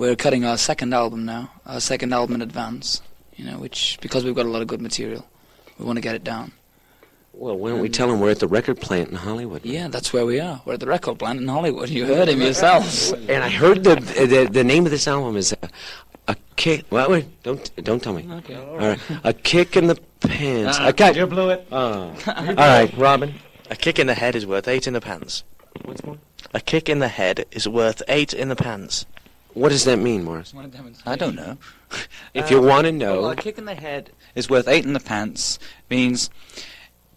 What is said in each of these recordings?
we're cutting our second album now, our second album in advance. You know, which because we've got a lot of good material, we want to get it down. Well, why don't we tell him we're at the record plant in Hollywood? Yeah, that's where we are. We're at the record plant in Hollywood. You heard him yourselves. And I heard the the, the name of this album is a, a kick. Well, wait, don't don't tell me. Okay. All right, a kick in the pants. Ah, okay. You blew it. Oh. All right, Robin. A kick in the head is worth eight in the pants. What's more? A kick in the head is worth eight in the pants. What does that mean, Maurice? I don't know. If you uh, want to Well, know, a kick in the head is worth eight in the pants means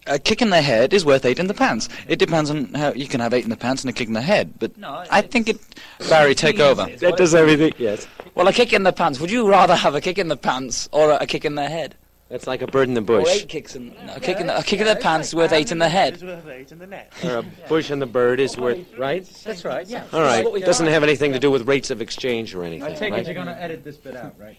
a kick in the head is worth eight in the pants. It depends on how you can have eight in the pants and a kick in the head. But No, I think it. Barry, take over. that does everything. Yes, Well, a kick in the pants. Would you rather have a kick in the pants or a, a kick in the head? That's like a bird in the Or bush, oh, eight kicks in no, a kick in the, a kick in the pants is worth eight in the head. worth eight in the net. or a bush and the bird is worth right. That's right. Yeah. All right, doesn't have anything to do with rates of exchange or anything. I take right? it you're going to edit this bit out, right?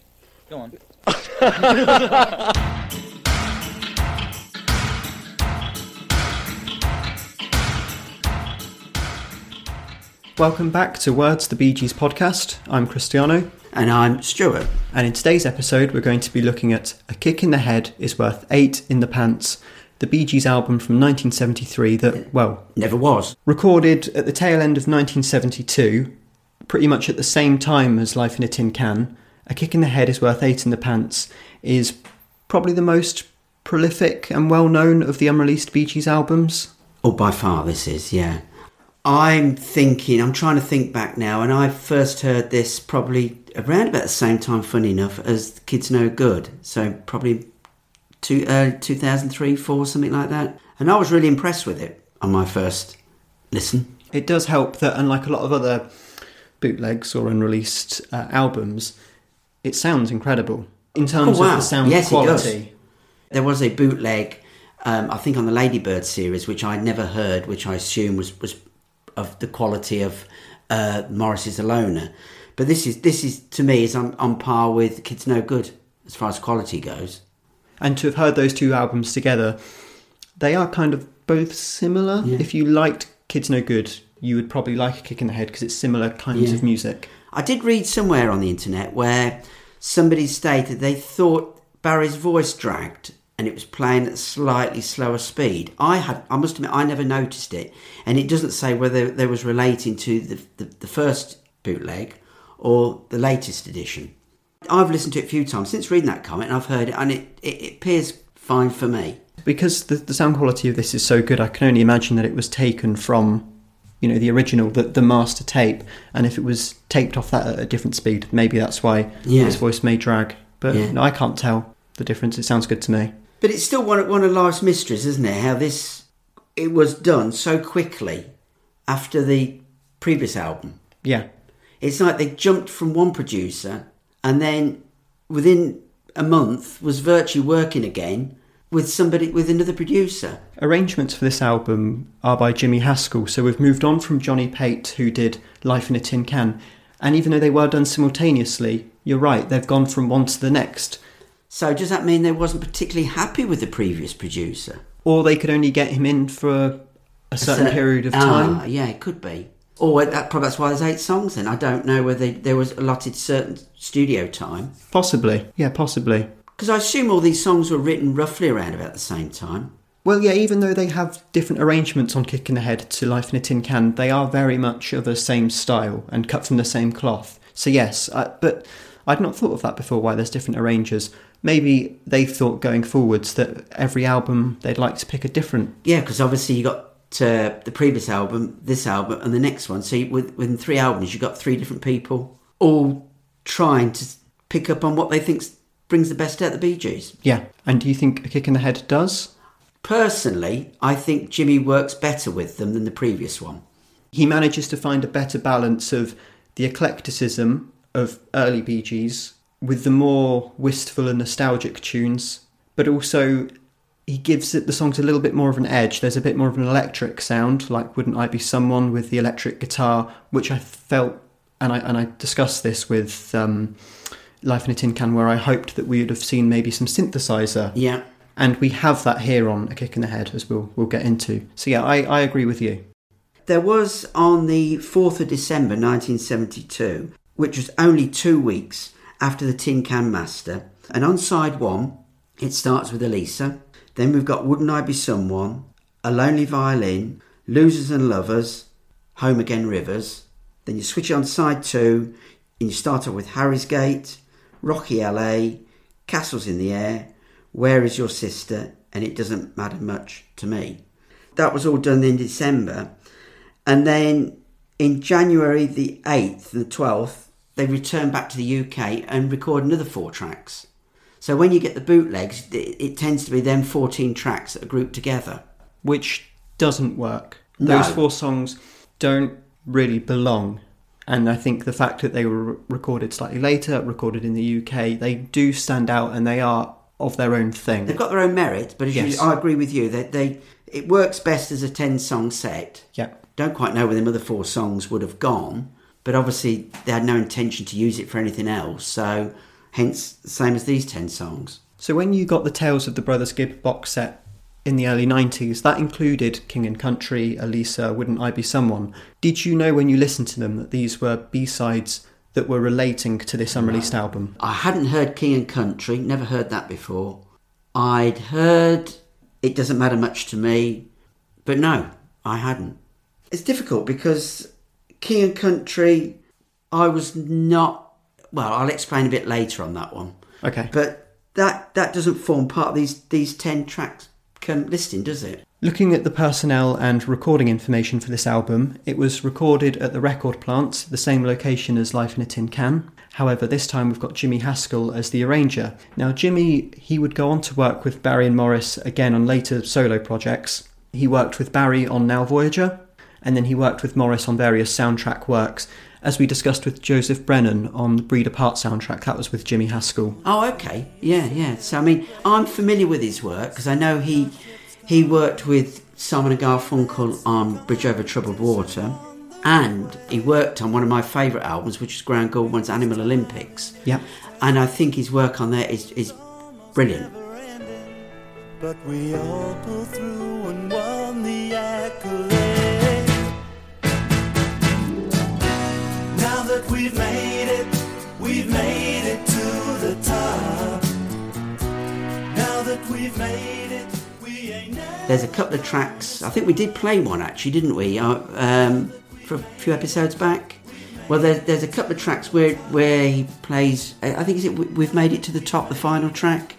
Go on. Welcome back to Words the Bee Gees podcast. I'm Cristiano, And I'm Stuart. and in today's episode, we're going to be looking at A Kick in the Head is Worth Eight in the Pants, the Bee Gees album from 1973 that, well, Never was. recorded at the tail end of 1972, pretty much at the same time as Life in a Tin Can. A Kick in the Head is Worth Eight in the Pants is probably the most prolific and well known of the unreleased Bee Gees albums. Oh, by far, this is, yeah. I'm thinking, I'm trying to think back now, and I first heard this probably around about the same time, funny enough, as Kids No Good. So probably two, uh, 2003, 4, something like that. And I was really impressed with it on my first listen. It does help that, unlike a lot of other bootlegs or unreleased uh, albums, it sounds incredible in terms Oh, wow. of the sound Yes, quality. There was a bootleg, um, I think on the Ladybird series, which I'd never heard, which I assume was, was of the quality of uh, Maurice's Alona. But this is this is to me is on, on par with Kids No Good as far as quality goes. And to have heard those two albums together, they are kind of both similar. Yeah. If you liked Kids No Good, you would probably like A Kick in the Head because it's similar kinds Yeah. of music. I did read somewhere on the internet where somebody stated they thought Barry's voice dragged and it was playing at a slightly slower speed. I had, I must admit, I never noticed it, and it doesn't say whether there was relating to the, the, the first bootleg or the latest edition. I've listened to it a few times since reading that comment, and I've heard it, and it, it, it appears fine for me. Because the, the sound quality of this is so good, I can only imagine that it was taken from, you know, the original, the, the master tape. And if it was taped off that at a different speed, maybe that's why Yeah. his voice may drag. But Yeah. no, I can't tell the difference. It sounds good to me. But it's still one of, one of life's mysteries, isn't it? How this it was done so quickly after the previous album. Yeah. It's like they jumped from one producer and then within a month was virtually working again with somebody with another producer. Arrangements for this album are by Jimmy Haskell, so we've moved on from Johnny Pate, who did Life in a Tin Can. And even though they were done simultaneously, you're right, they've gone from one to the next. So does that mean they wasn't particularly happy with the previous producer? Or they could only get him in for a certain So- period of Ah, time. yeah, it could be. Or that, probably that's why there's eight songs then. I don't know whether there was allotted certain studio time. Possibly. Yeah, possibly. Because I assume all these songs were written roughly around about the same time. Well, yeah, even though they have different arrangements on Kick in the Head to Life in a Tin Can, they are very much of the same style and cut from the same cloth. So, yes, but I'd not thought of that before, why there's different arrangers. Maybe they thought going forwards that every album they'd like to pick a different. Yeah, because obviously you got uh, the previous album, this album, and the next one. So you, with, within three albums, you've got three different people all trying to pick up on what they think brings the best out of the Bee Gees. Yeah. And do you think A Kick in the Head does? Personally, I think Jimmy works better with them than the previous one. He manages to find a better balance of the eclecticism of early Bee Gees with the more wistful and nostalgic tunes, but also he gives it the songs a little bit more of an edge. There's a bit more of an electric sound, like "Wouldn't I Be Someone" with the electric guitar, which I felt, and I and I discussed this with um, Life in a Tin Can, where I hoped that we would have seen maybe some synthesizer, Yeah. and we have that here on "A Kick in the Head," as we'll we'll get into. So yeah, I, I agree with you. There was on the 4th of December 1972 which was only two weeks after the Tin Can Master. And on side one, it starts with Elisa. Then we've got Wouldn't I Be Someone, A Lonely Violin, Losers and Lovers, Home Again Rivers. Then you switch on side two, and you start off with Harry's Gate, Rocky LA, Castles in the Air, Where Is Your Sister, and It Doesn't Matter Much to Me. That was all done in December. And then in January the 8th and the 12th, they returned back to the UK and record another four tracks. So when you get the bootlegs, it, it tends to be them 14 tracks that are grouped together. which doesn't work. No. Those four songs don't really belong. And I think the fact that they were recorded slightly later, recorded in the UK, they do stand out and they are of their own thing. They've got their own merit, but Yes. you, I agree with you that they it works best as a 10 song set. yeah. Don't quite know where the other four songs would have gone, but obviously they had no intention to use it for anything else. So hence the same as these 10 songs. So when you got the Tales of the Brothers Gibb box set in the early 90s, that included King and Country, Elisa, Wouldn't I Be Someone. Did you know when you listened to them that these were B-sides that were relating to this unreleased album? I hadn't heard King and Country, never heard that before. I'd heard It Doesn't Matter Much to Me, but no, I hadn't. It's difficult because King and Country, I was not. Well, I'll explain a bit later on that one. Okay. But that that doesn't form part of these these ten tracks listing, does it? Looking at the personnel and recording information for this album, it was recorded at the record plant, the same location as Life in a Tin Can. However, this time we've got Jimmy Haskell as the arranger. Now, Jimmy, he would go on to work with Barry and Maurice again on later solo projects. He worked with Barry on Now Voyager, and then he worked with Maurice on various soundtrack works. As we discussed with Joseph Brennan on the Breed Apart soundtrack, that was with Jimmy Haskell. Oh, okay. Yeah, yeah. So I mean, I'm familiar with his work because I know he he worked with Simon and Garfunkel on Bridge Over Troubled Water, and he worked on one of my favourite albums, which is Graham Gouldman's Animal Olympics. Yep. And I think his work on there is is brilliant. But we all pulled through and won the accolade. We've made it, we've made it to the top. Now that we've made it, we ain't. There's a couple of tracks. I think we did play one actually, didn't we? Uh, um, for a few episodes back. Well, there's, there's a couple of tracks where where he plays. I I think is it We- we've made it to the top, the final track.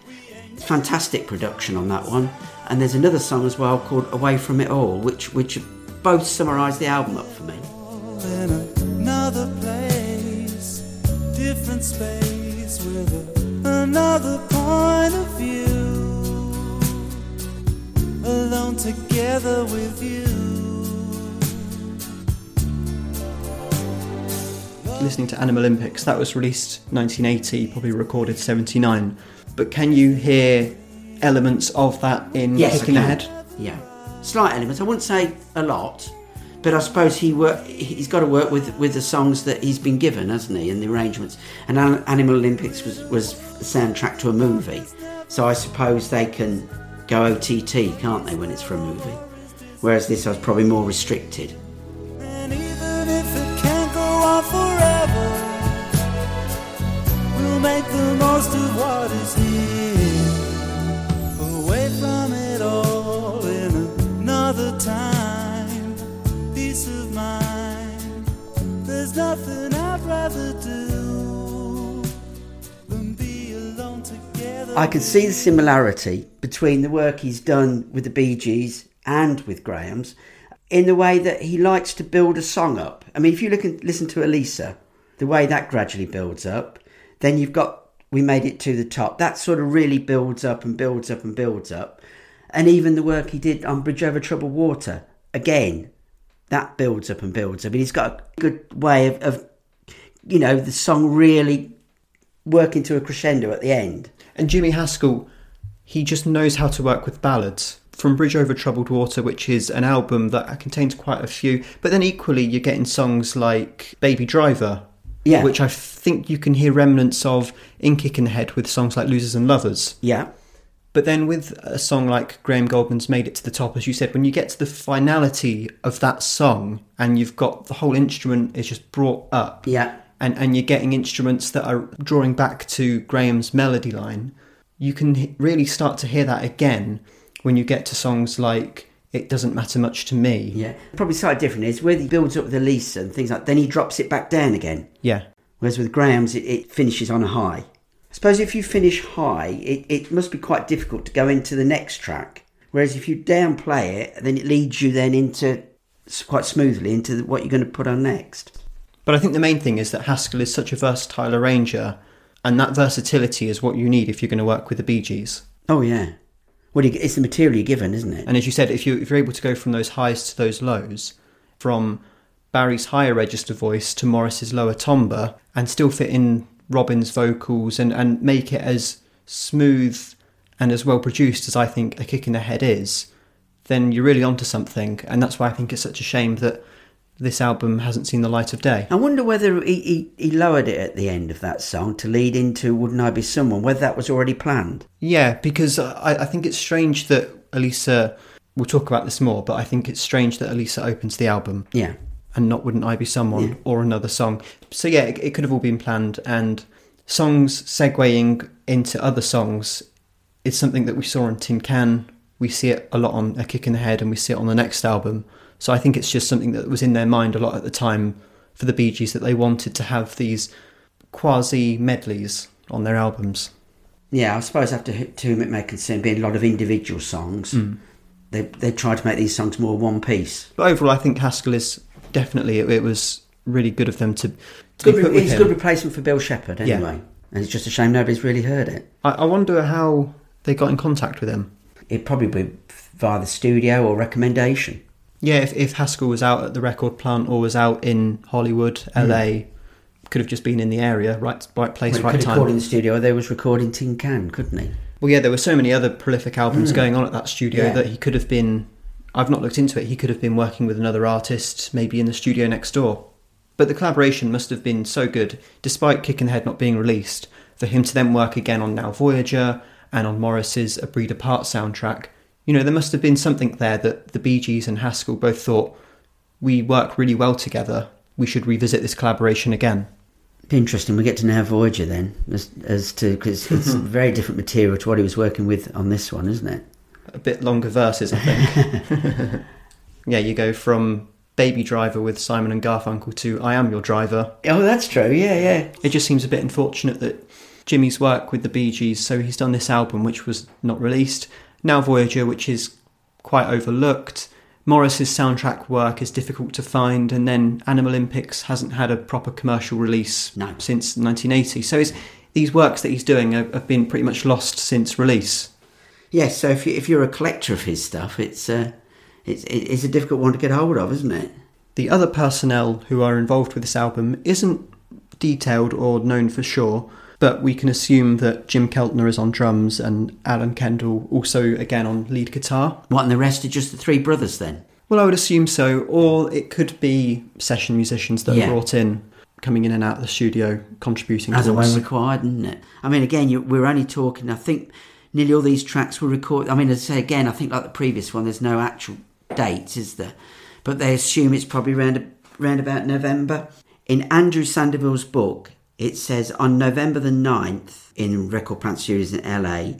Fantastic production on that one. And there's another song as well called "Away from It All," which which both summarise the album up for me. another place, different space with a, another point of view. Alone together with you. listening to Animal Olympics. That was released 1980, probably recorded 79. But can you hear elements of that in Yes, I Kicking the. Head? Yeah, slight elements. I wouldn't say a lot, but I suppose he work. He's got to work with with the songs that he's been given, hasn't he, and the arrangements. And Animal Olympics was was the soundtrack to a movie, so I suppose they can go OTT, can't they, when it's for a movie? Whereas this I was probably more restricted. I can see the similarity between the work he's done with the Bee Gees and with Graham's in the way that he likes to build a song up. I mean, if you look and listen to Elisa, the way that gradually builds up, then you've got We Made It to the Top. That sort of really builds up and builds up and builds up. And even the work he did on Bridge Over Troubled Water, again, that builds up and builds up. And he's got a good way of, of you know, the song really working to a crescendo at the end. And Jimmy Haskell, he just knows how to work with ballads. From Bridge Over Troubled Water, which is an album that contains quite a few, but then equally you're getting songs like Baby Driver, Yeah. which I think you can hear remnants of in Kick in the Head with songs like Losers and Lovers. Yeah. But then with a song like Graham Gouldman's Made It to the Top, as you said, when you get to the finality of that song and you've got the whole instrument is just brought up, Yeah. And, and you're getting instruments that are drawing back to Graham's melody line, you can really start to hear that again when you get to songs like It Doesn't Matter Much to Me. Yeah, probably slightly different is where he builds up with Elisa and things like. Then he drops it back down again. Yeah. Whereas with Graham's, it, it finishes on a high. I suppose if you finish high, it, it must be quite difficult to go into the next track. Whereas if you downplay it, then it leads you then into quite smoothly into what you're going to put on next. But I think the main thing is that Haskell is such a versatile arranger, and that versatility is what you need if you're going to work with the Bee Gees. Oh yeah, well, it's the material you're given, isn't it? And as you said, if you if you're able to go from those highs to those lows, from Barry's higher register voice to Maurice's lower timbre, and still fit in Robin's vocals and, and make it as smooth and as well produced as I think a kick in the head is, then you're really onto something. And that's why I think it's such a shame that this album hasn't seen the light of day. I wonder whether he, he, he lowered it at the end of that song to lead into "Wouldn't I Be Someone," whether that was already planned. Yeah, because I, I think it's strange that Elisa. We'll talk about this more, but I think it's strange that Elisa opens the album Yeah, and not Wouldn't I Be Someone Yeah. or another song. So yeah, it, it could have all been planned, and songs segueing into other songs is something that we saw on Tin Can. We see it a lot on A Kick in the Head, and we see it on the next album. So I think it's just something that was in their mind a lot at the time for the Bee Gees that they wanted to have these quasi medleys on their albums. yeah. I suppose after To Whom It May Concern being a lot of individual songs, hmm. they they tried to make these songs more one piece. But overall, I think Haskell is definitely it, it was really good of them to, to Good, be put re- with it's a good replacement for Bill Shepherd, Yeah. anyway. And it's just a shame nobody's really heard it. I, I wonder how they got in contact with him. It'd probably be via the studio or recommendation. Yeah, if, if Haskell was out at the record plant or was out in Hollywood, hmm. LA, could have just been in the area, right, right place, Well, right could have recorded in the studio. They was recording Tin Can, couldn't he? Well, yeah, there were so many other prolific albums hmm. going on at that studio Yeah. that he could have been. I've not looked into it. He could have been working with another artist, maybe in the studio next door. But the collaboration must have been so good, despite Kick in the Head not being released, for him to then work again on Now Voyager and on Maurice's A Breed Apart soundtrack. You know, there must have been something there that the Bee Gees and Haskell both thought we work really well together. We should revisit this collaboration again. Be interesting. We get to Now Voyager then, as, as to because it's very different material to what he was working with on this one, isn't it? a bit longer verses, I think. yeah, you go from Baby Driver with Simon and Garfunkel to I Am Your Driver. Oh, that's true. Yeah, yeah. It just seems a bit unfortunate that Jimmy's work with the Bee Gees, so he's done this album which was not released. Now Voyager, which is quite overlooked. Morris's soundtrack work is difficult to find, and then Animal Olympics hasn't had a proper commercial release No. since 1980. So it's, these works that he's doing have, have been pretty much lost since release. Yes. So if you if you're a collector of his stuff, it's uh, it's it's a difficult one to get hold of, isn't it? The other personnel who are involved with this album isn't detailed or known for sure, but we can assume that Jim Keltner is on drums and Alan Kendall also again on lead guitar. What and the rest are just the three brothers then? Well, I would assume so, or it could be session musicians that Yeah. are brought in, coming in and out of the studio, contributing. As and chords. when required, isn't it? I mean, again, you, we're only talking. I think nearly all these tracks were recorded. I mean, as I say again, I think like the previous one, there's no actual dates, is there? But they assume it's probably round round about November. In Andrew Sandoval's book, it says on November the 9th in Record Plant Studios in LA,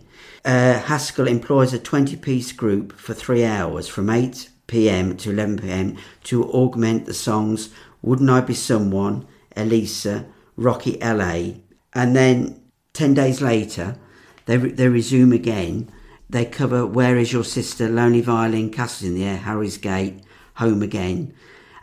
uh, Haskell employs a 20 piece group for three hours from 8 pm to 11 pm to augment the songs Wouldn't I Be Someone, Elisa, Rocky LA. And then 10 days later, they, re- they resume again. They cover Where Is Your Sister, Lonely Violin, Castles in the Air, Harry's Gate, Home Again.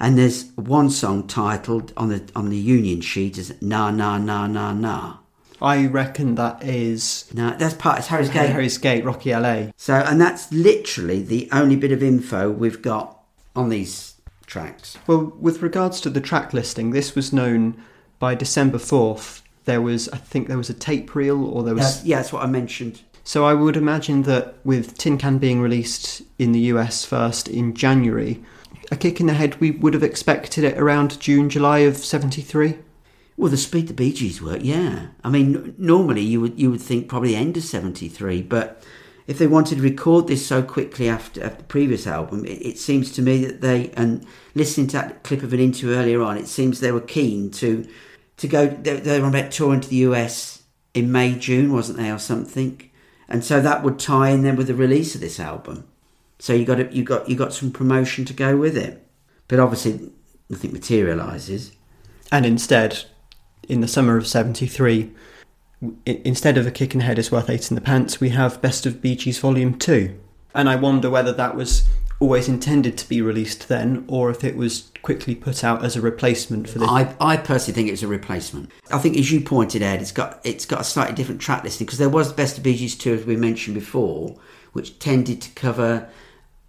And there's one song titled on the on the union sheet as Na Na Na Na Na. I reckon that is No, that's part. It's Harry's Gate. Harry's Gate, Rocky LA. So, and that's literally the only bit of info we've got on these tracks. Well, with regards to the track listing, this was known by December 4th. There was, I think, there was a tape reel, or there was That's, yeah, that's what I mentioned. So I would imagine that with Tin Can being released in the US first in January, a kick in the head we would have expected it around June, July of 73. Well, the speed the Bee Gees work, yeah. I mean, normally you would you would think probably end of '73, but if they wanted to record this so quickly after, after the previous album, it, it seems to me that they and listening to that clip of an interview earlier on, it seems they were keen to to go. They, they were on about touring to the US in May, June, wasn't they, or something? And so that would tie in then with the release of this album. So you got you got you got some promotion to go with it, but obviously nothing materialises. And instead, in the summer of 73, instead of A Kick in the Head is Worth Eight in the Pants, we have Best of Bee Gees Volume 2. And I wonder whether that was always intended to be released then, or if it was quickly put out as a replacement for the. I, I personally think it's a replacement. I think, as you pointed out, it's got it's got a slightly different track listing because there was Best of Bee Gees 2, as we mentioned before, which tended to cover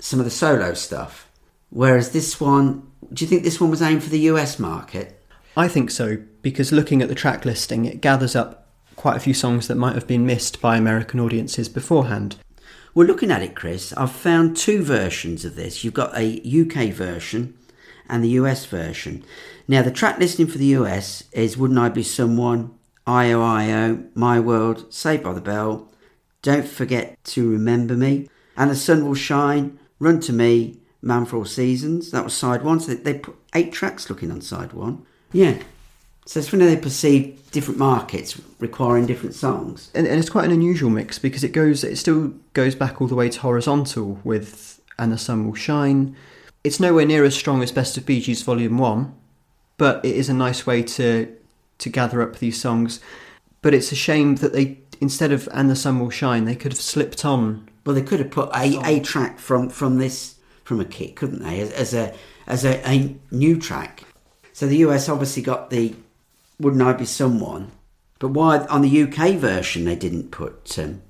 some of the solo stuff. Whereas this one, do you think this one was aimed for the US market? I think so, because looking at the track listing, it gathers up quite a few songs that might have been missed by American audiences beforehand. Well, looking at it, Chris, I've found two versions of this. You've got a UK version and the US version. Now, the track listing for the US is Wouldn't I Be Someone, IO IO, My World, Saved by the Bell, Don't Forget to Remember Me, and The Sun Will Shine, Run to Me, Man for All Seasons. That was side one. So they, put eight tracks looking on side one. Yeah. So it's when they perceive different markets requiring different songs. and, and it's quite an unusual mix because it goes it still goes back all the way to horizontal with and the sun will shine it's nowhere near as strong as best of Bee Gees volume 1 but it is a nice way to to gather up these songs but it's a shame that they instead of and the sun will shine they could have slipped on Well, they could have put a, a track from, from this from a kit, couldn't they, as, as a as a, a new track. So the US obviously got the "Wouldn't I Be Someone," but why on the UK version they didn't put um,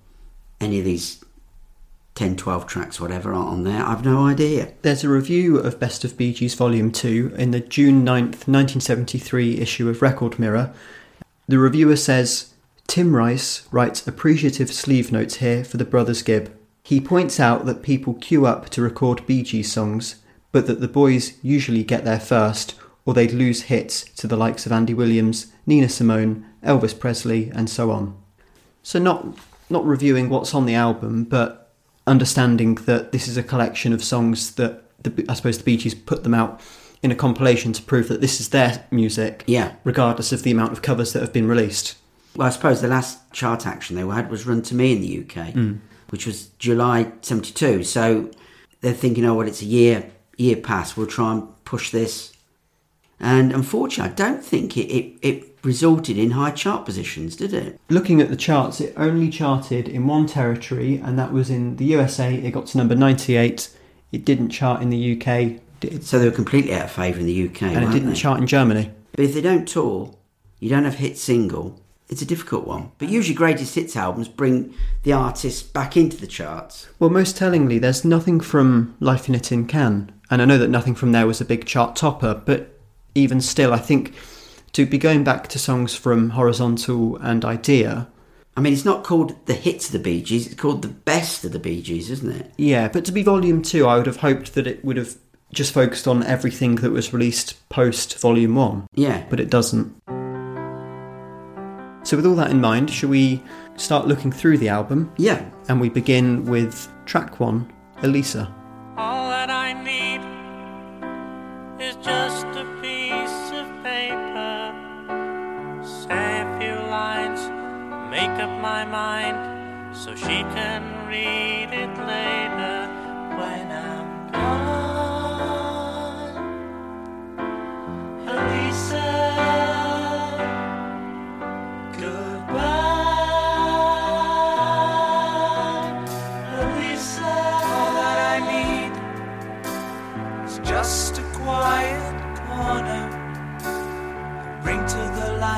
any of these 10, 12 tracks, whatever, on there? I've no idea. There's a review of Best of Bee Gees Volume 2 in the June 9th, 1973 issue of Record Mirror. The reviewer says Tim Rice writes appreciative sleeve notes here for the Brothers Gibb. He points out that people queue up to record Bee Gees songs, but that the boys usually get there first, or they'd lose hits to the likes of Andy Williams, Nina Simone, Elvis Presley, and so on. So not not reviewing what's on the album, but understanding that this is a collection of songs that the, I suppose the Bee Gees put them out in a compilation to prove that this is their music, Yeah. regardless of the amount of covers that have been released. Well, I suppose the last chart action they had was Run to Me in the UK, Mm. Which was July 72. So they're thinking, oh, well, it's a year year past. We'll try and push this. And unfortunately, I don't think it, it, it resulted in high chart positions, did it? Looking at the charts, it only charted in one territory, and that was in the USA. It got to number 98. It didn't chart in the UK, So they were completely out of favour in the UK, and it didn't they? chart in Germany. But if they don't tour, you don't have hit single. It's a difficult one. But usually, greatest hits albums bring the artist back into the charts. Well, most tellingly, there's nothing from Life in a Tin Can, and I know that nothing from there was a big chart topper, but even still, I think to be going back to songs from Horizontal and Idea, I mean, it's not called the hits of the Bee Gees; it's called the best of the Bee Gees, isn't it? yeah, but to be Volume 2, I would have hoped that it would have just focused on everything that was released post Volume 1, Yeah. but it doesn't. So, with all that in mind, shall we start looking through the album? Yeah. And we begin with track 1, Elisa. All that I need is just a piece of paper. Say a few lines, make up my mind so she can read it later when I'm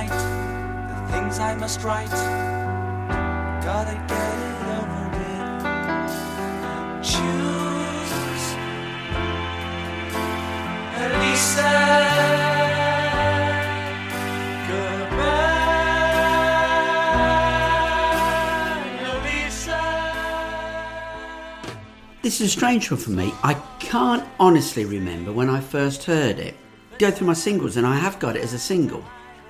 the the things I must write. Gotta get it over with. Choose. Goodbye, Elisa. This is a strange one for me. I can't honestly remember when I first heard it. Go through my singles, and I have got it as a single.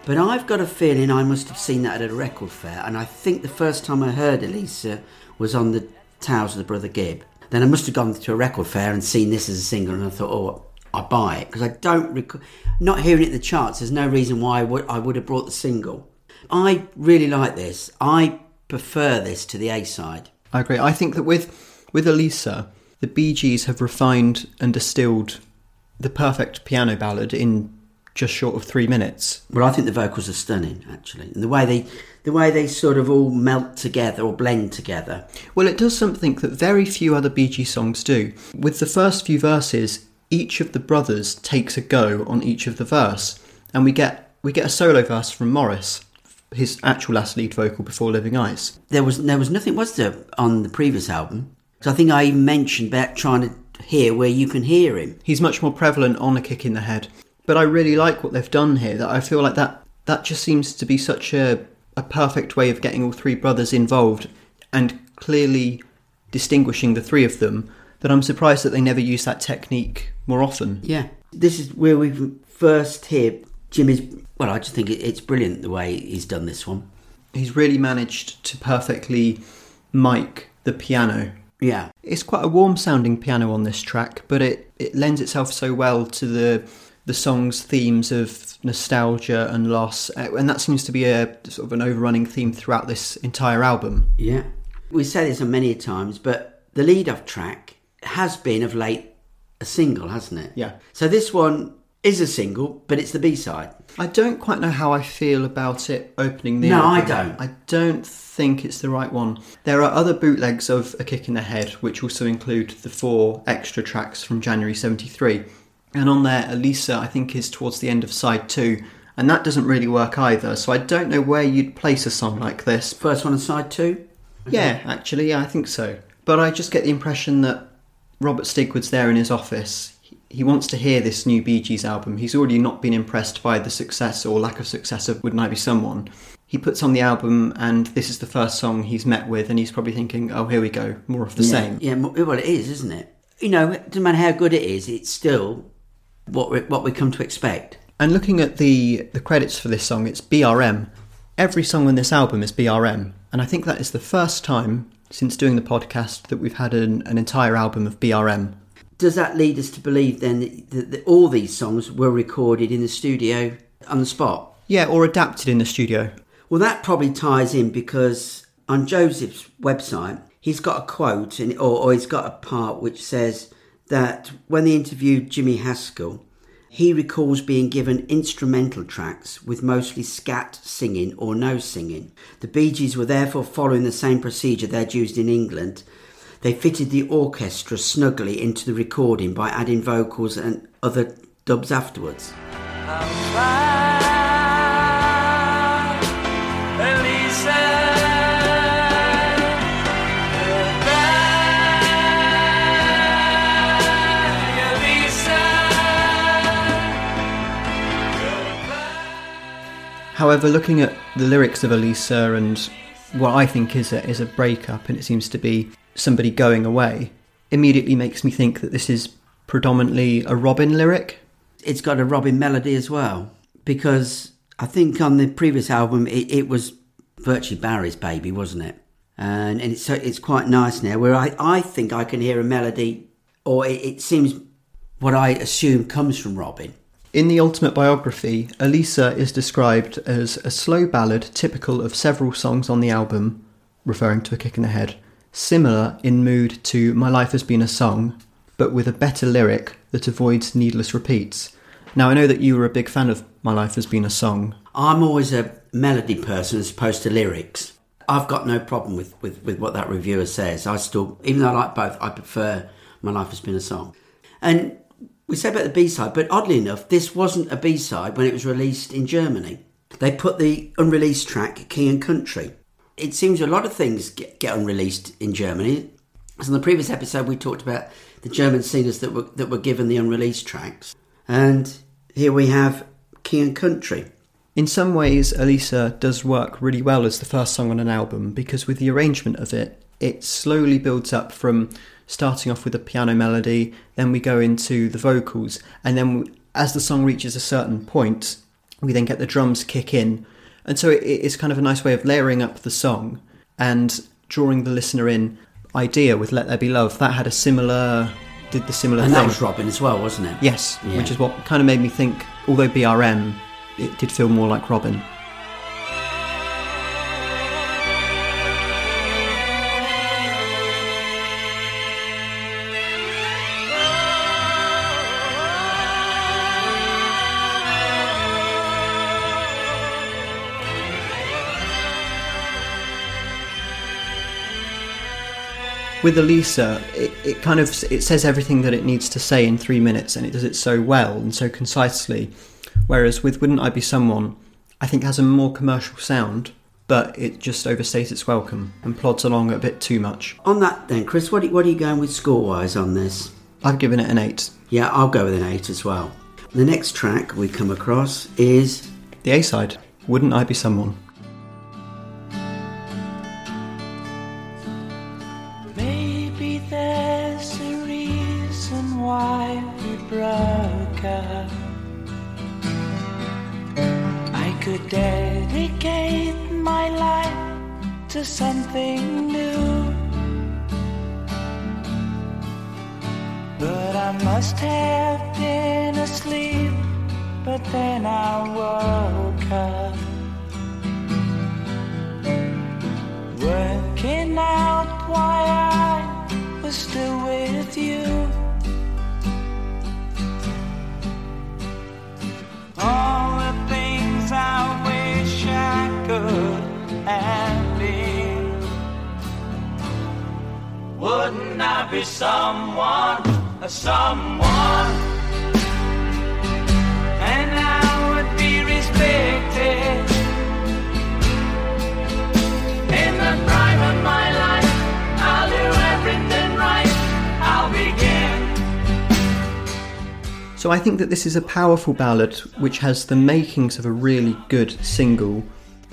But I've got a feeling I must have seen that at a record fair, and I think the first time I heard Elisa was on the Tales of the Brother Gibb. Then I must have gone to a record fair and seen this as a single, and I thought, oh, I buy it because I don't rec- not hearing it in the charts. There's no reason why I would, I would have brought the single. I really like this. I prefer this to the A side. I agree. I think that with with Elisa, the Bee Gees have refined and distilled the perfect piano ballad in just short of three minutes. Well, I think the vocals are stunning, actually, and the way they the way they sort of all melt together or blend together. Well, it does something that very few other Bee Gees songs do. With the first few verses, each of the brothers takes a go on each of the verse, and we get we get a solo verse from Maurice, his actual last lead vocal before Living Eyes. There was there was nothing was there on the previous album. So I think I even mentioned about trying to hear where you can hear him. He's much more prevalent on a kick in the head. But I really like what they've done here. That I feel like that that just seems to be such a a perfect way of getting all three brothers involved and clearly distinguishing the three of them. That I'm surprised that they never use that technique more often. Yeah, this is where we first hear Jimmy's. Well, I just think it's brilliant the way he's done this one. He's really managed to perfectly mic the piano. Yeah, It's quite a warm sounding piano on this track, but it, it lends itself so well to the the song's themes of nostalgia and loss, uh, and that seems to be a sort of an overrunning theme throughout this entire album. yeah. We say this many times, but the lead-off track has been of late a single, hasn't it? Yeah. So this one is a single, but it's the B-side. I don't quite know how I feel about it opening the No, album. I don't. I don't think it's the right one. There are other bootlegs of A Kick in the Head, which also include the four extra tracks from January 73. And on there, Elisa, I think, is towards the end of side two, and that doesn't really work either. So I don't know where you'd place a song like this. First one on side two. Yeah, actually, yeah, I think so. But I just get the impression that Robert Stigwood's there in his office. He- wants to hear this new Bee Gees album. He's already not been impressed by the success or lack of success of Wouldn't I Be Someone. He puts on the album, and this is the first song he's met with, and he's probably thinking, oh, here we go, more of the yeah. same. Yeah, well, it is, isn't it? You know, it doesn't matter how good it is, it's still what we, what we come to expect. And looking at the, the credits for this song, it's BRM. Every song on this album is BRM, and I think that is the first time since doing the podcast that we've had an, an entire album of BRM. Does that lead us to believe then that, that, that all these songs were recorded in the studio on the spot? Yeah, or adapted in the studio. Well, that probably ties in because on Joseph's website, he's got a quote in, or, or he's got a part which says that when they interviewed Jimmy Haskell, he recalls being given instrumental tracks with mostly scat singing or no singing. The Bee Gees were therefore following the same procedure they'd used in England. They fitted the orchestra snugly into the recording by adding vocals and other dubs afterwards. However, looking at the lyrics of Elisa and what I think is a, is a breakup, and it seems to be somebody going away, immediately makes me think that this is predominantly a Robin lyric. it's got a Robin melody as well because I think on the previous album it, it was virtually Barry's baby, wasn't it? And, and it's it's quite nice now where I, I think I can hear a melody or it, it seems what I assume comes from Robin. In the Ultimate Biography, Elisa is described as a slow ballad typical of several songs on the album, referring to a kick in the head, similar in mood to My Life Has Been a Song, but with a better lyric that avoids needless repeats. Now, I know that you were a big fan of My Life Has Been a Song. I'm always a melody person as opposed to lyrics. I've got no problem with, with, with what that reviewer says. I still, even though I like both, I prefer My Life Has Been a Song. And we said about the B side, but oddly enough, this wasn't a B side when it was released in Germany. They put the unreleased track King and Country. It seems a lot of things get, get unreleased in Germany. As in the previous episode, we talked about the German singers that were that were given the unreleased tracks, and here we have King and Country. In some ways, Elisa does work really well as the first song on an album because with the arrangement of it, it slowly builds up from starting off with a piano melody, then we go into the vocals, and then as the song reaches a certain point, we then get the drums kick in. And so it, it's kind of a nice way of layering up the song and drawing the listener in. Idea with Let There Be Love, that had a similar did the similar And thing. that was Robin as well, wasn't it? Yes, Yeah. which is what kind of made me think, although BRM, it did feel more like Robin. With Elisa, it, it kind of it says everything that it needs to say in three minutes, and it does it so well and so concisely. Whereas with "Wouldn't I Be Someone," I think has a more commercial sound, but it just overstays its welcome and plods along a bit too much. On that then, Chris, what are, what are you going with score-wise on this? I've given it an eight. Yeah, I'll go with an 8 as well. The next track we come across is The A side, "Wouldn't I Be Someone." To something new. But I must have been asleep, but then I woke up. Working out why I was still with you. All the things I wish I could have been. Wouldn't I be someone, a someone? And I would be respected. In the prime of my life, I'll do everything right. I'll begin. So I think that this is a powerful ballad which has the makings of a really good single,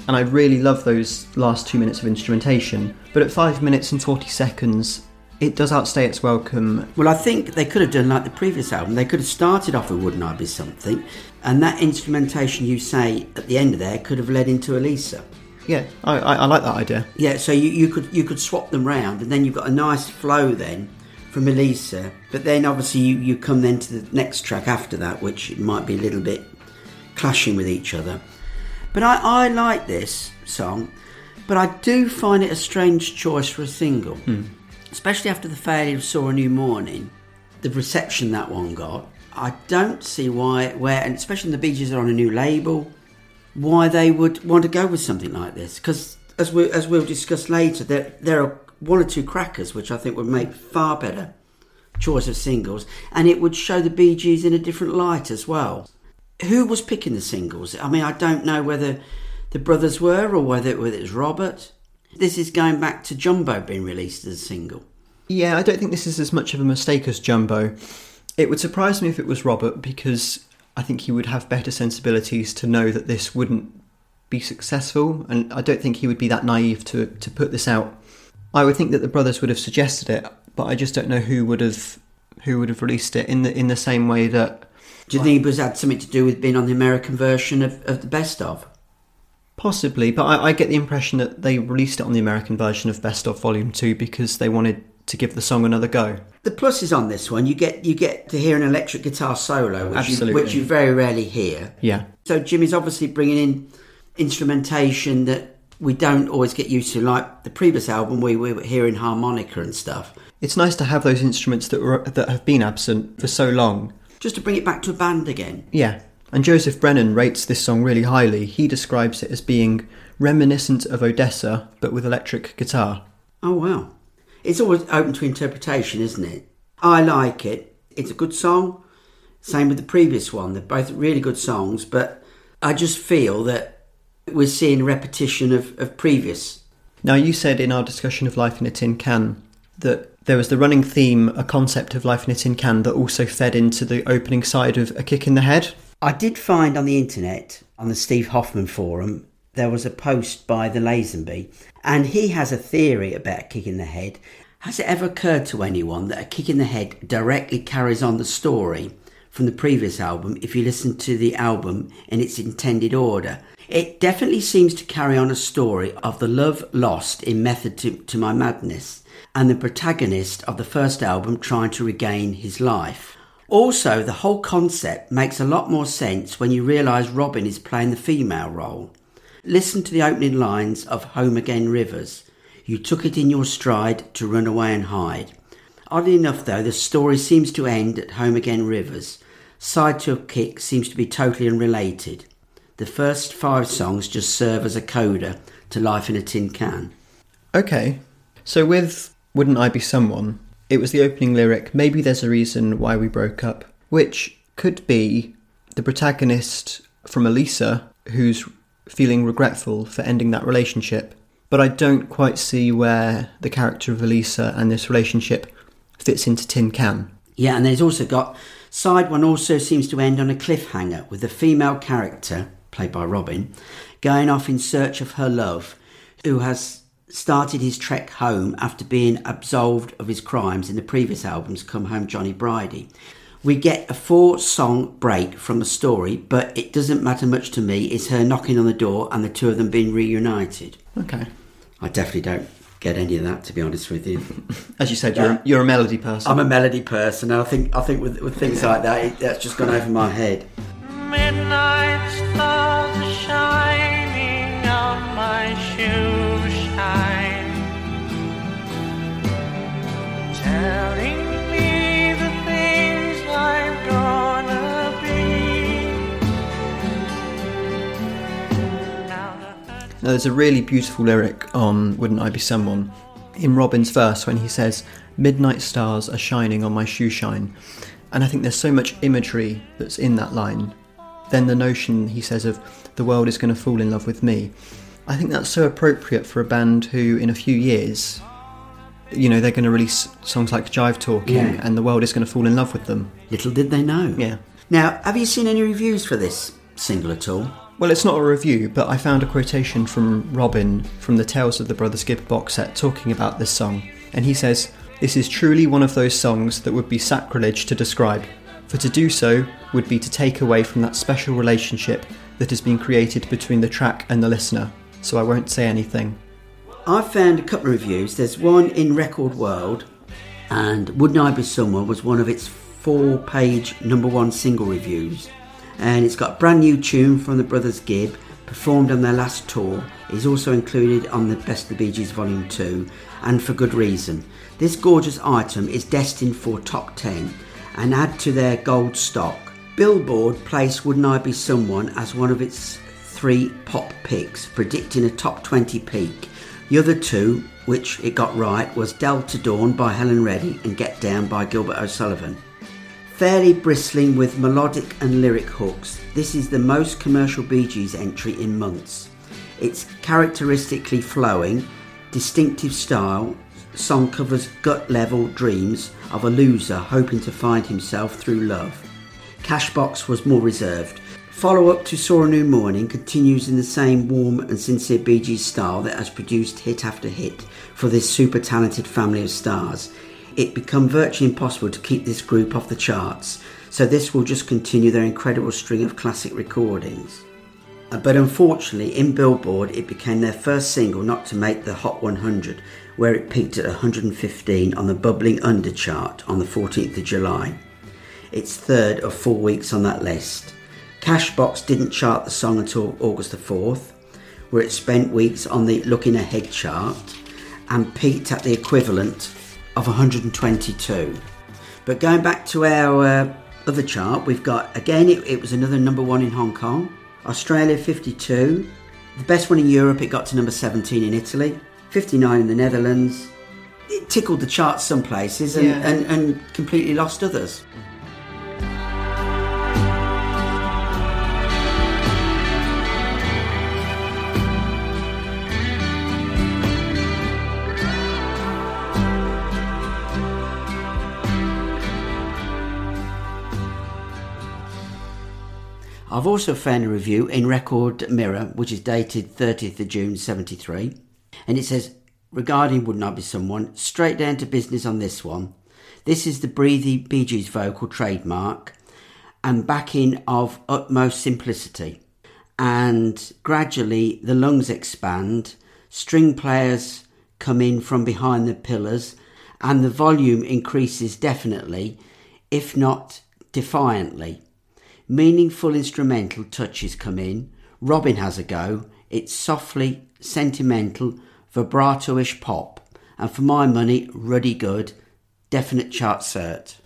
and I really love those last two minutes of instrumentation. But at five minutes and 40 seconds, it does outstay its welcome. Well, I think they could have done like the previous album. They could have started off with Wouldn't I Be Something, and that instrumentation you say at the end of there could have led into Elisa. Yeah, I, I, I like that idea. Yeah, so you, you could you could swap them round, and then you've got a nice flow then from Elisa. But then obviously you, you come then to the next track after that, which might be a little bit clashing with each other. But I, I like this song, but I do find it a strange choice for a single, hmm. especially after the failure of Saw a New Morning, the reception that one got. I don't see why, where, and especially when the Bee Gees are on a new label, why they would want to go with something like this. Because as we as we'll discuss later, there there are one or two crackers which I think would make far better choice of singles, and it would show the Bee Gees in a different light as well. Who was picking the singles? I mean, I don't know whether the brothers were or whether, it was Robert. This is going back to Jumbo being released as a single. Yeah, I don't think this is as much of a mistake as Jumbo. It would surprise me if it was Robert because I think he would have better sensibilities to know that this wouldn't be successful, and I don't think he would be that naive to, to put this out. I would think that the brothers would have suggested it, but I just don't know who would have who would have released it in the in the same way that Do you think it was had something to do with being on the American version of, of the best of? Possibly. But I, I get the impression that they released it on the American version of Best of Volume Two because they wanted to give the song another go. The pluses on this one, you get you get to hear an electric guitar solo, which, you, which you very rarely hear. Yeah, So Jimmy's obviously bringing in instrumentation that we don't always get used to, like the previous album we, we were hearing harmonica and stuff. it's nice to have those instruments that were that have been absent for so long. Just to bring it back to a band again. Yeah, and Joseph Brennan rates this song really highly. He describes it as being reminiscent of Odessa, but with electric guitar. Oh wow. It's always open to interpretation, isn't it? I like it. It's a good song. Same with the previous one. They're both really good songs, but I just feel that we're seeing repetition of, of previous. Now, you said in our discussion of Life in a Tin Can that there was the running theme, a concept of Life in a Tin Can that also fed into the opening side of A Kick in the Head. I did find on the internet, on the Steve Hoffman forum, there was a post by the Lazenby, and he has a theory about a kick in the head. Has it ever occurred to anyone that a kick in the head directly carries on the story from the previous album if you listen to the album in its intended order? It definitely seems to carry on a story of the love lost in Method to, to My Madness and the protagonist of the first album trying to regain his life. Also, the whole concept makes a lot more sense when you realise Robin is playing the female role. Listen to the opening lines of Home Again Rivers. You took it in your stride to run away and hide. Oddly enough, though, the story seems to end at Home Again Rivers. Side to a Kick seems to be totally unrelated. The first five songs just serve as a coda to Life in a Tin Can. Okay. So with Wouldn't I Be Someone, it was the opening lyric, Maybe there's a reason why we broke up, which could be the protagonist from Elisa who's feeling regretful for ending that relationship. But I don't quite see where the character of Elisa and this relationship fits into Tin Can. Yeah, and there's also got side one also seems to end on a cliffhanger with the female character, played by Robin, going off in search of her love, who has started his trek home after being absolved of his crimes in the previous albums Come Home Johnny Bridie. We get a four song break from the story, but it doesn't matter much to me. It's her knocking on the door and the two of them being reunited. Okay. I definitely don't get any of that, to be honest with you. As you said, you're, you're a melody person. I'm a melody person, and I think I think with, with things like that, it, that's just gone over my head. Midnight stars are shining on my shoe Now there's a really beautiful lyric on Wouldn't I Be Someone in Robin's verse when he says, Midnight stars are shining on my shoe shine. And I think there's so much imagery that's in that line. Then the notion, he says, of the world is going to fall in love with me. I think that's so appropriate for a band who, in a few years, you know, they're going to release songs like Jive Talking Yeah. and the world is going to fall in love with them. Little did they know. Yeah. Now, have you seen any reviews for this single at all? Well, it's not a review, but I found a quotation from Robin from the Tales of the Brothers Gibb box set talking about this song. And he says, This is truly one of those songs that would be sacrilege to describe, for to do so would be to take away from that special relationship that has been created between the track and the listener, so I won't say anything. I've found a couple of reviews. There's one in Record World, and Wouldn't I Be Someone was one of its four page number one single reviews. And it's got a brand new tune from the Brothers Gibb, performed on their last tour. It's also included on the Best of the Bee Gees Volume 2, and for good reason. This gorgeous item is destined for top 10 and add to their gold stock. Billboard placed Wouldn't I Be Someone as one of its three pop picks, predicting a top 20 peak. The other two, which it got right, was Delta Dawn by Helen Reddy and Get Down by Gilbert O'Sullivan. Fairly bristling with melodic and lyric hooks, this is the most commercial Bee Gees entry in months. Its characteristically flowing, distinctive style song covers gut level dreams of a loser hoping to find himself through love. Cashbox was more reserved. Follow up to Saw a New Morning continues in the same warm and sincere Bee Gees style that has produced hit after hit for this super talented family of stars. It become virtually impossible to keep this group off the charts, so this will just continue their incredible string of classic recordings. Uh, But unfortunately, in Billboard, it became their first single not to make the Hot 100, where it peaked at 115 on the Bubbling Under chart on the 14th of July. Its third of four weeks on that list. Cashbox didn't chart the song until August the 4th, where it spent weeks on the Looking Ahead chart and peaked at the equivalent of 122. But going back to our uh, other chart, we've got again, it, it was another number one in Hong Kong, Australia 52, the best one in Europe, it got to number 17 in Italy, 59 in the Netherlands. It tickled the charts some places and, Yeah. and, and completely lost others. I've also found a review in Record Mirror, which is dated 30th of June 73, and it says, regarding Wouldn't Be Someone, straight down to business on this one. This is the breathy Bee Gees vocal trademark and backing of utmost simplicity. and gradually the lungs expand, string players come in from behind the pillars, and the volume increases definitely, if not defiantly. Meaningful instrumental touches come in. Robin has a go. It's softly, sentimental, vibrato-ish pop, and for my money, ruddy good, definite chart cert.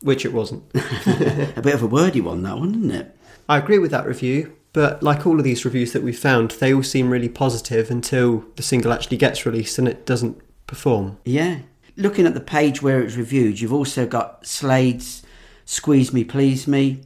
Which it wasn't. A bit of a wordy one, that one, isn't it? I agree with that review, but like all of these reviews that we've found, they all seem really positive until the single actually gets released and it doesn't perform. Yeah. Looking at the page where it's reviewed, you've also got Slade's Skweeze Me, Pleeze Me,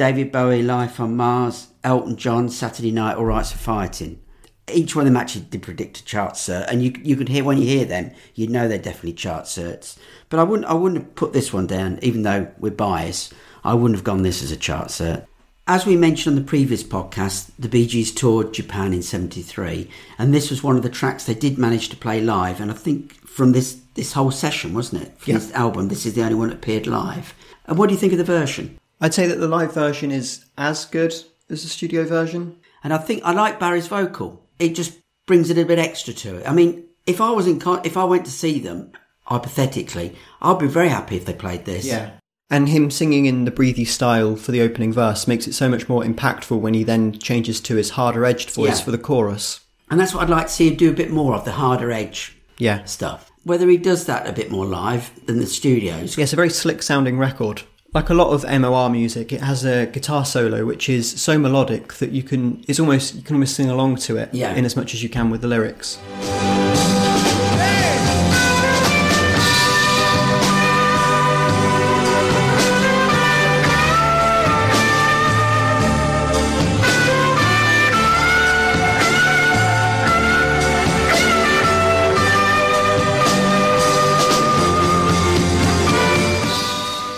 David Bowie, Life on Mars, Elton John, Saturday Night's Alright for Fighting. Each one of them actually did predict a chart cert, and you you could hear when you hear them, you know they're definitely chart certs. But I wouldn't I wouldn't have put this one down, even though we're biased. I wouldn't have gone this as a chart cert. As we mentioned on the previous podcast, the Bee Gees toured Japan in '73, and this was one of the tracks they did manage to play live. And I think from this this whole session, wasn't it? From Yeah. this album, this is the only one that appeared live. And what do you think of the version? I'd say that the live version is as good as the studio version. And I think I like Barry's vocal. It just brings a little bit extra to it. I mean, if I was in, con- if I went to see them, hypothetically, I'd be very happy if they played this. Yeah. And him singing in the breathy style for the opening verse makes it so much more impactful when he then changes to his harder edged voice Yeah. for the chorus. And that's what I'd like to see him do a bit more of the harder edge Yeah. stuff. Whether he does that a bit more live than the studios. Yeah, it's a very slick sounding record. Like a lot of MOR music, it has a guitar solo which is so melodic that you can it's almost you can almost sing along to it Yeah. in as much as you can with the lyrics.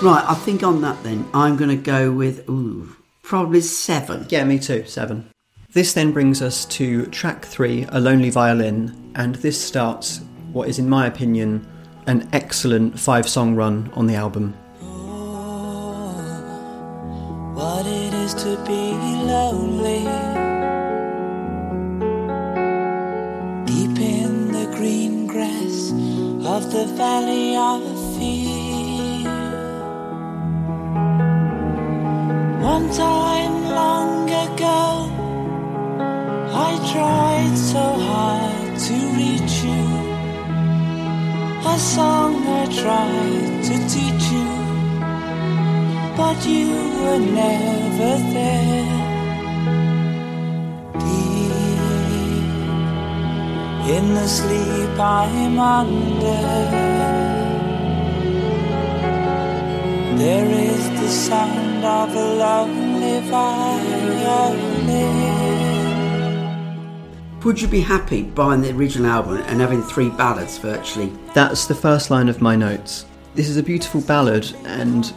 Right, I think on that then, I'm going to go with, ooh, probably seven. Yeah, me too, seven. This then brings us to track three, A Lonely Violin, and this starts what is, in my opinion, an excellent five song run on the album. Oh, what it is to be lonely. Deep in the green grass of the valley of One time long ago, I tried so hard to reach you. A song I tried to teach you but you were never there. Deep in the sleep I'm under, there is the sound of a lonely violin. Would you be happy buying the original album and having three ballads virtually? That's the first line of my notes. This is a beautiful ballad and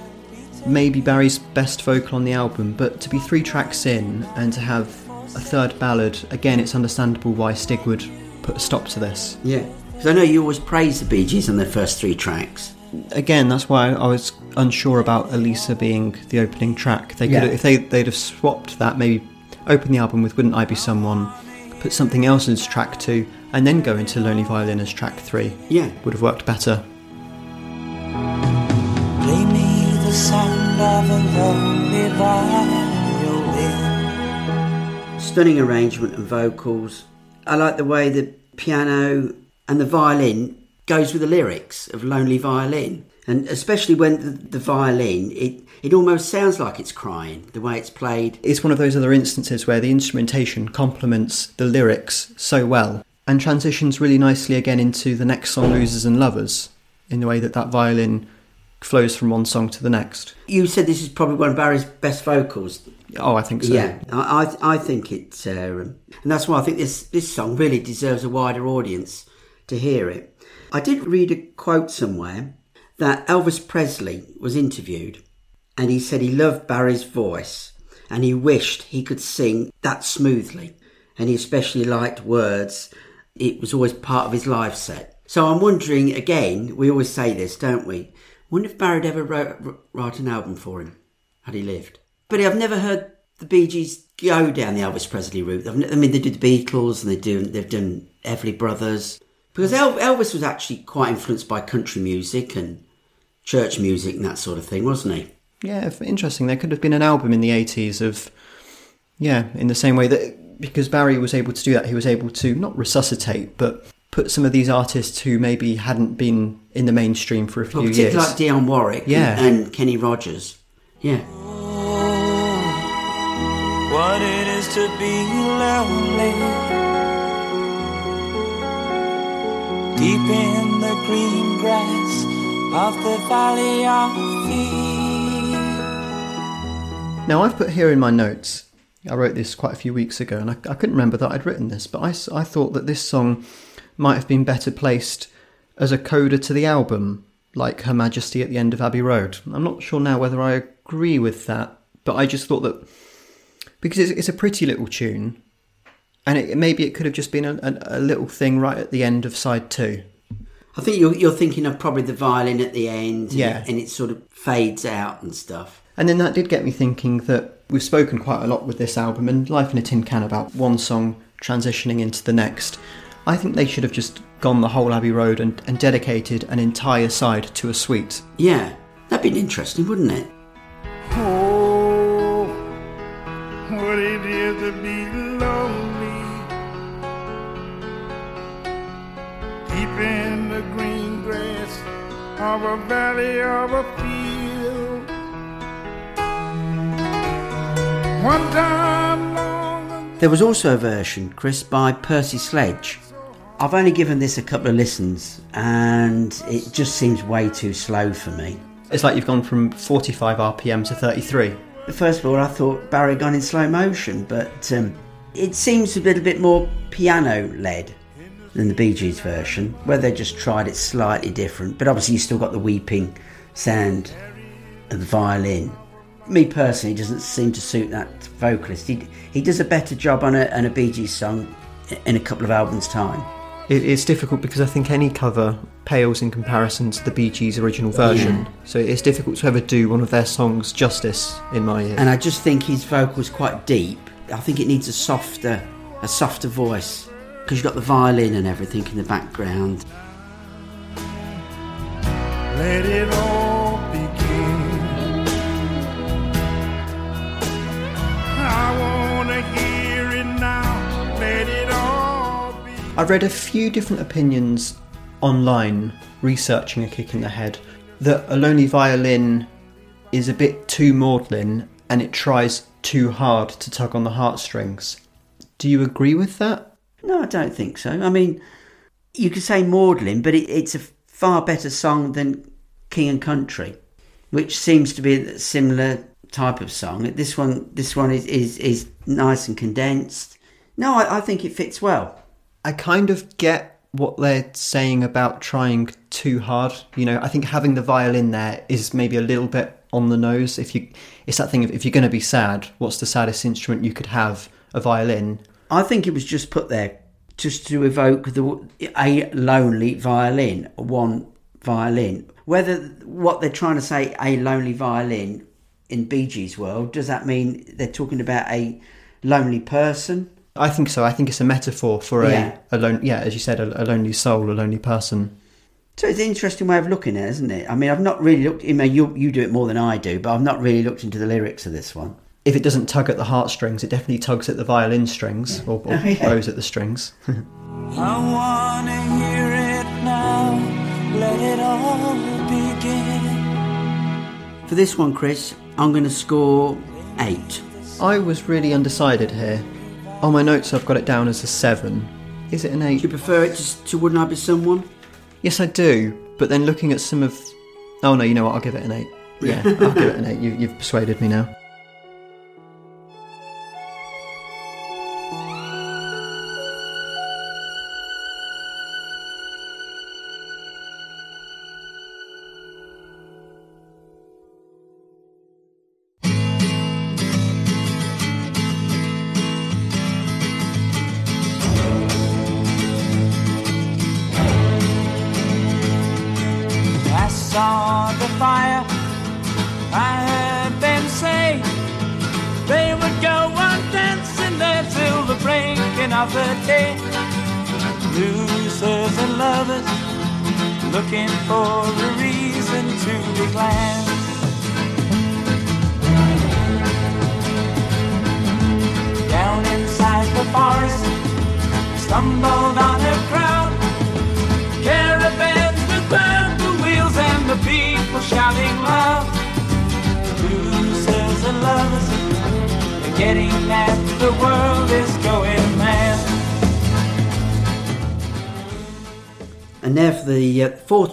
maybe Barry's best vocal on the album, but to be three tracks in and to have a third ballad, again, it's understandable why Stig would put a stop to this. Yeah. Because I know you always praise the Bee Gees on their first three tracks. Again, that's why I was unsure about Elisa being the opening track. They could, Yeah. if they they'd have swapped that, maybe open the album with "Wouldn't I Be Someone," put something else as track two, and then go into "Lonely Violin" as track three. Yeah. would have worked better. Play me the sound of a lonely violin. Stunning arrangement and vocals. I like the way the piano and the violin goes with the lyrics of Lonely Violin. And especially when the, the violin, it, it almost sounds like it's crying, the way it's played. It's one of those other instances where the instrumentation complements the lyrics so well and transitions really nicely again into the next song, Losers and Lovers, in the way that that violin flows from one song to the next. You said this is probably one of Barry's best vocals. Oh, I think so. Yeah, I, I, I think it's, uh, um, and that's why I think this, this song really deserves a wider audience to hear it. I did read a quote somewhere that Elvis Presley was interviewed and he said he loved Barry's voice and he wished he could sing that smoothly and he especially liked words. It was always part of his live set. So I'm wondering again, we always say this, don't we? Wonder if Barry'd ever wrote, write an album for him had he lived. But I've never heard the Bee Gees go down the Elvis Presley route. I mean, they did the Beatles and they do they've done Everly Brothers because El- Elvis was actually quite influenced by country music and church music and that sort of thing, wasn't he? Yeah, interesting. There could have been an album in the 80s of, yeah, in the same way that, because Barry was able to do that, he was able to not resuscitate, but put some of these artists who maybe hadn't been in the mainstream for a few Well, years. like Dionne Warwick and- Yeah. and, Kenny Rogers. Yeah. what it is to be lonely. Deep in the green grass of the valley of fear. Now, I've put here in my notes, I wrote this quite a few weeks ago, and I, I couldn't remember that I'd written this, but I thought that this song might have been better placed as a coda to the album, like Her Majesty at the End of Abbey Road. I'm not sure now whether I agree with that, but I just thought that because it's, it's a pretty little tune, and it, maybe it could have just been a, a, a little thing right at the end of side two. I think you're, you're thinking of probably the violin at the end. and Yeah. it- And it sort of fades out and stuff. And then that did get me thinking that we've spoken quite a lot with this album and Life in a Tin Can about one song transitioning into the next. I think they should have just gone the whole Abbey Road and, and dedicated an entire side to a suite. Yeah. That'd be interesting, wouldn't it? Oh, what it is to be of a valley of a field. One time long. There was also a version, Chris, by Percy Sledge. I've only given this a couple of listens and it just seems way too slow for me. It's like you've gone from 45 RPM to 33. First of all, I thought Barry gone in slow motion, but um, it seems a little bit more piano led than the Bee Gees version, where they just tried it slightly different. But obviously, you still got the weeping sound of the violin. Me personally, it doesn't seem to suit that vocalist. He, he does a better job on a, on a Bee Gees song in a couple of albums' time. It, it's difficult because I think any cover pales in comparison to the Bee Gees' original version. So it's difficult to ever do one of their songs justice in my ear. and I just think his vocal's quite deep. I think it needs a softer, a softer voice because you've got the violin and everything in the background. Let it all begin. I wanna hear it now. Let it all be. I've read a few different opinions online researching A Kick in the Head that A Lonely Violin is a bit too maudlin and it tries too hard to tug on the heartstrings. Do you agree with that? No, I don't think so. I mean, you could say maudlin, but it, it's a far better song than King and Country, which seems to be a similar type of song. This one, this one is is, is nice and condensed. No, I, I think it fits well. I kind of get what they're saying about trying too hard. You know, I think having the violin there is maybe a little bit on the nose. If you, it's that thing of if you're going to be sad, what's the saddest instrument you could have? A violin. I think it was just put there just to evoke the a lonely violin, one violin. Whether what they're trying to say, a lonely violin in Bee Gees' world, does that mean they're talking about a lonely person? I think so. I think it's a metaphor for Yeah. a, a lone, yeah, as you said, a, a lonely soul, a lonely person. So it's an interesting way of looking at it, isn't it? I mean, I've not really looked. I mean, you you do it more than I do, but I've not really looked into the lyrics of this one. If it doesn't tug at the heartstrings, it definitely tugs at the violin strings or, or Oh, yeah. blows at the strings. I wanna hear it now. Let it all begin. For this one, Chris, I'm going to score eight. I was really undecided here. On my notes, I've got it down as a seven. Is it an Do you prefer it to, to Wouldn't I Be Someone? Yes, I do. But then looking at some of, oh no, you know what? I'll give it an eight. Yeah, I'll give it an eight. You, you've persuaded me now.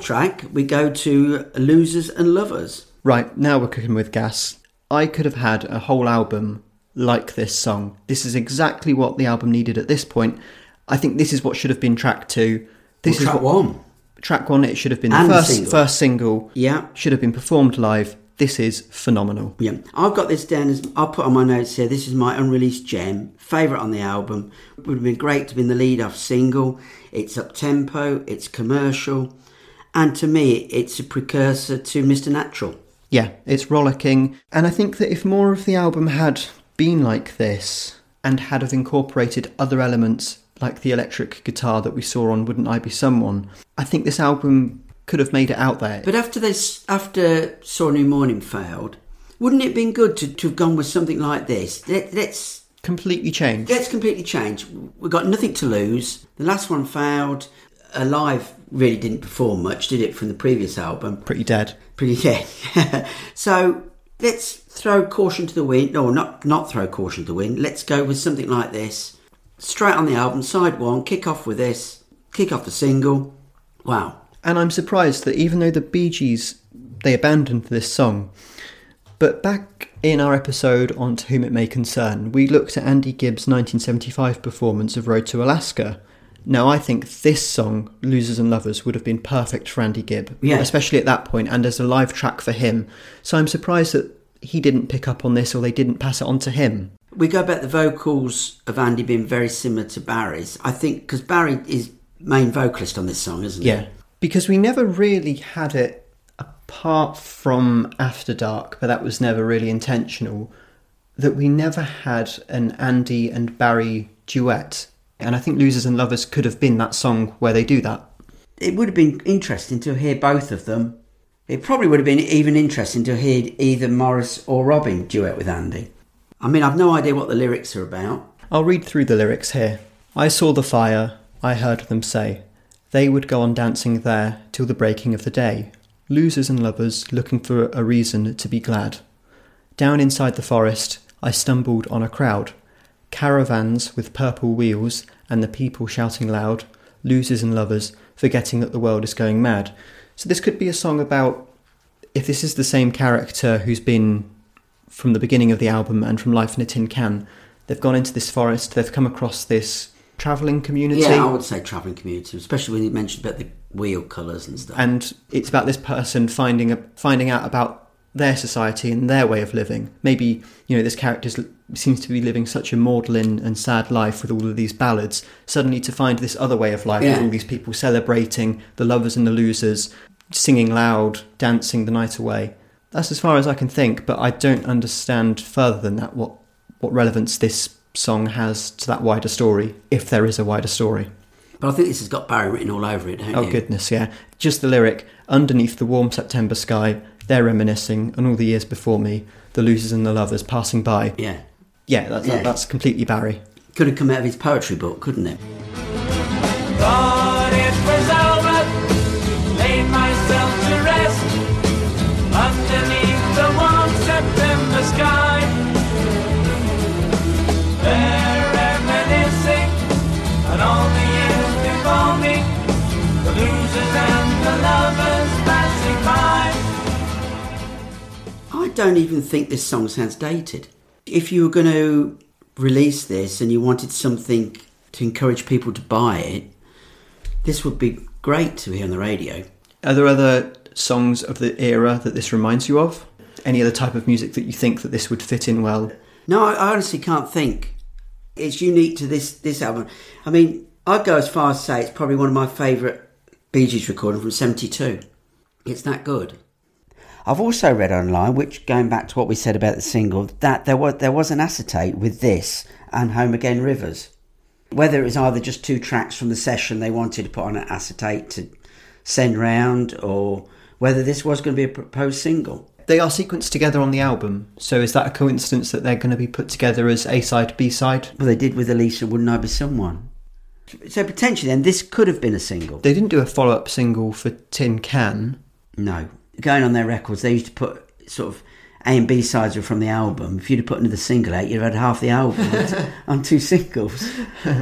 Track, we go to Losers and Lovers. Right, now we're cooking with gas. I could have had a whole album like this song. This is exactly what the album needed at this point. I think this is what should have been track two. This Well, is track what, one. Track one, it should have been the And the first single. first single. Yeah. Should have been performed live. This is phenomenal. Yeah, I've got this down as I'll put on my notes here. This is my unreleased gem, favourite on the album. Would have been great to be in the lead off single. It's up tempo, it's commercial, and to me, it's a precursor to Mr. Natural. Yeah, it's rollicking. And I think that if more of the album had been like this and had have incorporated other elements like the electric guitar that we saw on Wouldn't I Be Someone, I think this album could have made it out there. But after this, after Saw New Morning failed, wouldn't it have been good to, to have gone with something like this? Let, let's completely change. let's completely change. We've got nothing to lose. The last one failed. Alive really didn't perform much, did it, from the previous album? Pretty dead. Pretty dead. so let's throw caution to the wind. No, not not throw caution to the wind. Let's go with something like this. Straight on the album, side one. Kick off with this. Kick off the single. Wow. And I'm surprised that even though the Bee Gees they abandoned this song, but back in our episode on To Whom It May Concern, we looked at Andy Gibb's 1975 performance of Road to Alaska. Now, I think this song, Losers and Lovers, would have been perfect for Andy Gibb, Yeah. especially at that point, and as a live track for him. So I'm surprised that he didn't pick up on this or they didn't pass it on to him. We go back the vocals of Andy being very similar to Barry's. I think because Barry is main vocalist on this song, isn't he? Yeah, because we never really had it apart from After Dark, but that was never really intentional. That we never had an Andy and Barry duet, and I think Losers and Lovers could have been that song where they do that. It would have been interesting to hear both of them. It probably would have been even interesting to hear either Maurice or Robin duet with Andy. I mean, I've no idea what the lyrics are about. I'll read through the lyrics here. I saw the fire, I heard them say. They would go on dancing there till the breaking of the day. Losers and lovers looking for a reason to be glad. Down inside the forest, I stumbled on a crowd. Caravans with purple wheels and the people shouting loud. Losers and lovers forgetting that the world is going mad. So this could be a song about if this is the same character who's been from the beginning of the album and from Life in a Tin Can, they've gone into this forest, they've come across this travelling community. Yeah, I would say travelling community, especially when you mentioned about the wheel colours and stuff. and it's about this person finding a, finding out about their society and their way of living. Maybe you know this character seems to be living such a maudlin and sad life with all of these ballads. Suddenly, to find this other way of life with all these people celebrating the lovers and the losers, singing loud, dancing the night away. That's as far as I can think, but I don't understand further than that what what relevance this song has to that wider story, if there is a wider story. But I think this has got Barry written all over it, Oh you? goodness, yeah. Just the lyric, underneath the warm September sky, they're reminiscing, and all the years before me, the losers and the lovers passing by. Yeah. Yeah, that's, Yeah. that's completely Barry. Could have come out of his poetry book, couldn't it? Don't even think this song sounds dated. If you were going to release this and you wanted something to encourage people to buy it, this would be great to hear on the radio. Are there other songs of the era that this reminds you of? Any other type of music that you think that this would fit in well? No, I, honestly can't think. It's unique to this this album. I mean, I'd go as far as to say it's probably one of my favourite Bee Gees recordings from '72. It's that good. I've also read online, which going back to what we said about the single, that there was there was an acetate with this and Home Again Rivers. Whether it was either just two tracks from the session they wanted to put on an acetate to send round, or whether this was going to be a proposed single. They are sequenced together on the album, so is that a coincidence that they're going to be put together as A side, B side? Well, they did with Elisa, Wouldn't I Be Someone? So potentially then, this could have been a single. They didn't do a follow up single for Tin Can. No. Going on their records, they used to put sort of A and B sides were from the album. If you'd have put another single out, you'd have had half the album on- on two singles.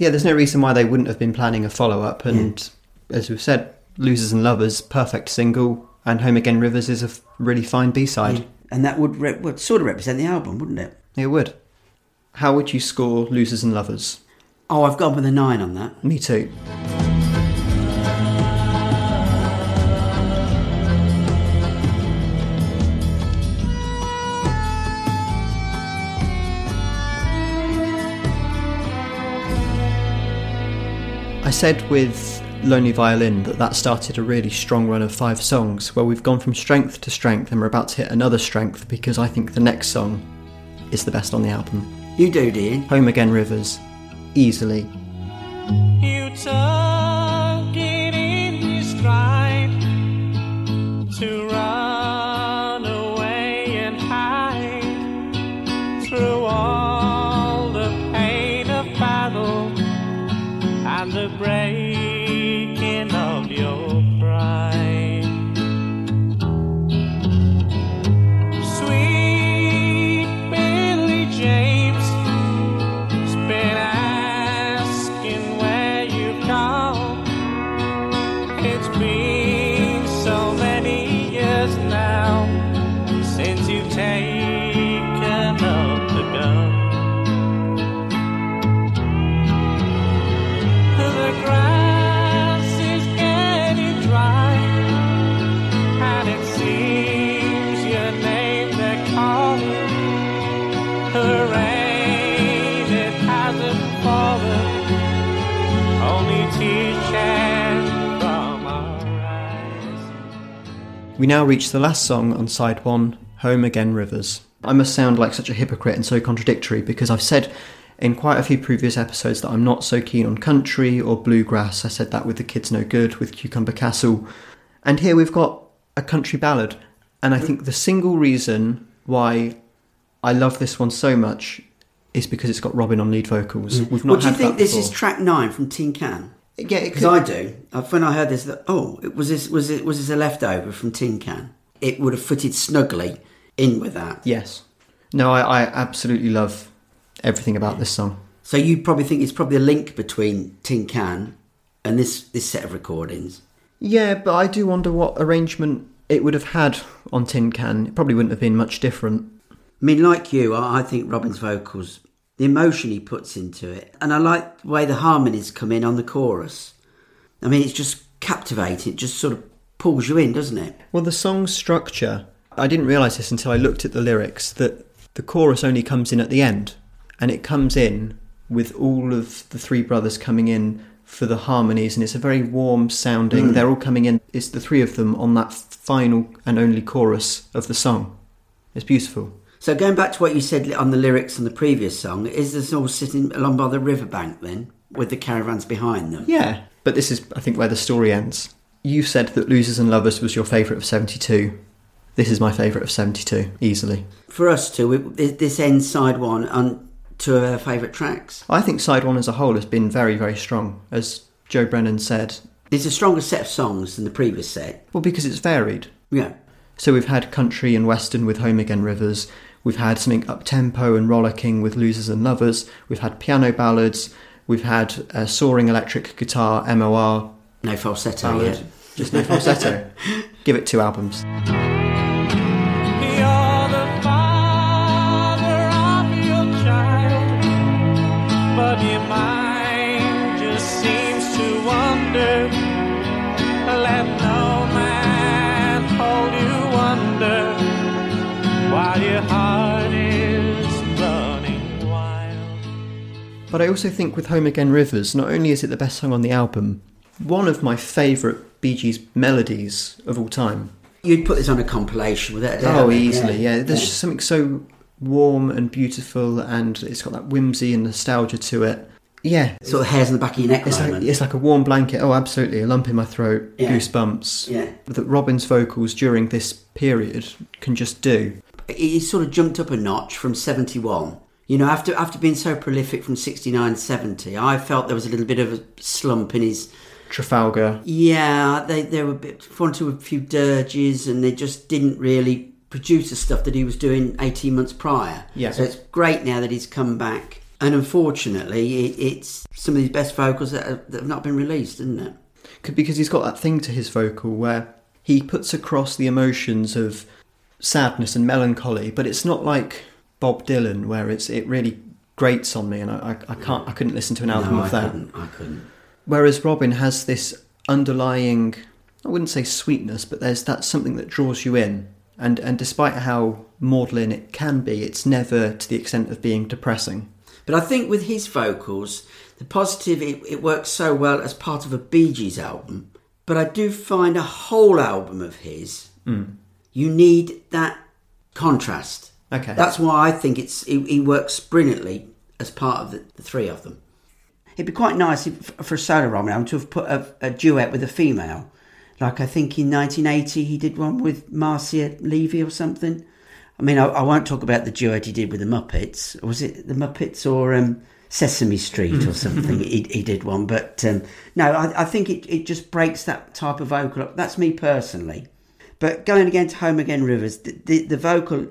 Yeah, there's no reason why they wouldn't have been planning a follow up, and as we've said, Losers and Lovers, perfect single, and Home Again Rivers is a f- really fine B side. And that would, re- would sort of represent the album, wouldn't it? It would. How would you score Losers and Lovers? Oh, I've gone with a nine on that. Me too. I said with Lonely Violin that that started a really strong run of five songs where we've gone from strength to strength and we're about to hit another strength because I think the next song is the best on the album. You do, Dean. Home Again Rivers, easily. We now reach the last song on side one, Home Again Rivers. I must sound like such a hypocrite and so contradictory because I've said in quite a few previous episodes that I'm not so keen on country or bluegrass. I said that with The Kid's No Good, with Cucumber Castle. And here we've got a country ballad. And I think the single reason why I love this one so much is because it's got Robin on lead vocals. Mm. We've not What do you think this before. is track nine from Tin Can? Yeah, Because I do. Uh, When I heard this, that oh, it was this was it was this a leftover from Tin Can? It would have fitted snugly in with that. Yes. No, I, I absolutely love everything about this song. So you probably think it's probably a link between Tin Can and this this set of recordings. Yeah, but I do wonder what arrangement it would have had on Tin Can. It probably wouldn't have been much different. I mean, like you, I I think Robin's vocals, the emotion he puts into it, and I like the way the harmonies come in on the chorus. I mean, it's just captivating. It just sort of pulls you in, doesn't it? Well, the song's structure, I didn't realise this until I looked at the lyrics, that the chorus only comes in at the end. And it comes in with all of the three brothers coming in for the harmonies, and it's a very warm sounding. Mm. They're all coming in, it's the three of them on that final and only chorus of the song. It's beautiful. So going back to what you said on the lyrics on the previous song, is this all sitting along by the riverbank then, with the caravans behind them? Yeah, but this is, I think, where the story ends. You said that Losers and Lovers was your favourite of 72. This is my favourite of 72, easily. For us too, this ends side one on two of our favourite tracks. I think side one as a whole has been very, very strong. As Joe Brennan said, It's a stronger set of songs than the previous set. well, because it's varied. Yeah. So we've had country and western with Home Again Rivers. We've had something up tempo and rollicking with Losers and Lovers. We've had piano ballads. We've had uh, soaring electric guitar MOR No falsetto ballad. yet. Just no falsetto. Give it two albums. Your heart is running wild. But I also think with Home Again Rivers, not only is it the best song on the album, one of my favourite Bee Gees melodies of all time. You'd put this on a compilation without a doubt. Oh, easily, yeah. There's just something so warm and beautiful, and it's got that whimsy and nostalgia to it. Yeah, Sort of hairs on the back of your neck it's like, it's like a warm blanket. Oh, absolutely, a lump in my throat, Yeah. goosebumps. Yeah. That Robin's vocals during this period can just do. He sort of jumped up a notch from 71 you know after after being so prolific from 69 70 i felt there was a little bit of a slump in his Trafalgar. yeah they they were a bit one to a few dirges and they just didn't really produce the stuff that he was doing 18 months prior Yeah. so it's great now that he's come back and unfortunately it, it's some of his best vocals that have, that have not been released isn't it Because he's got that thing to his vocal where he puts across the emotions of sadness and melancholy, but it's not like Bob Dylan where it's it really grates on me, and I, I, I can't I couldn't listen to an album no, of I that. couldn't, I couldn't Whereas Robin has this underlying, I wouldn't say sweetness, but there's that something that draws you in. And and despite how maudlin it can be, it's never to the extent of being depressing. But I think with his vocals, the positive, it, it works so well as part of a Bee Gees album. But I do find a whole album of his, hmm. You need that contrast. Okay. That's why I think it's he, he works brilliantly as part of the, the three of them. It'd be quite nice if, for a solo Robin album to have put a, a duet with a female. Like I think in 1980 he did one with Marcia Levy or something. I mean, I, I won't talk about the duet he did with the Muppets. Was it the Muppets or um, Sesame Street or something? he, he did one, but um, no, I, I think it, it just breaks that type of vocal up. That's me personally. But going again to Home Again Rivers, the, the, the vocal,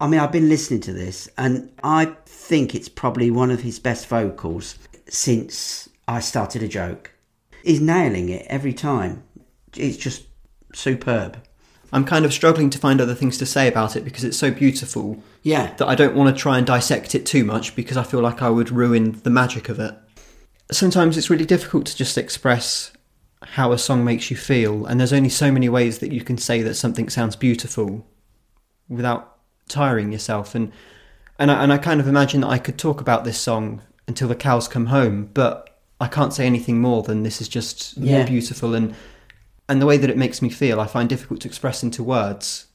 I mean, I've been listening to this and I think it's probably one of his best vocals since I started a joke. He's nailing it every time. It's just superb. I'm kind of struggling to find other things to say about it because it's so beautiful Yeah. that I don't want to try and dissect it too much because I feel like I would ruin the magic of it. Sometimes it's really difficult to just express how a song makes you feel, and there's only so many ways that you can say that something sounds beautiful without tiring yourself. And and I, and I kind of imagine that I could talk about this song until the cows come home, but I can't say anything more than this is just Yeah. beautiful and and the way that it makes me feel, I find difficult to express into words.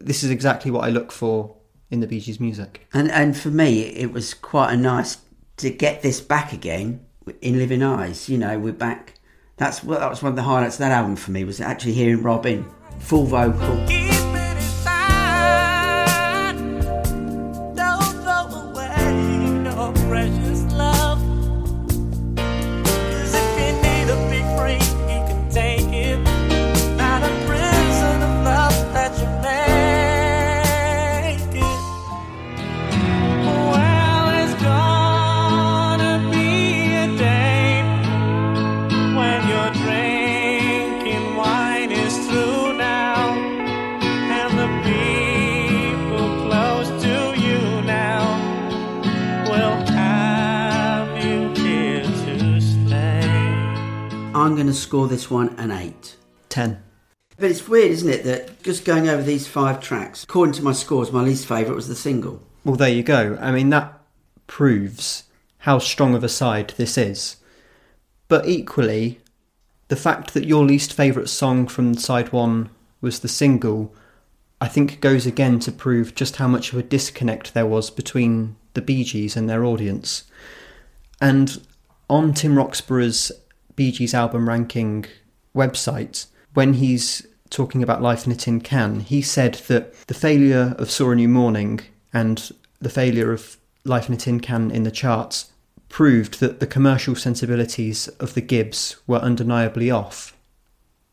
This is exactly what I look for in the Bee Gees music. And and for me, it was quite a nice to get this back again in Living Eyes. You know, we're back. That's that was one of the highlights of that album for me was actually hearing Robin full vocal. I'm going to score this one an eight. 10. But it's weird, isn't it, that just going over these five tracks, according to my scores, my least favourite was the single. Well, there you go. I mean, that proves how strong of a side this is. But equally, the fact that your least favourite song from side one was the single, I think goes again to prove just how much of a disconnect there was between the Bee Gees and their audience. And on Tim Roxborough's Bee Gees album ranking website, when he's talking about Life in a Tin Can, he said that the failure of Saw a New Morning and the failure of Life in a Tin Can in the charts proved that the commercial sensibilities of the Gibbs were undeniably off.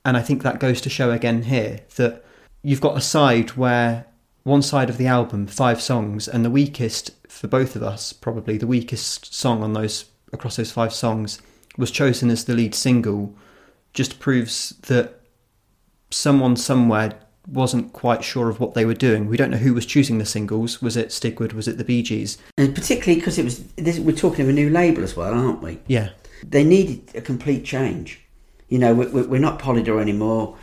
And I think that goes to show again here that you've got a side where one side of the album, five songs, and the weakest for both of us, probably the weakest song on those across those five songs, was chosen as the lead single, just proves that someone somewhere wasn't quite sure of what they were doing. We don't know who was choosing the singles. Was it Stigwood? Was it the Bee Gees? And particularly because it was, this, we're talking of a new label as well, aren't we? Yeah. They needed a complete change. You know, we- we- we're not Polydor anymore.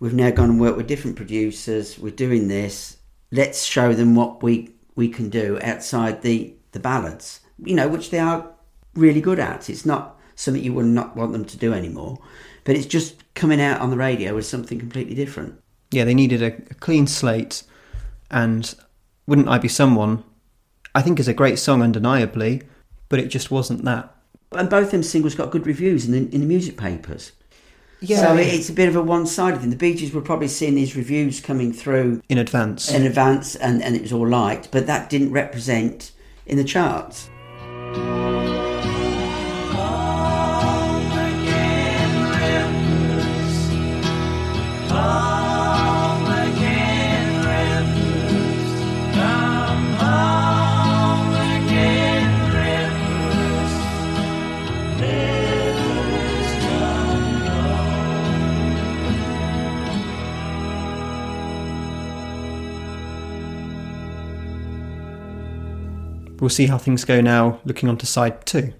We've now gone and worked with different producers. We're doing this. Let's show them what we, we can do outside the, the ballads, you know, which they are really good at. It's not something you would not want them to do anymore, but it's just coming out on the radio as something completely different. Yeah, they needed a, a clean slate, and Wouldn't I Be Someone, I think is a great song undeniably, but it just wasn't that And both them singles got good reviews in the, in the music papers. Yeah. So it's a bit of a one-sided thing. The Bee Gees were probably seeing these reviews coming through in advance. in advance, and, and it was all liked, but that didn't represent in the charts. We'll see how things go now, looking on to side two.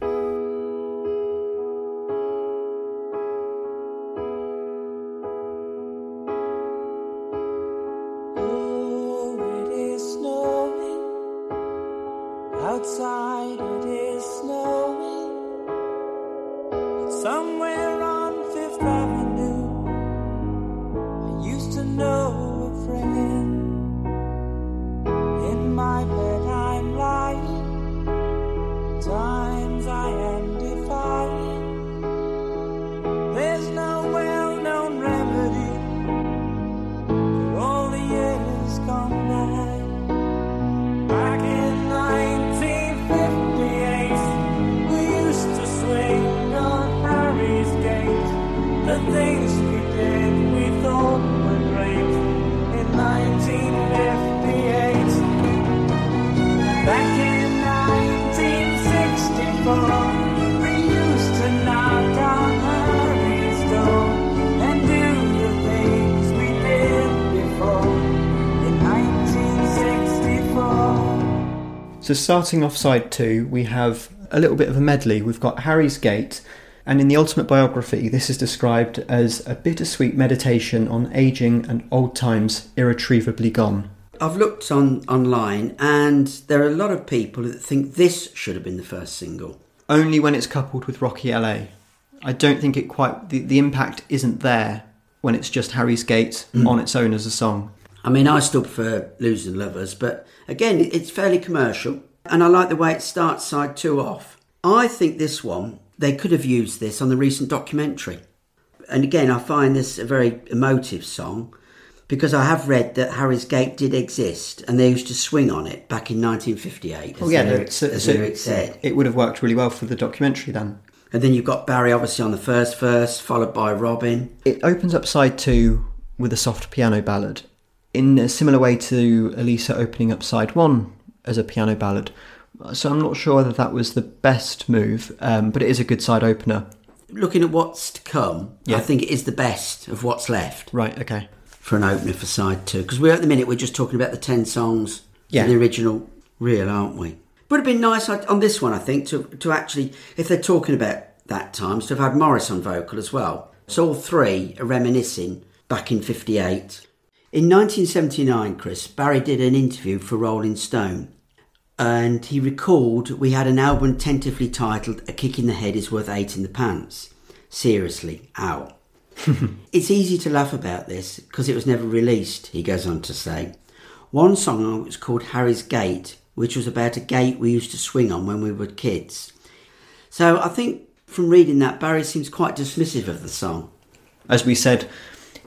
So, starting off side two, we have a little bit of a medley. We've got Harry's Gate, and in the Ultimate Biography, this is described as a bittersweet meditation on aging and old times irretrievably gone. I've looked on online, and there are a lot of people that think this should have been the first single. Only when it's coupled with Rocky LA. I don't think it quite, the, the impact isn't there when it's just Harry's Gate mm. on its own as a song. I mean, I still prefer Losing Lovers, but again, it's fairly commercial, and I like the way it starts side two off. I think this one, they could have used this on the recent documentary. And again, I find this a very emotive song because I have read that Harry's Gate did exist and they used to swing on it back in 1958, as, Oh, yeah, the, so- as so the said. It would have worked really well for the documentary then. And then you've got Barry obviously on the first verse, followed by Robin. It opens up side two with a soft piano ballad, in a similar way to Elisa opening up side one as a piano ballad. So I'm not sure whether that was the best move, um, but it is a good side opener. Looking at what's to come, Yeah. I think it is the best of what's left. Right, okay. for an opener for side two because we're at the minute we're just talking about the 10 songs Yeah. for the original reel aren't we would have been nice on this one i think to, to actually if they're talking about that time, to have had Maurice on vocal as well so all three are reminiscing back in 58 in 1979 chris barry did an interview for rolling stone and he recalled we had an album tentatively titled a kick in the head is worth eight in the pants seriously ow. it's easy to laugh about this because it was never released, he goes on to say. One song was called Harry's Gate, which was about a gate we used to swing on when we were kids. So I think from reading that, Barry seems quite dismissive of the song. As we said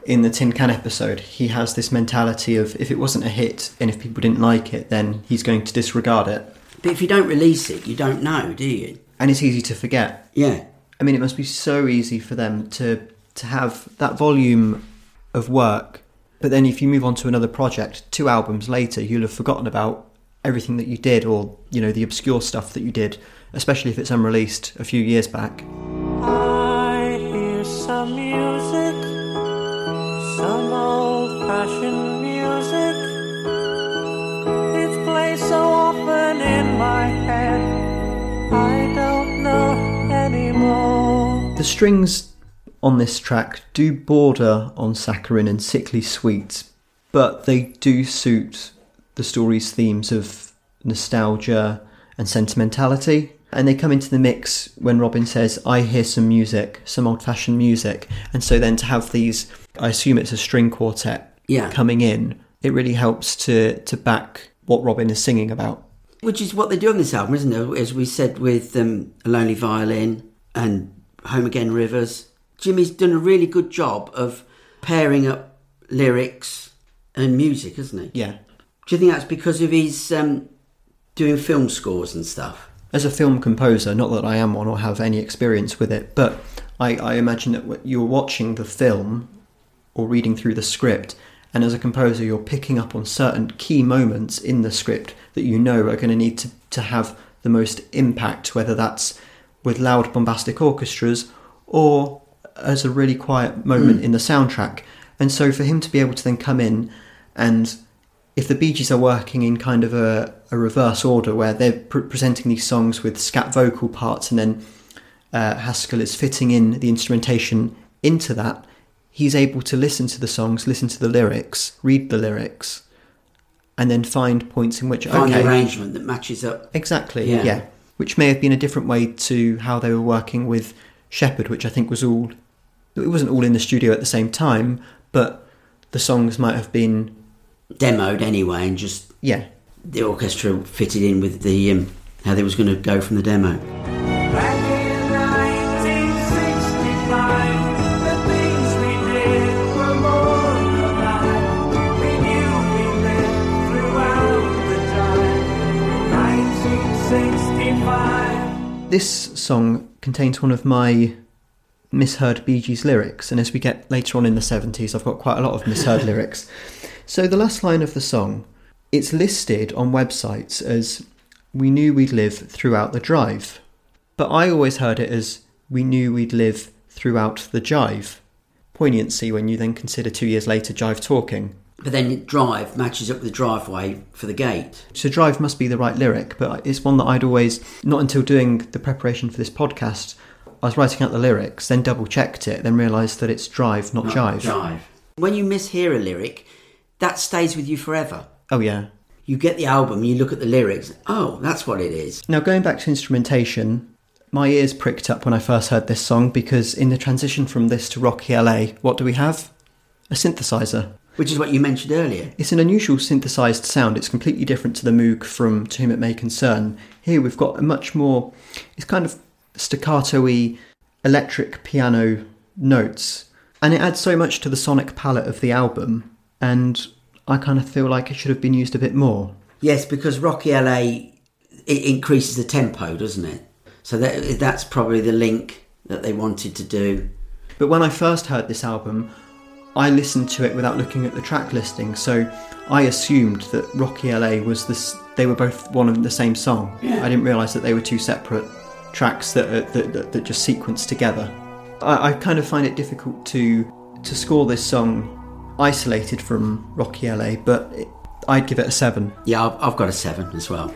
in the Tin Can episode, he has this mentality of if it wasn't a hit and if people didn't like it, then he's going to disregard it. But if you don't release it, you don't know, do you? And it's easy to forget. Yeah. I mean, it must be so easy for them to to have that volume of work, but then if you move on to another project, two albums later, you'll have forgotten about everything that you did, or you know, the obscure stuff that you did, especially if it's unreleased a few years back. Fashioned music. It's played so often in my head, I don't know anymore. The strings on this track do border on saccharine and sickly sweet, but they do suit the story's themes of nostalgia and sentimentality. And they come into the mix when Robin says, I hear some music, some old fashioned music. And so then to have these, I assume it's a string quartet Yeah. coming in, it really helps to, to back what Robin is singing about. Which is what they do on this album, isn't it? As we said with um, A Lonely Violin and Home Again Rivers. Jimmy's done a really good job of pairing up lyrics and music, hasn't he? Yeah. Do you think that's because of his um, doing film scores and stuff? As a film composer, not that I am one or have any experience with it, but I, I imagine that you're watching the film or reading through the script, and as a composer, you're picking up on certain key moments in the script that you know are going to need to, to have the most impact, whether that's with loud bombastic orchestras or as a really quiet moment in the soundtrack. And so for him to be able to then come in and if the Bee Gees are working in kind of a, a reverse order where they're pre- presenting these songs with scat vocal parts and then uh, Haskell is fitting in the instrumentation into that, he's able to listen to the songs, listen to the lyrics, read the lyrics, and then find points in which Find okay, an arrangement that matches up. Exactly, Yeah. yeah. Which may have been a different way to how they were working with Shepherd, which I think was all. It wasn't all in the studio at the same time, but the songs might have been. Demoed anyway, and just Yeah. the orchestra fitted in with the um, how they was going to go from the demo. This song contains one of my misheard Bee Gees lyrics, and as we get later on in the 70s, I've got quite a lot of misheard lyrics. So the last line of the song, it's listed on websites as "We knew we'd live throughout the drive," but I always heard it as "We knew we'd live throughout the jive." Poignancy when you then consider two years later Jive talking. But then drive matches up with the driveway for the gate. So Drive must be the right lyric, but it's one that I'd always, not until doing the preparation for this podcast, I was writing out the lyrics, then double checked it, then realised that it's Drive, not, not Jive. Jive. When you mishear a lyric, that stays with you forever. Oh, yeah. You get the album, you look at the lyrics. Oh, that's what it is. Now, going back to instrumentation, my ears pricked up when I first heard this song because in the transition from this to Rocky LA, what do we have? A synthesizer. Which is what you mentioned earlier. It's an unusual synthesized sound. It's completely different to the Moog from To Whom It May Concern. Here we've got a much more, it's kind of staccato y electric piano notes. And it adds so much to the sonic palette of the album. And I kind of feel like it should have been used a bit more. Yes, because Rocky LA it increases the tempo, doesn't it? So that that's probably the link that they wanted to do. But when I first heard this album, I listened to it without looking at the track listing, so I assumed that Rocky LA was this. They were both one of the same song. I didn't realise that they were two separate tracks that are, that, that, that just sequenced together. I, I kind of find it difficult to to score this song isolated from Rocky LA, but it, I'd give it a seven. Yeah, I've, I've got a seven as well.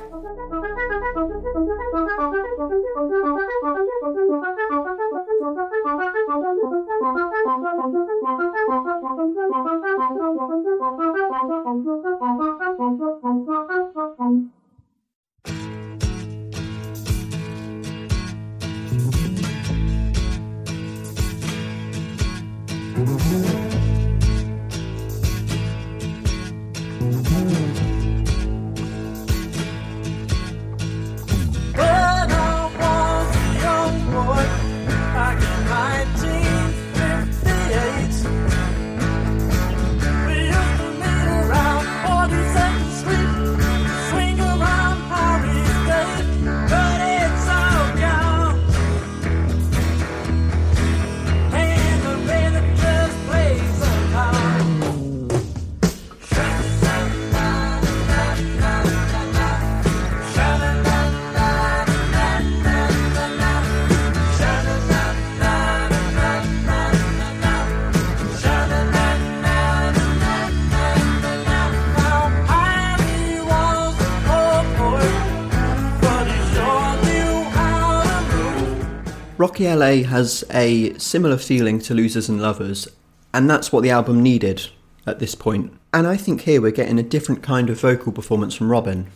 Rocky LA has a similar feeling to Losers and Lovers, and that's what the album needed at this point. And I think here we're getting a different kind of vocal performance from Robin.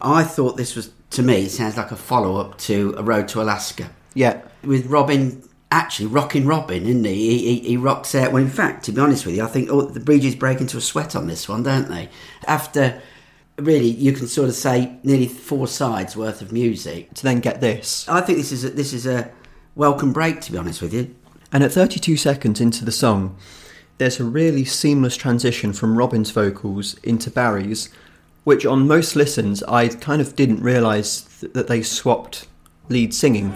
I thought this was, to me, it sounds like a follow up to A Road to Alaska. Yeah, With Robin actually rocking Robin, isn't he? He, he? he rocks out. Well, in fact, to be honest with you, I think oh, the Bee break into a sweat on this one, don't they? After really you can sort of say nearly four sides worth of music. To then get this. I think this is a, this is a welcome break, to be honest with you. And at 32 seconds into the song, there's a really seamless transition from Robin's vocals into Barry's, which on most listens I kind of didn't realise th- that they swapped lead singing.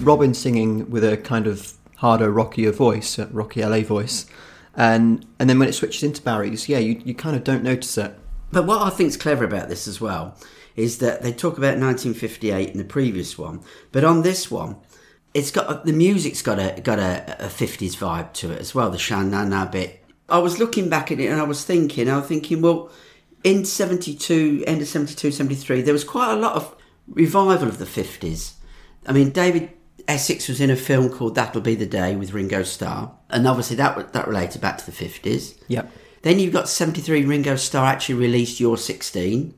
Robin singing with a kind of harder, rockier voice, a rocky LA voice, and and then when it switches into Barry's, yeah, you, you kind of don't notice it. But what I think's clever about this as well is that they talk about 1958 in the previous one, but on this one, it's got the music's got a got a, a 50s vibe to it as well. The sha na na bit. I was looking back at it and I was thinking, I was thinking, well, in 72, end of 72, 73, there was quite a lot of revival of the 50s. I mean, David Essex was in a film called That'll Be the Day with Ringo Starr, and obviously that that related back to the 50s. Yep. Then you've got 73, Ringo Starr actually released Your 16,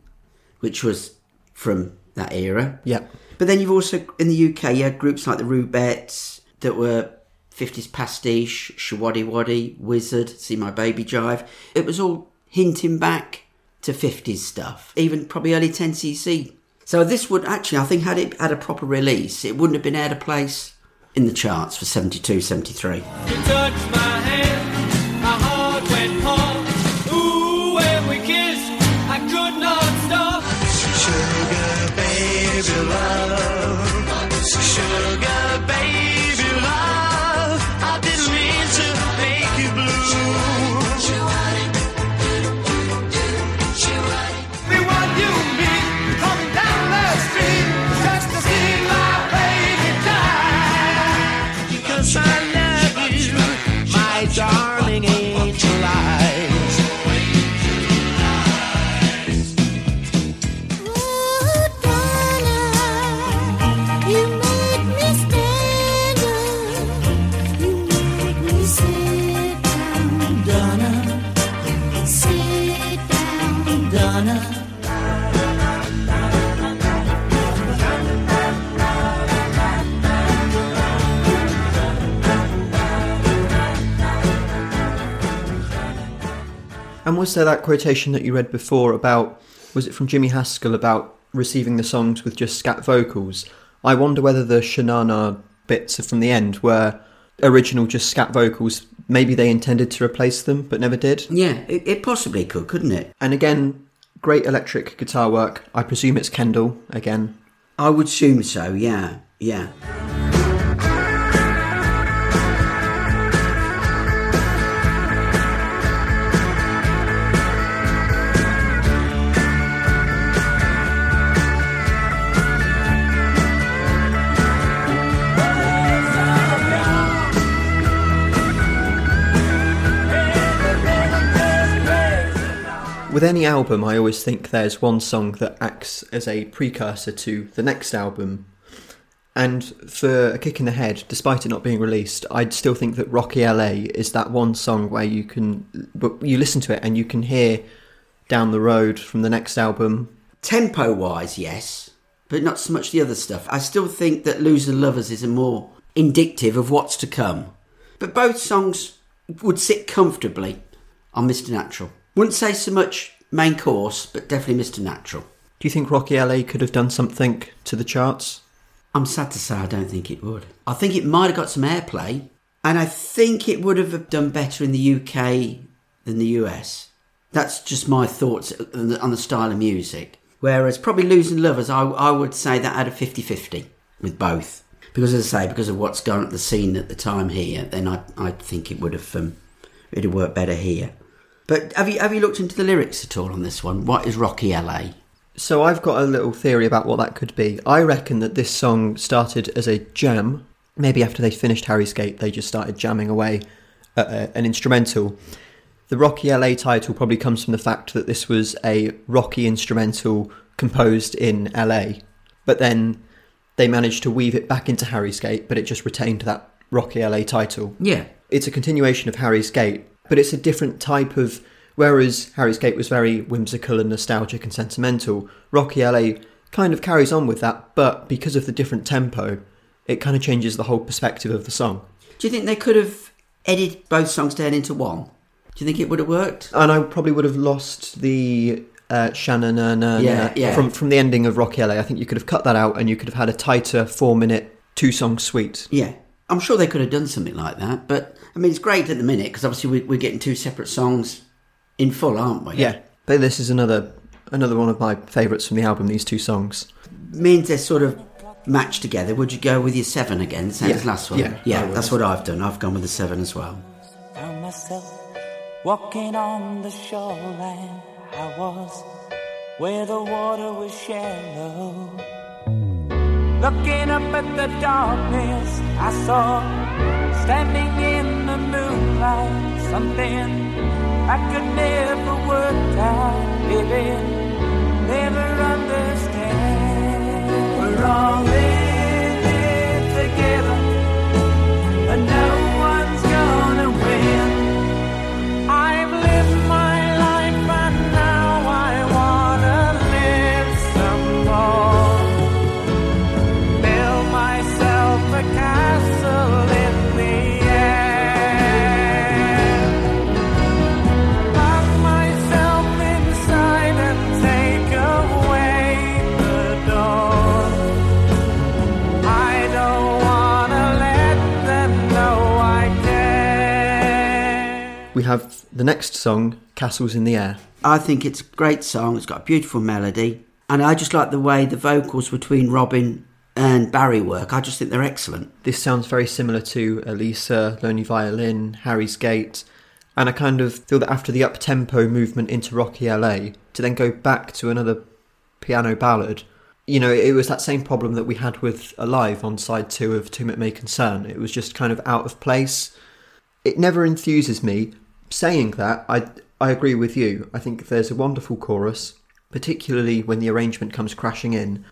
which was from that era. Yeah. But then you've also, in the UK, you had groups like the Rubettes that were 50s pastiche, Shawaddy Waddy, Wizzard, See My Baby Jive. It was all hinting back to 50s stuff, even probably early 10cc. So this would actually, I think, had it had a proper release, it wouldn't have been out of place in the charts for 72, 73. And was there that quotation that you read before about, was it from Jimmy Haskell about receiving the songs with just scat vocals? I wonder whether the Shanana bits are from the end were original just scat vocals. Maybe they intended to replace them, but never did. Yeah, it, it possibly could, couldn't it? And again, great electric guitar work. I presume it's Kendall again. I would assume so, yeah, yeah. With any album, I always think there's one song that acts as a precursor to the next album. And for A Kick in the Head, despite it not being released, I'd still think that Rocky LA is that one song where you can, you listen to it and you can hear down the road from the next album. Tempo wise, yes, but not so much the other stuff. I still think that Loser Lovers is a more indicative of what's to come. But both songs would sit comfortably on Mr. Natural. Wouldn't say so much main course, but definitely Mr. Natural. Do you think Rocky LA could have done something to the charts? I'm sad to say I don't think it would. I think it might have got some airplay, and I think it would have done better in the UK than the US. That's just my thoughts on the, on the style of music. Whereas probably Losing Lovers, I, I would say that had a 50 50 with both. Because as I say, because of what's gone at the scene at the time here, then I, I think it would have um, it'd have worked better here. But have you have you looked into the lyrics at all on this one? What is Rocky LA? So I've got a little theory about what that could be. I reckon that this song started as a jam. Maybe after they finished Harry's Gate, they just started jamming away at a, an instrumental. The Rocky LA title probably comes from the fact that this was a rocky instrumental composed in LA, but then they managed to weave it back into Harry's Gate, but it just retained that Rocky LA title. Yeah, It's a continuation of Harry's Gate, but it's a different type of. Whereas Harry's Gate was very whimsical and nostalgic and sentimental, Rocky LA kind of carries on with that, but because of the different tempo, it kind of changes the whole perspective of the song. Do you think they could have edit both songs down into one, do you think it would have worked? And I probably would have lost the uh, Shannon Yeah, yeah. from from the ending of Rocky LA. I think you could have cut that out, and you could have had a tighter four minute two song suite. Yeah, I'm sure they could have done something like that. But I mean, it's great at the minute because obviously we, we're getting two separate songs in full, aren't we? Yeah, but this is another another one of my favourites from the album. These two songs. means they're sort of matched together. Would you go with your seven again, same Yeah, as last one? yeah, yeah, that's what I've done. I've gone with the seven as well. Found myself walking on the shoreline. I was where the water was shallow. Looking up at the darkness, I saw standing in the moonlight something I could never work out, baby, never understand. We're all in it together, have the next song, "Castles in the Air." I think it's a great song. It's got a beautiful melody, and I just like the way the vocals between Robin and Barry work. I just think they're excellent. This sounds very similar to Elisa, Lonely Violin, Harry's Gate, and I kind of feel that after the up tempo movement into Rocky LA, to then go back to another piano ballad, you know, it was that same problem that we had with Alive on side two of To It May Concern. It was just kind of out of place. It never enthuses me. Saying that, I I agree with you. I think there's a wonderful chorus, particularly when the arrangement comes crashing in.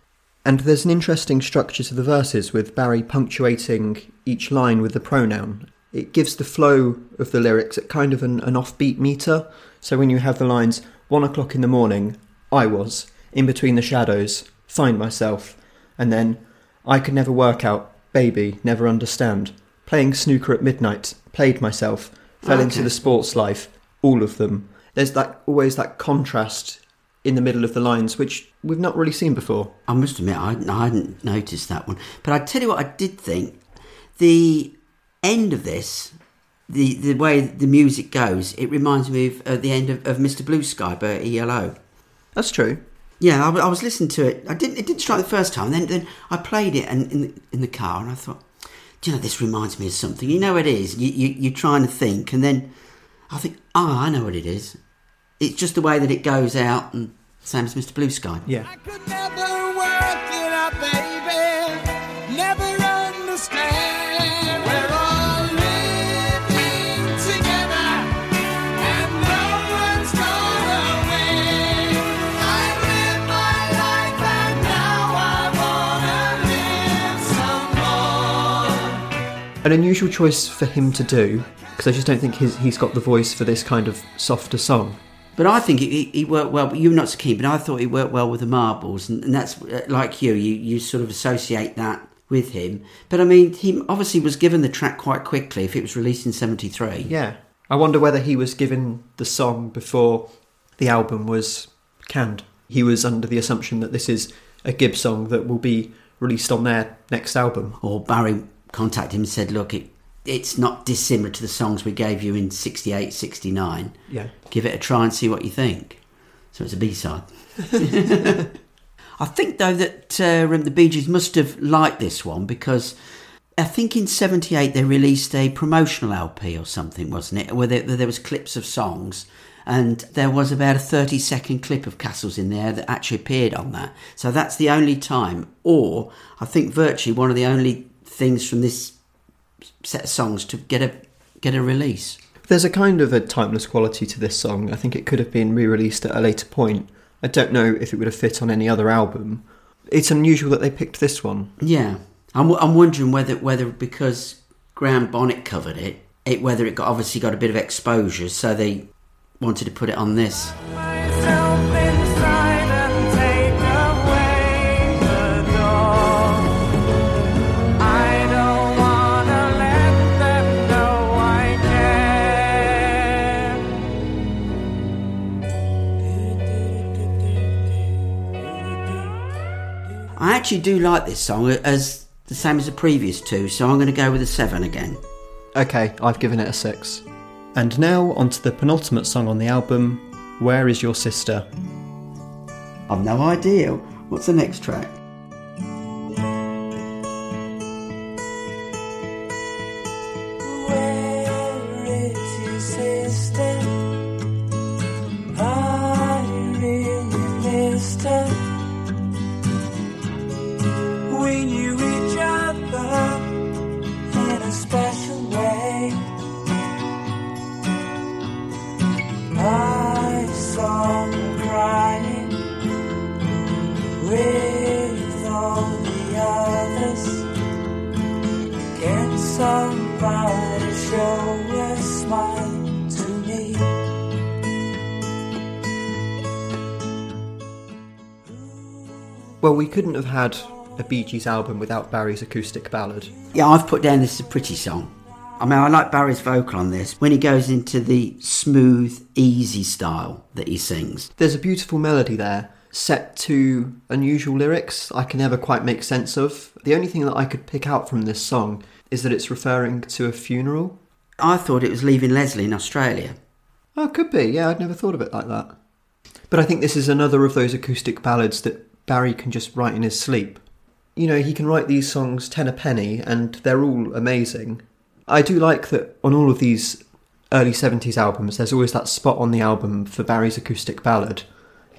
And there's an interesting structure to the verses with Barry punctuating each line with the pronoun. It gives the flow of the lyrics at kind of an, an offbeat meter. So when you have the lines, one o'clock in the morning, I was, in between the shadows, find myself, and then, I could never work out, baby, never understand, playing snooker at midnight, played myself, fell into the sports life, all of them. There's that always that contrast in the middle of the lines, which we've not really seen before. I must admit, I, I hadn't noticed that one. But I tell you what, I did think the end of this, the the way the music goes, it reminds me of uh, the end of, of Mr. Blue Sky by ELO. That's true. Yeah, I was listening to it. I didn't. It didn't strike the first time. Then, then I played it and in the, in the car, and I thought, do you know, this reminds me of something. You know, what it is. You, you you're trying to think, and then I think, oh, I know what it is. It's just the way that it goes out, and same as Mr. Blue Sky. Yeah. An unusual choice for him to do, because I just don't think his, he's got the voice for this kind of softer song. But I think he, he worked well. But you're not so keen. But I thought he worked well with the marbles, and, and that's uh, like you. You you sort of associate that with him. But I mean, he obviously was given the track quite quickly. If it was released in '73, Yeah. I wonder whether he was given the song before the album was canned. He was under the assumption that this is a Gibb song that will be released on their next album. or Barry contacted him and said, "Look, it, it's not dissimilar to the songs we gave you in '68, '69. Yeah. Give it a try and see what you think." So it's a B side. I think though that uh, the Bee Gees must have liked this one because I think in '78 they released a promotional LP or something, wasn't it? Where there, where there was clips of songs, and there was about a 30 second clip of Castles in there that actually appeared on that. So that's the only time, or I think virtually one of the only things from this set of songs to get a get a release. There's a kind of a timeless quality to this song. I think it could have been re released at a later point. I don't know if it would have fit on any other album. It's unusual that they picked this one. Yeah, I'm, I'm wondering whether whether because Graham Bonnet covered it, it whether it got obviously got a bit of exposure, so they wanted to put it on this. myself actually do like this song as the same as the previous two, so I'm going to go with a seven again. Okay, I've given it a six. And now onto the penultimate song on the album, Where Is Your Sister? I've no idea. What's the next track? Well, we couldn't have had a Bee Gees album without Barry's acoustic ballad. Yeah, I've put down this as a pretty song. I mean, I like Barry's vocal on this when he goes into the smooth, easy style that he sings. There's a beautiful melody there, set to unusual lyrics I can never quite make sense of. The only thing that I could pick out from this song is that it's referring to a funeral. I thought it was leaving Lesley in Australia. Oh, it could be. Yeah, I'd never thought of it like that. But I think this is another of those acoustic ballads that Barry can just write in his sleep. You know, he can write these songs ten a penny, and they're all amazing. I do like that on all of these early 70s albums, there's always that spot on the album for Barry's acoustic ballad,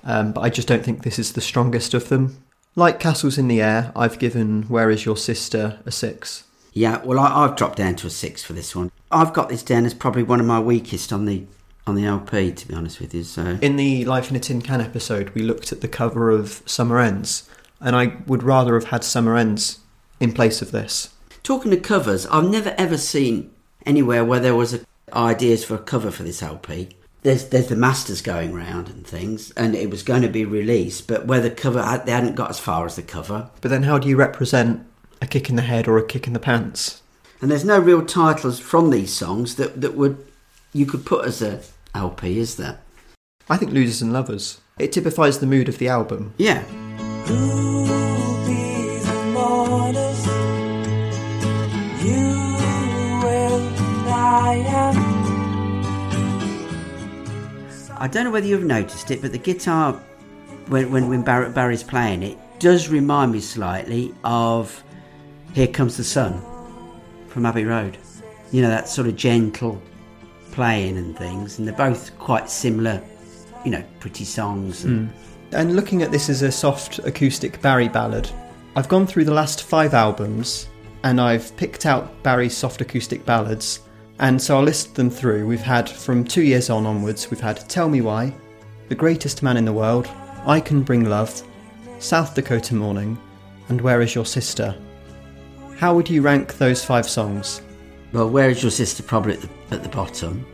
um, but I just don't think this is the strongest of them. Like Castles in the Air, I've given Where Is Your Sister a 6. Yeah, well, I, I've dropped down to a six for this one. I've got this down as probably one of my weakest on the on the LP, to be honest with you. So In the Life in a Tin Can episode, we looked at the cover of Summer Ends, and I would rather have had Summer Ends in place of this. Talking of covers, I've never ever seen anywhere where there was a, ideas for a cover for this LP. There's there's the masters going round and things, and it was going to be released, but where the cover uh, they hadn't got as far as the cover, But then, how do you represent a kick in the head or a kick in the pants? and there's no real titles from these songs that that would you could put as a LP, is there? I think Losers and Lovers. It typifies the mood of the album. Yeah, Who'll be the mourners? You will, and I. I don't know whether you've noticed it, but the guitar when when when Barrett Barry's playing it does remind me slightly of "Here Comes the Sun" from Abbey Road. You know that sort of gentle playing and things, and they're both quite similar. You know, pretty songs. And, And looking at this as a soft acoustic Barry ballad, I've gone through the last five albums and I've picked out Barry's soft acoustic ballads. And so I'll list them through. We've had from two years on onwards, we've had Tell Me Why, The Greatest Man in the World, I Can Bring Love, South Dakota Morning, and Where Is Your Sister? How would you rank those five songs? Well, where is your sister? Probably at the, at the bottom,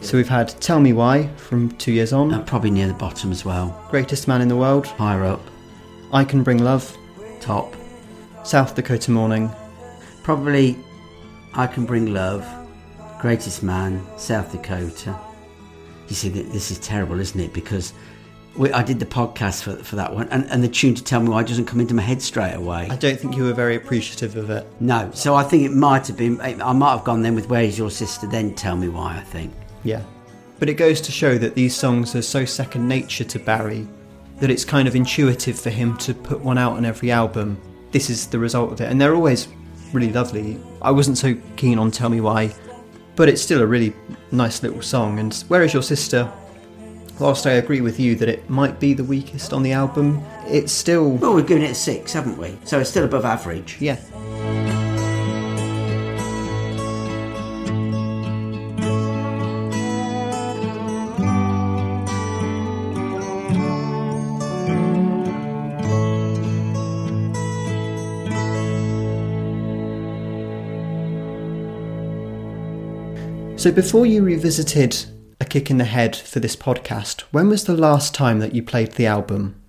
So we've had Tell Me Why from two years on, and probably near the bottom as well. Greatest Man in the World, Higher up, I Can Bring Love, top, South Dakota Morning, probably. I can bring love, greatest man, South Dakota. You see, this is terrible, isn't it? Because we, I did the podcast for, for that one, and, and the tune to tell me why doesn't come into my head straight away. I don't think you were very appreciative of it. No, so I think it might have been. I might have gone then with "Where Is Your Sister?" Then tell me why. I think. Yeah. But it goes to show that these songs are so second nature to Barry that it's kind of intuitive for him to put one out on every album. This is the result of it. And they're always really lovely. I wasn't so keen on Tell Me Why, but it's still a really nice little song. And Where Is Your Sister? Whilst I agree with you that it might be the weakest on the album, it's still. Well, we've given it a six, haven't we? So it's still above average. Yeah. So before you revisited Kick in the Head for this podcast, when was the last time that you played the album?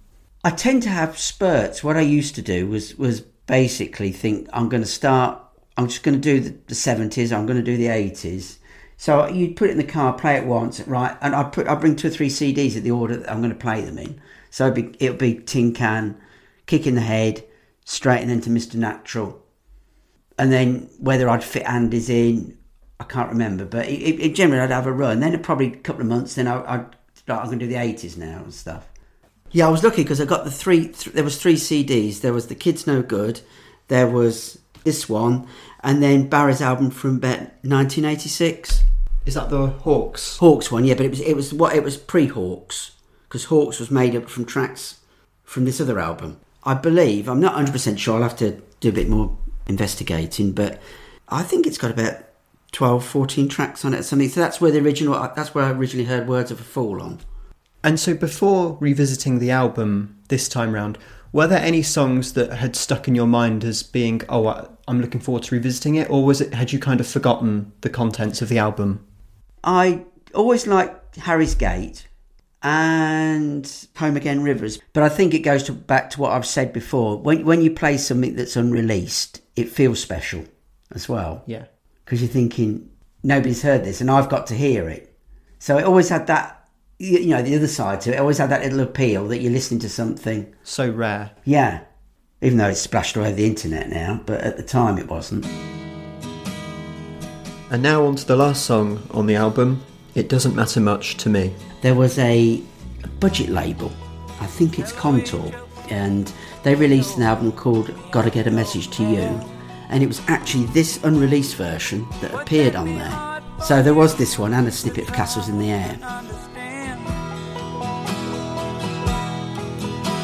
I tend to have spurts. What I used to do was was basically think I'm going to start. I'm just going to do the, 70s. I'm going to do the 80s. So you'd put it in the car, play it once, right? And I put I bring two or three CDs at the order that I'm going to play them in. So it'd be, it'll be Tin Can, Kick in the Head, straight and then to Mr. Natural. And then whether I'd fit Andy's in, I can't remember. But it, it, it generally, I'd have a run. Then probably a couple of months, then I, I'd start, I'm going to do the 80s now and stuff. Yeah, I was lucky because I got the three. Th- there was three CDs. There was the Kid's No Good. There was this one, and then Barry's album from about 1986. Is that the Hawks? Hawks one, yeah, but it was it was what it was pre Hawks because Hawks was made up from tracks from this other album. I believe I'm not 100 percent sure. I'll have to do a bit more investigating, but I think it's got about 12, 14 tracks on it or something. So that's where the original. Uh, that's where I originally heard Words of a Fool on. And so before revisiting the album this time round, were there any songs that had stuck in your mind as being, oh, I'm looking forward to revisiting it, or was it had you kind of forgotten the contents of the album? I always liked Harry's Gate and Home Again Rivers, but I think it goes to, back to what I've said before. When when you play something that's unreleased, it feels special as well Yeah. Because you're thinking nobody's heard this, and I've got to hear it. So it always had that, you know, the other side to it. it always had that little appeal that you're listening to something. So rare. Yeah, even though it's splashed all over the internet now, but at the time it wasn't. And now on to the last song on the album, It Doesn't Matter Much to Me. there was a budget label, I think it's Contour, and they released an album called Gotta Get a Message to You, and it was actually this unreleased version that appeared on there. So there was this one and a snippet of Castles in the Air.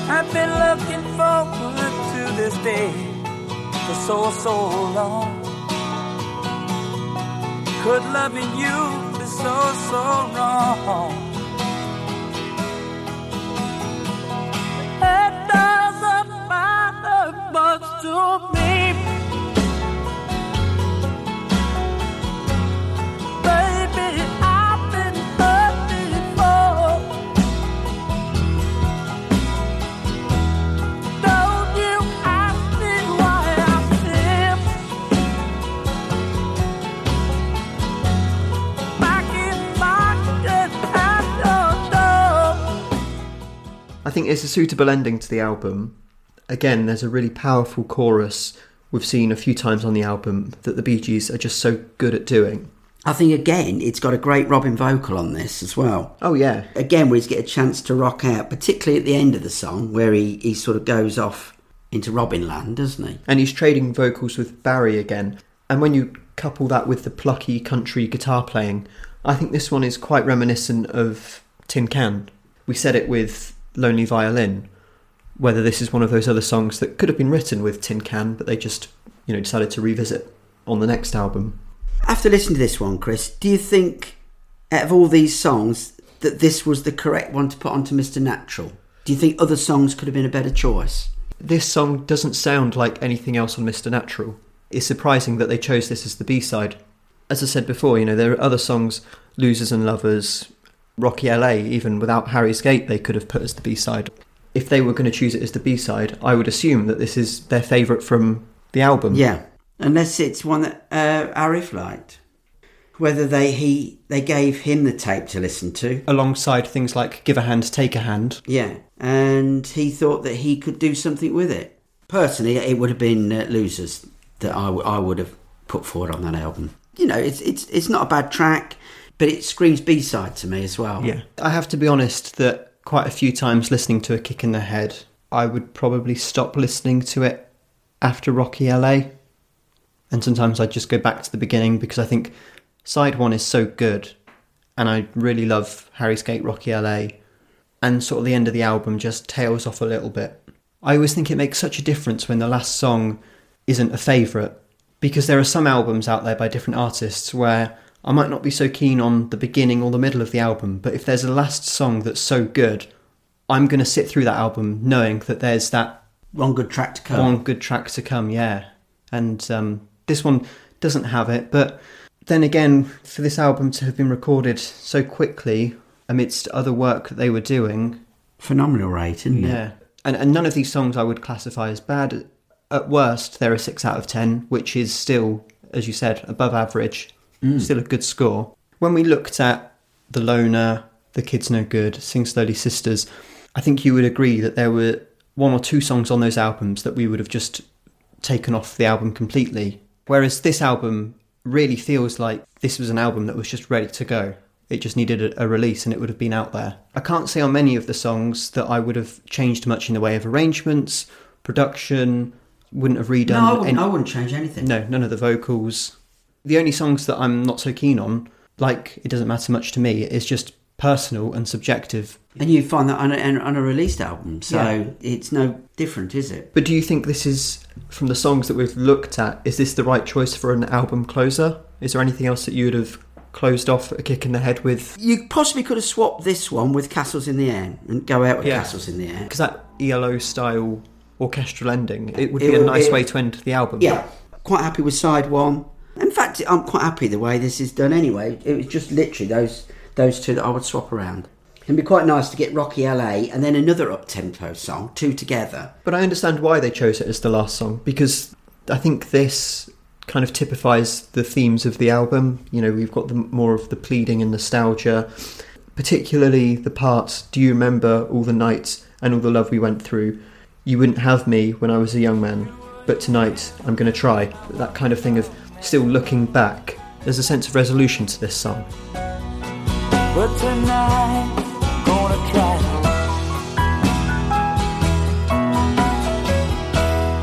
I've been looking forward to this day for so, so long. Could loving you be so, so wrong? To me. Think it's a suitable ending to the album. Again, there's a really powerful chorus we've seen a few times on the album that the Bee Gees are just so good at doing. I think again, it's got a great Robin vocal on this as well. Oh, yeah. Again, where he's get a chance to rock out, particularly at the end of the song, where he, he sort of goes off into Robin land, doesn't he? And he's trading vocals with Barry again. And when you couple that with the plucky country guitar playing, I think this one is quite reminiscent of Tin Can. We said it with Lonely Violin, whether this is one of those other songs that could have been written with Tin Can, but they just, you know, decided to revisit on the next album. After listening to this one, Chris, do you think out of all these songs that this was the correct one to put onto Mr. Natural? Do you think other songs could have been a better choice? This song doesn't sound like anything else on Mr. Natural. It's surprising that they chose this as the B side. As I said before, you know, there are other songs, Losers and Lovers, Rocky LA, even without Harry's Gate, they could have put as the B side. If they were going to choose it as the B side, I would assume that this is their favourite from the album. Yeah, unless it's one that uh, Arif liked. Whether they he they gave him the tape to listen to, Alongside things like Give a Hand, Take a Hand. yeah, and he thought that he could do something with it. Personally, it would have been uh, Losers that I, w- I would have put forward on that album. You know, it's it's it's not a bad track, but it screams B side to me as well. Yeah. I have to be honest that quite a few times listening to A Kick in the Head, I would probably stop listening to it after Rocky LA. And sometimes I'd just go back to the beginning because I think side one is so good. And I really love Harry's Gate Rocky LA. And sort of the end of the album just tails off a little bit. I always think it makes such a difference when the last song isn't a favourite. Because there are some albums out there by different artists where I might not be so keen on the beginning or the middle of the album, but if there's a last song that's so good, I'm going to sit through that album knowing that there's that One good track to come. one good track to come, yeah. And um, this one doesn't have it, but then again, for this album to have been recorded so quickly amidst other work that they were doing, Phenomenal rate, isn't it? yeah. And, and none of these songs I would classify as bad. At worst, they're a 6 out of 10, which is still, as you said, above average. Mm. Still a good score. When we looked at The Loner, The Kid's No Good, Sing Slowly Sisters, I think you would agree that there were one or two songs on those albums that we would have just taken off the album completely. Whereas this album really feels like this was an album that was just ready to go. It just needed a, a release and it would have been out there. I can't say on many of the songs that I would have changed much in the way of arrangements, production, wouldn't have redone. no, I wouldn't, any- I wouldn't change anything. no, none of the vocals. The only songs that I'm not so keen on, like it doesn't matter much to me, is just personal and subjective. And you find that on a, on a released album, so Yeah. it's no different, is it? But do you think this is, from the songs that we've looked at, is this the right choice for an album closer? Is there anything else that you would have closed off a kick in the head with? You possibly could have swapped this one with Castles in the Air and go out with Yeah. Castles in the Air. Because that ELO style orchestral ending, it would It be a nice it- way to end the album. Yeah, quite happy with side one. In fact, I'm quite happy the way this is done anyway. It was just literally those those two that I would swap around. It'd be quite nice to get Rocky LA and then another up tempo song, two together. But I understand why they chose it as the last song because I think this kind of typifies the themes of the album. You know, we've got the more of the pleading and nostalgia, particularly the parts. "Do you remember all the nights and all the love we went through? You wouldn't have me when I was a young man, but tonight I'm going to try." That kind of thing of still looking back. There's a sense of resolution to this song. But tonight, gonna try.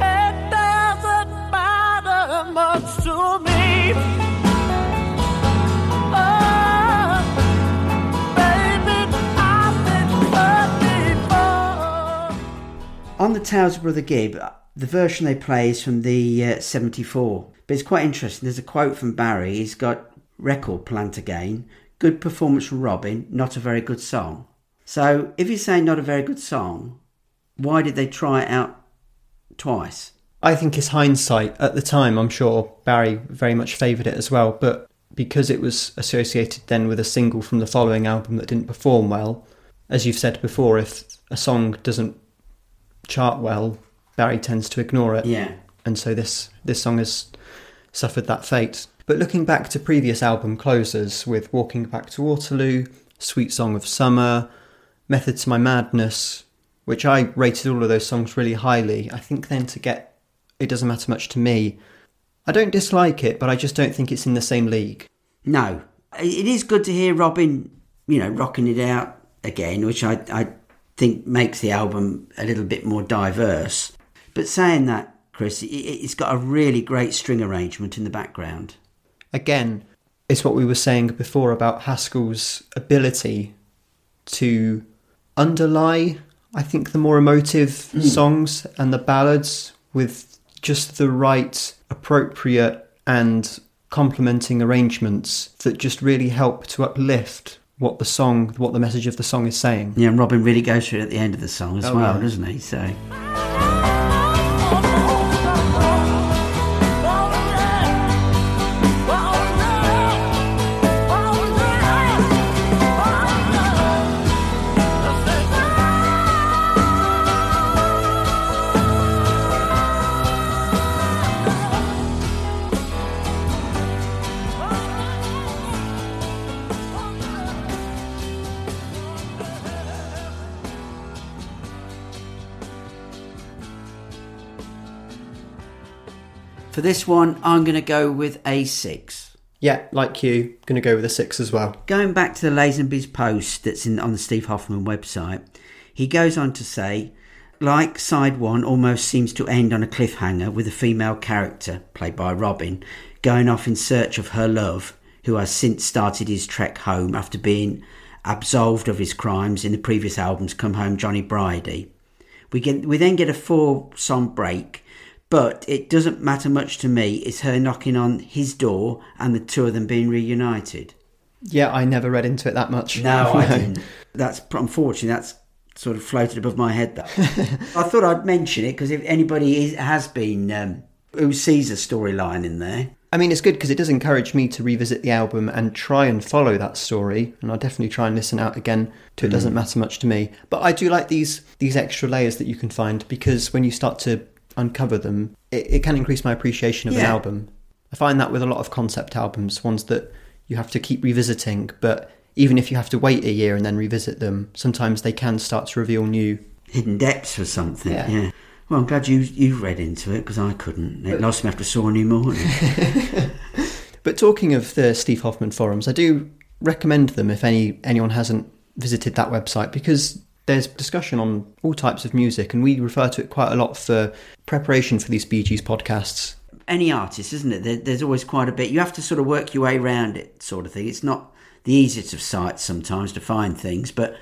It doesn't matter much to me. Oh, baby, I've been hurt before. On the Tales of Brother Gibb, the version they play is from the uh, 74. But it's quite interesting. There's a quote from Barry. He's got record plant again. Good performance from Robin, not a very good song. So if you're saying not a very good song, why did they try it out twice? I think it's hindsight. At the time, I'm sure Barry very much favoured it as well, but because it was associated then with a single from the following album that didn't perform well, as you've said before, if a song doesn't chart well, Barry tends to ignore it. Yeah. And so this this song has suffered that fate. But looking back to previous album closers with Walking Back to Waterloo, Sweet Song of Summer, Method to My Madness, which I rated all of those songs really highly, I think then to get It Doesn't Matter Much to Me, I don't dislike it, but I just don't think it's in the same league. No. It is good to hear Robin, you know, rocking it out again, which I, I think makes the album a little bit more diverse. But saying that, Chris, it, it's got a really great string arrangement in the background. Again, it's what we were saying before about Haskell's ability to underlie, I think, the more emotive hmm. songs and the ballads with just the right, appropriate, and complementing arrangements that just really help to uplift what the song, what the message of the song is saying. Yeah, and Robin really goes through it at the end of the song as Oh, well, yeah. doesn't he? So. For this one, I'm going to go with a six. Yeah, like you, going to go with a six as well. Going back to the Lazenby's post that's in on the Steve Hoffman website, he goes on to say, like side one almost seems to end on a cliffhanger with a female character, played by Robin, going off in search of her love, who has since started his trek home after being absolved of his crimes in the previous album's Come Home Johnny Bridie. We get we then get a four song break, but it doesn't matter much to me. It's her knocking on his door and the two of them being reunited. Yeah, I never read into it that much. No, I didn't. That's unfortunately that's sort of floated above my head. That I thought I'd mention it because if anybody is, has been um, who sees a storyline in there, I mean, it's good because it does encourage me to revisit the album and try and follow that story. And I'll definitely try and listen out again to It Doesn't Matter Much to Me. But I do like these these extra layers that you can find because when you start to uncover them, it, it can increase my appreciation of an album. I find that with a lot of concept albums, ones that you have to keep revisiting, but even if you have to wait a year and then revisit them, sometimes they can start to reveal new hidden depths or something. Yeah. Yeah. Well, I'm glad you you read into it because I couldn't. It lost me after Saw New Morning. But talking of the Steve Hoffman forums, I do recommend them if any anyone hasn't visited that website because there's discussion on all types of music, and we refer to it quite a lot for preparation for these Bee Gees podcasts. Any artist, isn't it? There, there's always quite a bit. You have to sort of work your way around it, sort of thing. It's not the easiest of sites sometimes to find things, but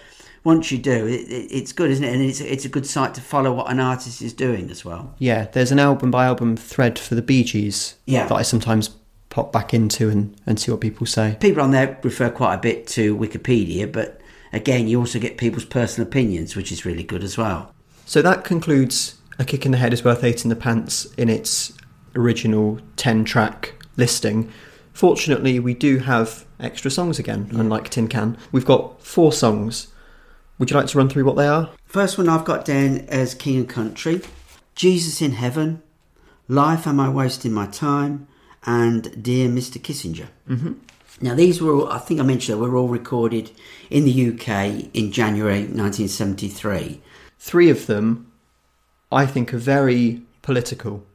once you do, it, it, it's good, isn't it? And it's it's a good site to follow what an artist is doing as well. Yeah, there's an album by album thread for the Bee Gees Yeah. that I sometimes pop back into and, and see what people say. People on there refer quite a bit to Wikipedia, but again, you also get people's personal opinions, which is really good as well. So that concludes A Kick in the Head is Worth Eight in the Pants in its original 10 track listing. Fortunately, we do have extra songs again, unlike Tin Can. We've got four songs. Would you like to run through what they are? First one I've got down as King and Country, Jesus in Heaven, Life Am I Wasting My Time, and Dear Mr. Kissinger. Mm-hmm. Now, these were all, I think I mentioned they were all recorded in the UK in January 1973. Three of them, I think, are very political.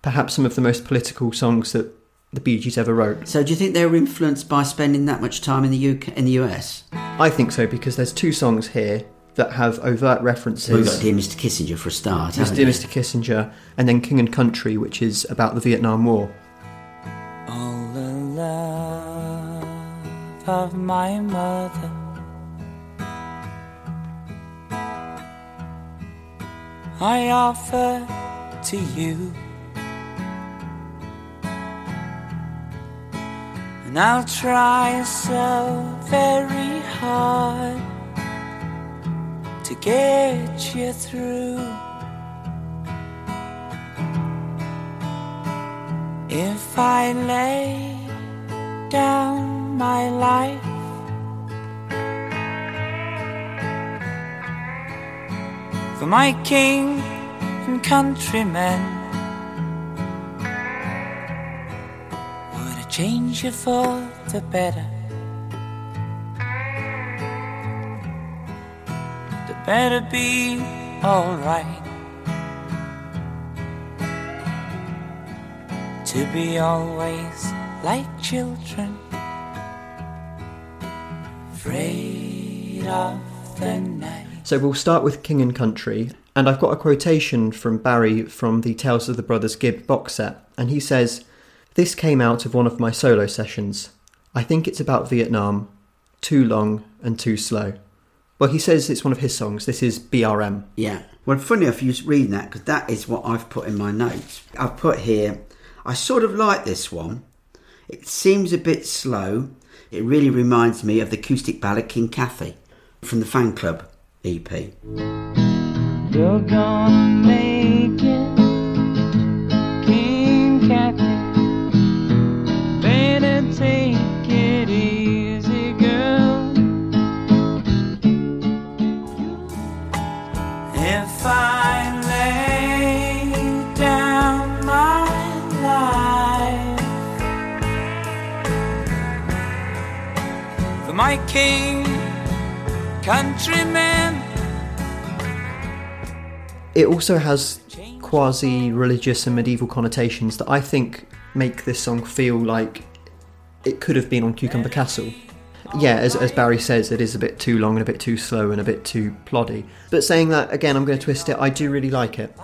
Perhaps some of the most political songs that the Bee Gees ever wrote. So, do you think they were influenced by spending that much time in the UK, in the US? I think so because there's two songs here that have overt references. We've got Dear Mr. Kissinger for a start. haven't Mr. Mr. Kissinger, and then King and Country, which is about the Vietnam War. All the love of my mother. I offer to you. And I'll try so very hard to get you through. If I lay down my life for my king and countrymen, would I change you for the better? The better be alright. to be always like children, afraid of the night. So we'll start with King and Country, and I've got a quotation from Barry from the Tales of the Brothers Gibb box set, and he says, This came out of one of my solo sessions. I think it's about Vietnam, too long and too slow. Well, he says it's one of his songs. This is BRM. Yeah. Well, funny if you reading that because that is what I've put in my notes. I've put here. I sort of like this one. It seems a bit slow. It really reminds me of the acoustic ballad King Cathy from the Fan Club EP. My king, countrymen. It also has quasi religious and medieval connotations that I think make this song feel like it could have been on Cucumber Castle. Yeah, as, as Barry says, it is a bit too long and a bit too slow and a bit too ploddy. But saying that, again, I'm going to twist it, I do really like it.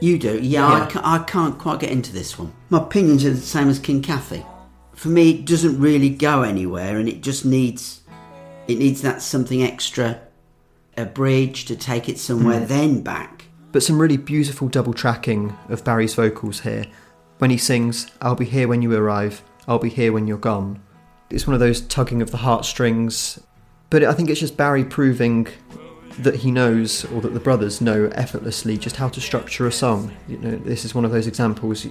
You do? Yeah, I, ca- I can't quite get into this one. My opinions are the same as King Cathy. For me, it doesn't really go anywhere, and it just needs it needs that something extra, a bridge to take it somewhere, hmm. then back. But some really beautiful double tracking of Barry's vocals here. When he sings, I'll be here when you arrive, I'll be here when you're gone. It's one of those tugging of the heartstrings. But I think it's just Barry proving that he knows, or that the brothers know effortlessly, just how to structure a song. You know, this is one of those examples.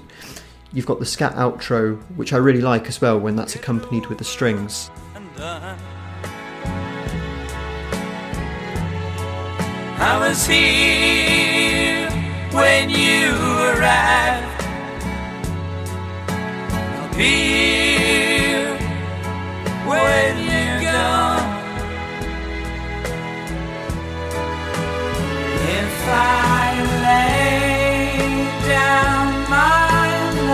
You've got the scat outro, which I really like as well, when that's accompanied with the strings. I was here when you arrived. I'll be here when you're gone. If I lay down my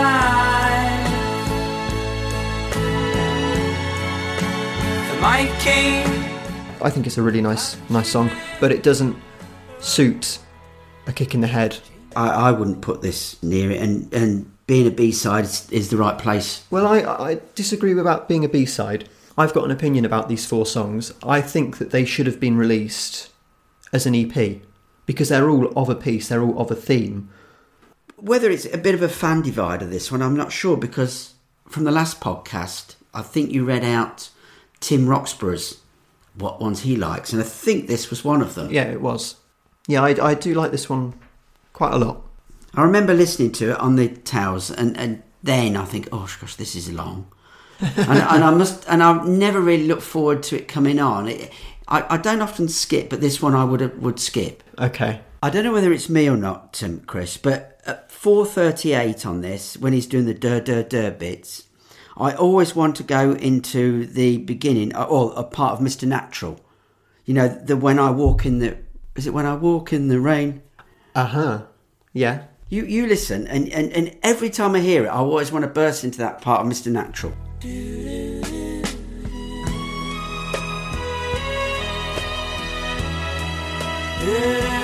life for my king. I think it's a really nice, nice song, but it doesn't suit a kick in the head. I, I wouldn't put this near it, and, and being a B side is, is the right place. Well, I, I disagree about being a B side. I've got an opinion about these four songs. I think that they should have been released as an EP because they're all of a piece, they're all of a theme. Whether it's a bit of a fan divide of this one, I'm not sure because from the last podcast, I think you read out Tim Roxburgh's what ones he likes, and I think this was one of them. Yeah, it was. Yeah, I, I do like this one quite a lot. I remember listening to it on the Tales, and, and then I think, oh gosh, this is long. and, and I must, and I've never really looked forward to it coming on. It, I, I don't often skip, but this one I would would skip. Okay. I don't know whether it's me or not, um, Chris, but at 4:38 on this, when he's doing the der der der bits, I always want to go into the beginning uh, or a part of Mr. Natural. You know, the when I walk in the is it when I walk in the rain? Uh huh. Yeah. You you listen, and, and, and every time I hear it, I always want to burst into that part of Mr. Natural. When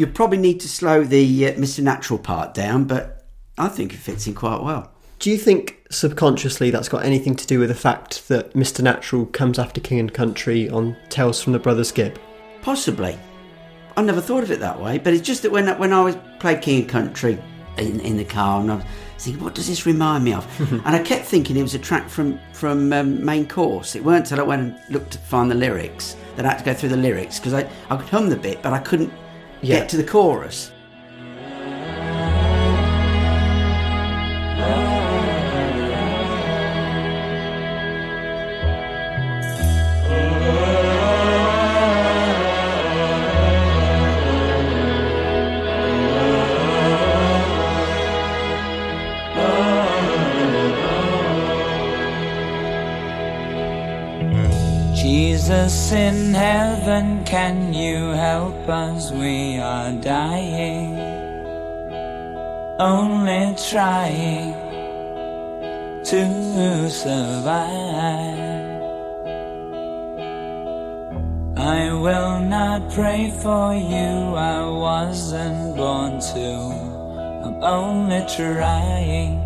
You probably need to slow the uh, Mr. Natural part down, but I think it fits in quite well. Do you think subconsciously that's got anything to do with the fact that Mr. Natural comes after King and Country on Tales from the Brothers Gibb? Possibly. I never thought of it that way, but it's just that when when I was played King and Country in, in the car, and I was thinking, what does this remind me of? and I kept thinking it was a track from from um, Main Course. It weren't until I went and looked to find the lyrics that I had to go through the lyrics because I I could hum the bit, but I couldn't Yeah. get to the chorus. Jesus in heaven, can us? We are dying, only trying to survive. I will not pray for you, I wasn't born to. I'm only trying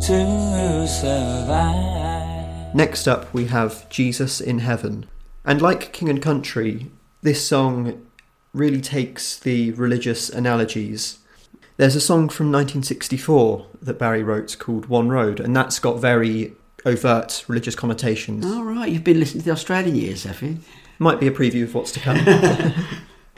to survive. Next up, we have Jesus in Heaven. And like King and Country, this song really takes the religious analogies. There's a song from 1964 that Barry wrote called One Road, and that's got very overt religious connotations. All right, you've been listening to the Australian years, have you? Might be a preview of what's to come.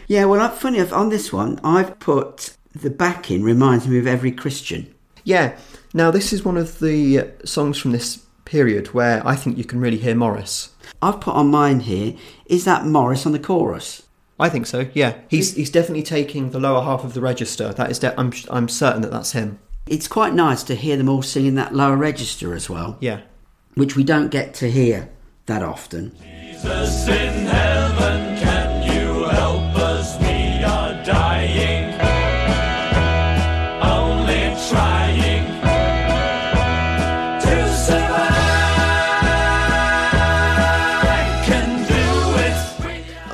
Yeah, well, I- funny enough, on this one, I've put the backing reminds me of every Christian. yeah, now this is one of the songs from this period where I think you can really hear Maurice. I've put on mine here. Is that Morris on the chorus? I think so. Yeah, he's he's definitely taking the lower half of the register. That is, de- I'm I'm certain that that's him. It's quite nice to hear them all singing that lower register as well, Yeah. which we don't get to hear that often. Jesus in heaven,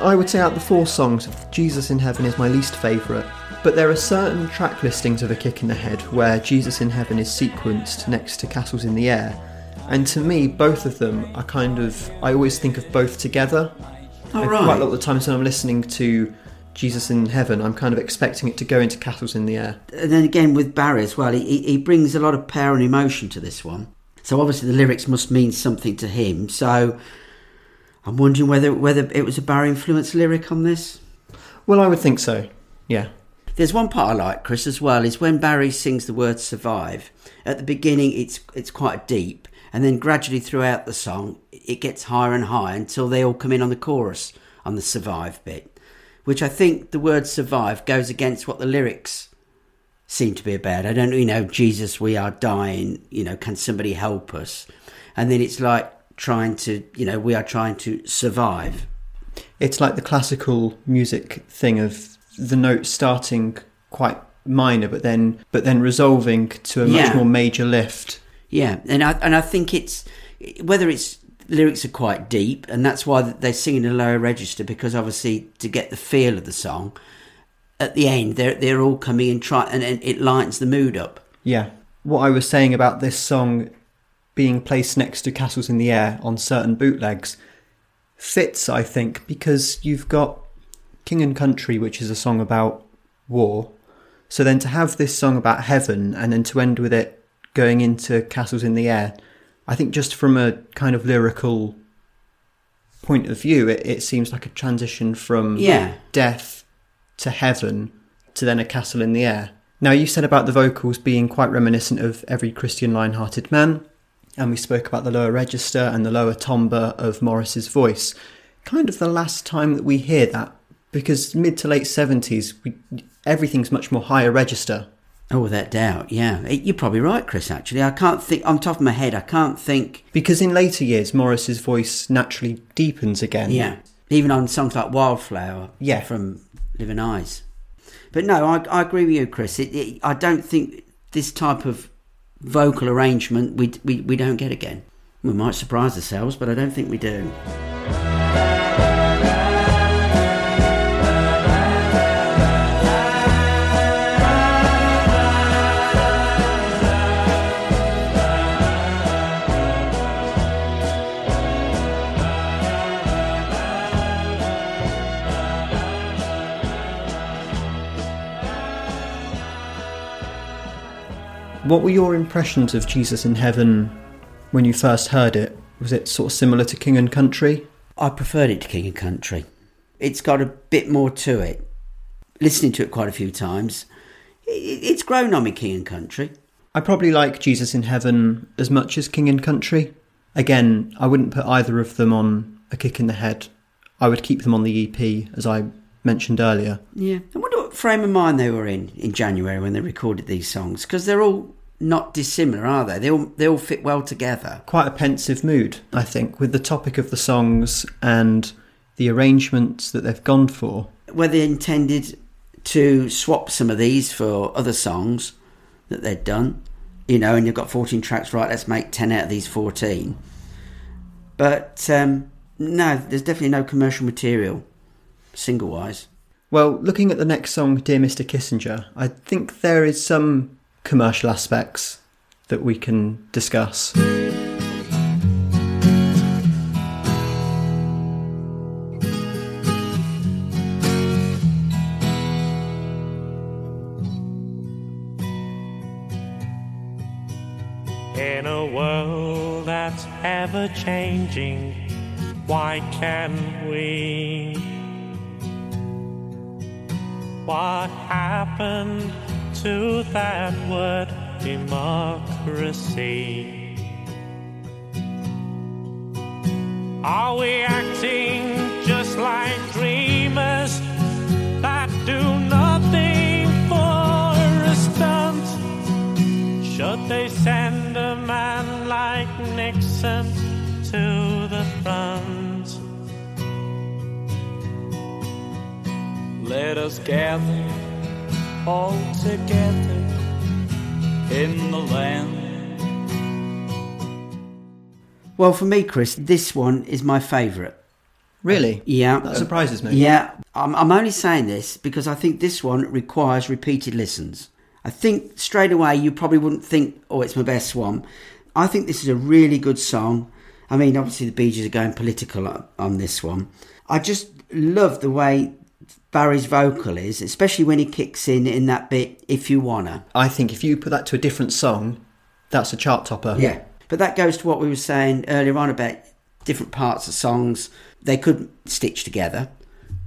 I would say out of the four songs, Jesus in Heaven is my least favourite. But there are certain track listings of A Kick in the Head where Jesus in Heaven is sequenced next to Castles in the Air. And to me, both of them are kind of. I always think of both together. Oh, right. Quite a lot of the times when I'm listening to Jesus in Heaven, I'm kind of expecting it to go into Castles in the Air. And then again with Barry as well, he, he- he brings a lot of power and emotion to this one. So obviously the lyrics must mean something to him. So I'm wondering whether whether it was a Barry influenced lyric on this. Well, I would think so. Yeah. There's one part I like, Chris, as well, is when Barry sings the word survive. At the beginning, it's it's quite deep, and and then gradually throughout the song, it gets higher and higher until they all come in on the chorus on the survive bit, which I think the word survive goes against what the lyrics seem to be about. I don't, you know, Jesus, we are dying. You know, can somebody help us? And then it's like trying to, you know, we are trying to survive. It's like the classical music thing of the note starting quite minor, but then but then resolving to a much Yeah. more major lift. Yeah, and I and I think it's whether it's lyrics are quite deep, and that's why they sing in a lower register because obviously to get the feel of the song, at the end they're they're all coming and try and, and it lightens the mood up. Yeah. What I was saying about this song being placed next to Castles in the Air on certain bootlegs fits, I think, because you've got King and Country, which is a song about war. So then to have this song about heaven and then to end with it going into Castles in the Air, I think just from a kind of lyrical point of view, it, it seems like a transition from Yeah. death to heaven to then a castle in the air. Now, you said about the vocals being quite reminiscent of every Christian lion hearted man, and we spoke about the lower register and the lower timbre of Maurice's voice. Kind of the last time that we hear that, because mid to late 70s, we, everything's much more higher register. Oh, without doubt, yeah. Eh, You're probably right, Chris. Actually, I can't think on top of my head. I can't think. Because in later years, Maurice's voice naturally deepens again. Yeah, even on songs like Wildflower. Yeah. from Living Eyes. But no, I, I agree with you, Chris. It, it, I don't think this type of vocal arrangement we, we we don't get again. We might surprise ourselves, but I don't think we do. What were your impressions of Jesus in Heaven when you first heard it? Was it sort of similar to King and Country? I preferred it to King and Country. It's got a bit more to it. Listening to it quite a few times, it's grown on me, King and Country. I probably like Jesus in Heaven as much as King and Country. Again, I wouldn't put either of them on a kick in the head. I would keep them on the EP, as I mentioned earlier. Yeah, I wonder what frame of mind they were in in January when they recorded these songs because they're all not dissimilar, are they? They all they all fit well together. Quite a pensive mood, I think, with the topic of the songs and the arrangements that they've gone for. Were they intended to swap some of these for other songs that they'd done, you know, and you've got 14 tracks, right? Let's make 10 out of these 14. But um, no, there's definitely no commercial material, single wise. Well, looking at the next song, Dear Mr. Kissinger, I think there is some commercial aspects that we can discuss. In a world that's ever changing, why can't we? What happened to that word democracy? Are we acting just like dreamers that do nothing for a stunt? Should they send a man like Nixon to the front? Let us gather all together in the land. Well, for me, Chris, this one is my favourite. Really? Uh, yeah. That surprises me. Yeah. I'm, I'm only saying this because I think this one requires repeated listens. I think straight away you probably wouldn't think, oh, it's my best one. I think this is a really good song. I mean, obviously the Bee Gees are going political on, on this one. I just love the way Barry's vocal is, especially when he kicks in in that bit, if you wanna. I think if you put that to a different song, that's a chart topper. Yeah. But that goes to what we were saying earlier on about different parts of songs. They could stitch together,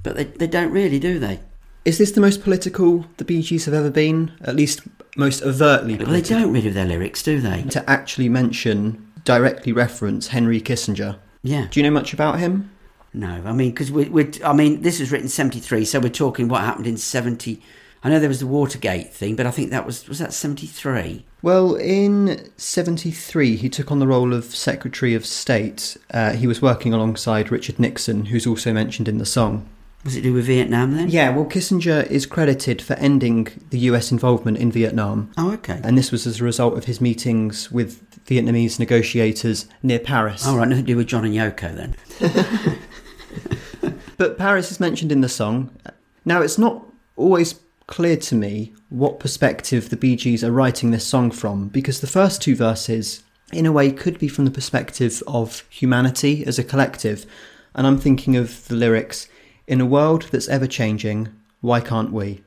but they, they don't really, do they? Is this the most political the Bee Gees have ever been? At least most overtly Well, they don't really with their lyrics, do they? To actually mention directly reference Henry Kissinger. Yeah. Do you know much about him? No, I mean, because we, we, I mean, this was written seventy three, so we're talking what happened in seventy. I know there was the Watergate thing, but I think that was was that seventy three. Well, in 73, he took on the role of Secretary of State. Uh, he was working alongside Richard Nixon, who's also mentioned in the song. Was it do with Vietnam then? Yeah, well, Kissinger is credited for ending the US involvement in Vietnam. Oh, okay. And this was as a result of his meetings with Vietnamese negotiators near Paris. All right, nothing to do with John and Yoko then. But Paris is mentioned in the song. Now, it's not always clear to me what perspective the Bee Gees are writing this song from, because the first two verses, in a way, could be from the perspective of humanity as a collective. And I'm thinking of the lyrics In a world that's ever changing, why can't we?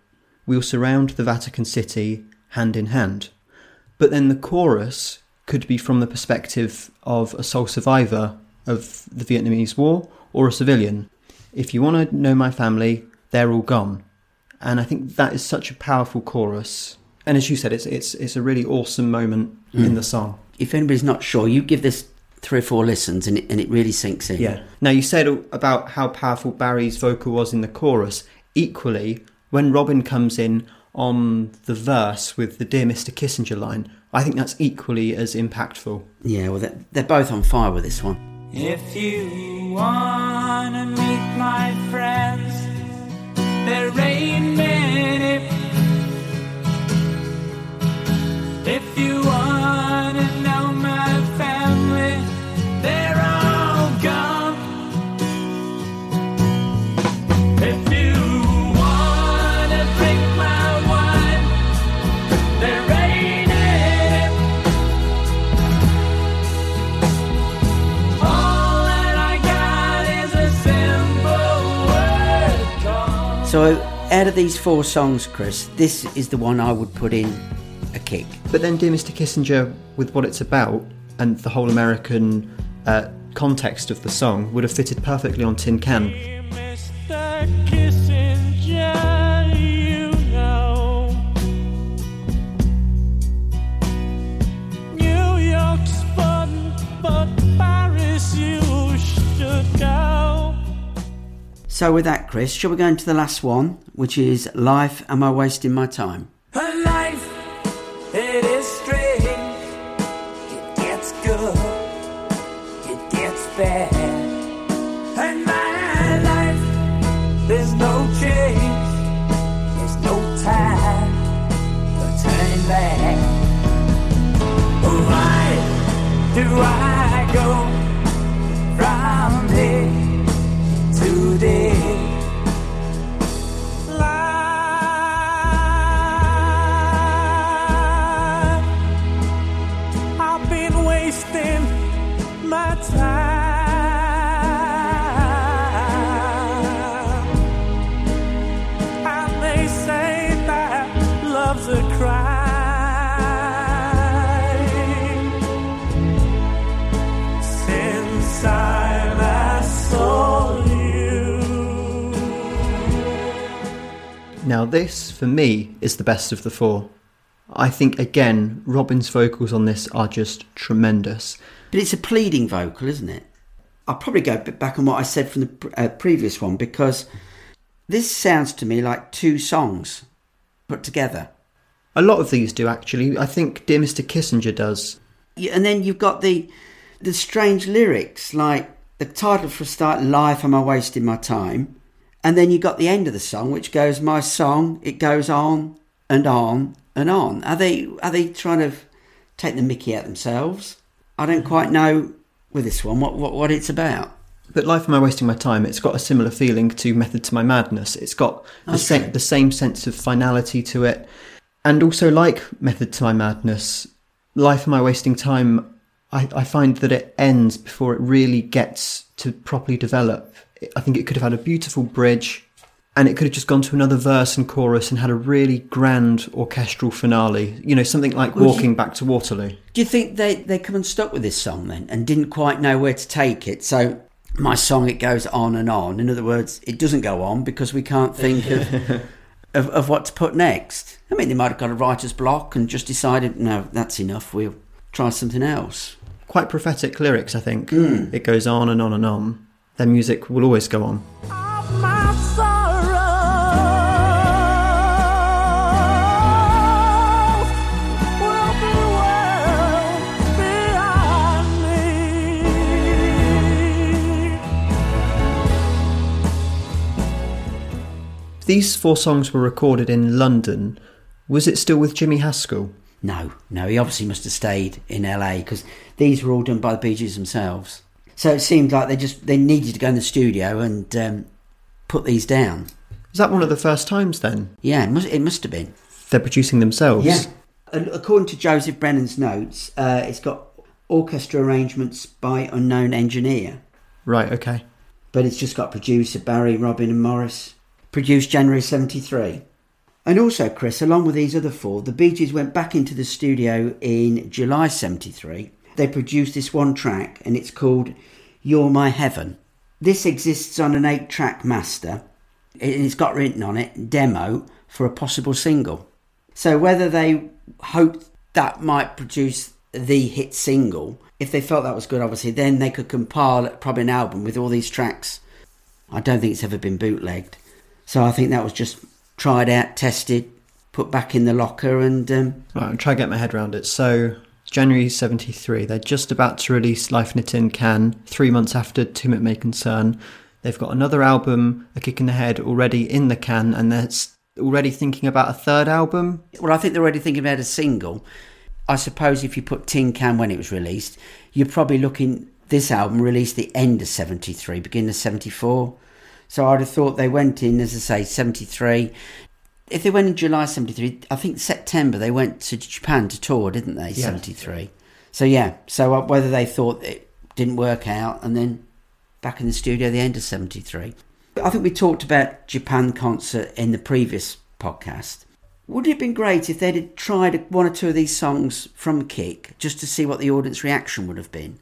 We'll surround the Vatican City hand in hand. But then the chorus could be from the perspective of a sole survivor of the Vietnamese War or a civilian. If you want to know my family, they're all gone. And I think that is such a powerful chorus. And as you said, it's it's it's a really awesome moment in Mm. the song. If anybody's not sure, you give this three or four listens, and it, and it really sinks in. Yeah. Now you said about how powerful Barry's vocal was in the chorus. Equally, when Robin comes in on the verse with the "Dear Mr. Kissinger" line, I think that's equally as impactful. Yeah, well, they're, they're both on fire with this one. If you wanna meet my friends, there So, out of these four songs, Chris, this is the one I would put in a kick. But then, Dear Mr. Kissinger, with what it's about and the whole American uh, context of the song, would have fitted perfectly on Tin Can. So, with that, Chris, shall we go into the last one, which is Life Am I Wasting My Time? Life, it is strange. It gets good, it gets bad. And my life, there's no change, there's no time for turning back. Why do I Now, this, for me, is the best of the four. I think, again, Robin's vocals on this are just tremendous. But it's a pleading vocal, isn't it? I'll probably go a bit back on what I said from the uh, previous one because this sounds to me like two songs put together. A lot of these do, actually. I think Dear Mr. Kissinger does. Yeah, And then you've got the the strange lyrics, like the title for a start, "Life Am I Wasting My Time," and then you got the end of the song, which goes, "My song, it goes on and on and on." Are they are they trying to take the Mickey out themselves? I don't quite know with this one what what, what it's about. But Life Am I Wasting My Time, it's got a similar feeling to Method to My Madness. It's got the, same, the same sense of finality to it. And also, like Method to My Madness, Life Am I Wasting Time, I, I find that it ends before it really gets to properly develop. I think it could have had a beautiful bridge and it could have just gone to another verse and chorus and had a really grand orchestral finale. You know, something like Well, Walking Back to Waterloo. Do you think they they come and stuck with this song then and didn't quite know where to take it? So my song it goes on and on. In other words, it doesn't go on because we can't think of of, of what to put next. I mean, they might have got a writer's block and just decided, no, that's enough. We'll try something else. quite prophetic lyrics, I think. Hmm. It goes on and on and on. Their music will always go on. These four songs were recorded in London. Was it still with Jimmie Haskell? No, no, he obviously must have stayed in LA because these were all done by the Bee Gees themselves. So it seemed like they just they needed to go in the studio and um, put these down. Was that one of the first times then? Yeah, it must, it must have been. They're producing themselves? Yeah. And according to Joseph Brennan's notes, uh, it's got orchestra arrangements by unknown engineer, Right, okay. but it's just got producer Barry, Robin, and Maurice. Produced January 73. And also, Chris, along with these other four, the Bee Gees went back into the studio in July 73. They produced this one track, and it's called You're My Heaven. This exists on an eight track master, and it's got written on it demo for a possible single. So, whether they hoped that might produce the hit single, if they felt that was good, obviously, then they could compile probably an album with all these tracks. I don't think it's ever been bootlegged. So, I think that was just tried out, tested, put back in the locker, and um, Right, I'll try to get my head around it. So, January 73, they're just about to release Life in a Tin Can, three months after Whom It May Concern. They've got another album, A Kick in the Head, already in the can, and they're already thinking about a third album. Well, I think they're already thinking about a single. I suppose if you put Tin Can when it was released, you're probably looking this album released the end of 73, beginning of 74. So I'd have thought they went in, as I say, 73. If they went in July 73, I think September they went to Japan to tour, didn't they? Yeah. 73. So yeah, so uh, whether they thought it didn't work out and then back in the studio at the end of 73. I think we talked about Japan concert in the previous podcast. Would it have been great if they'd have tried one or two of these songs from Kick just to see what the audience reaction would have been?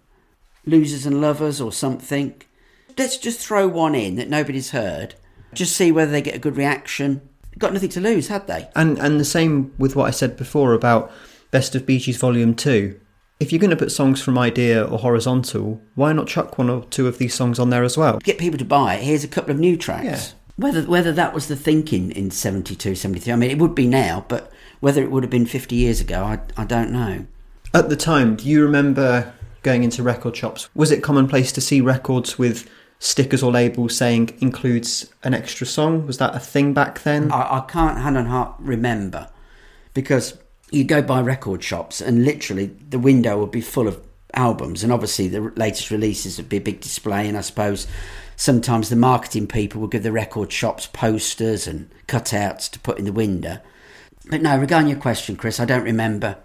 Losers and Lovers or something? Let's just throw one in that nobody's heard. Just see whether they get a good reaction. Got nothing to lose, had they? And and the same with what I said before about Best of Bee Gees Volume 2. If you're going to put songs from Idea or Horizontal, why not chuck one or two of these songs on there as well? Get people to buy it. Here's a couple of new tracks. Yeah. Whether whether that was the thinking in 72, 73, I mean, it would be now, but whether it would have been 50 years ago, I, I don't know. At the time, do you remember going into record shops? Was it commonplace to see records with stickers or labels saying includes an extra song? Was that a thing back then? I, I can't hand on heart remember because you go by record shops and literally the window would be full of albums and obviously the latest releases would be a big display and I suppose sometimes the marketing people would give the record shops posters and cutouts to put in the window. But no, regarding your question, Chris, I don't remember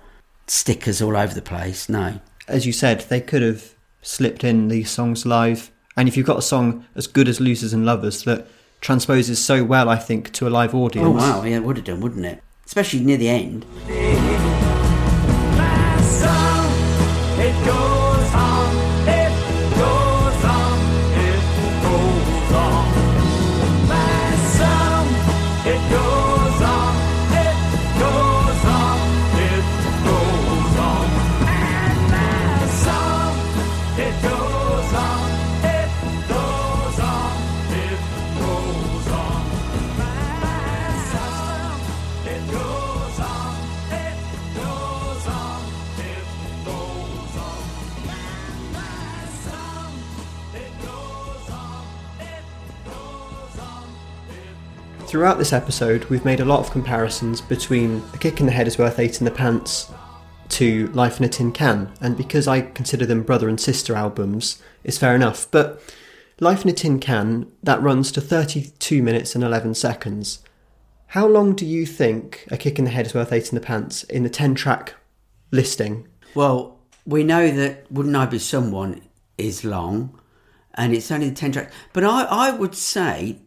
stickers all over the place. No. As you said, they could have slipped in these songs live. And if you've got a song as good as Losers and Lovers that transposes so well, I think, to a live audience. Oh wow, yeah, it would have done, wouldn't it? Especially near the end. Throughout this episode, we've made a lot of comparisons between A Kick in the Head is Worth Eight in the Pants to Life in a Tin Can, and because I consider them brother and sister albums, it's fair enough. But Life in a Tin Can, that runs to 32 minutes and 11 seconds. How long do you think A Kick in the Head is Worth Eight in the Pants in the 10 track listing? Well, we know that Wouldn't I Be Someone is long, and it's only 10 tracks. But I, I would say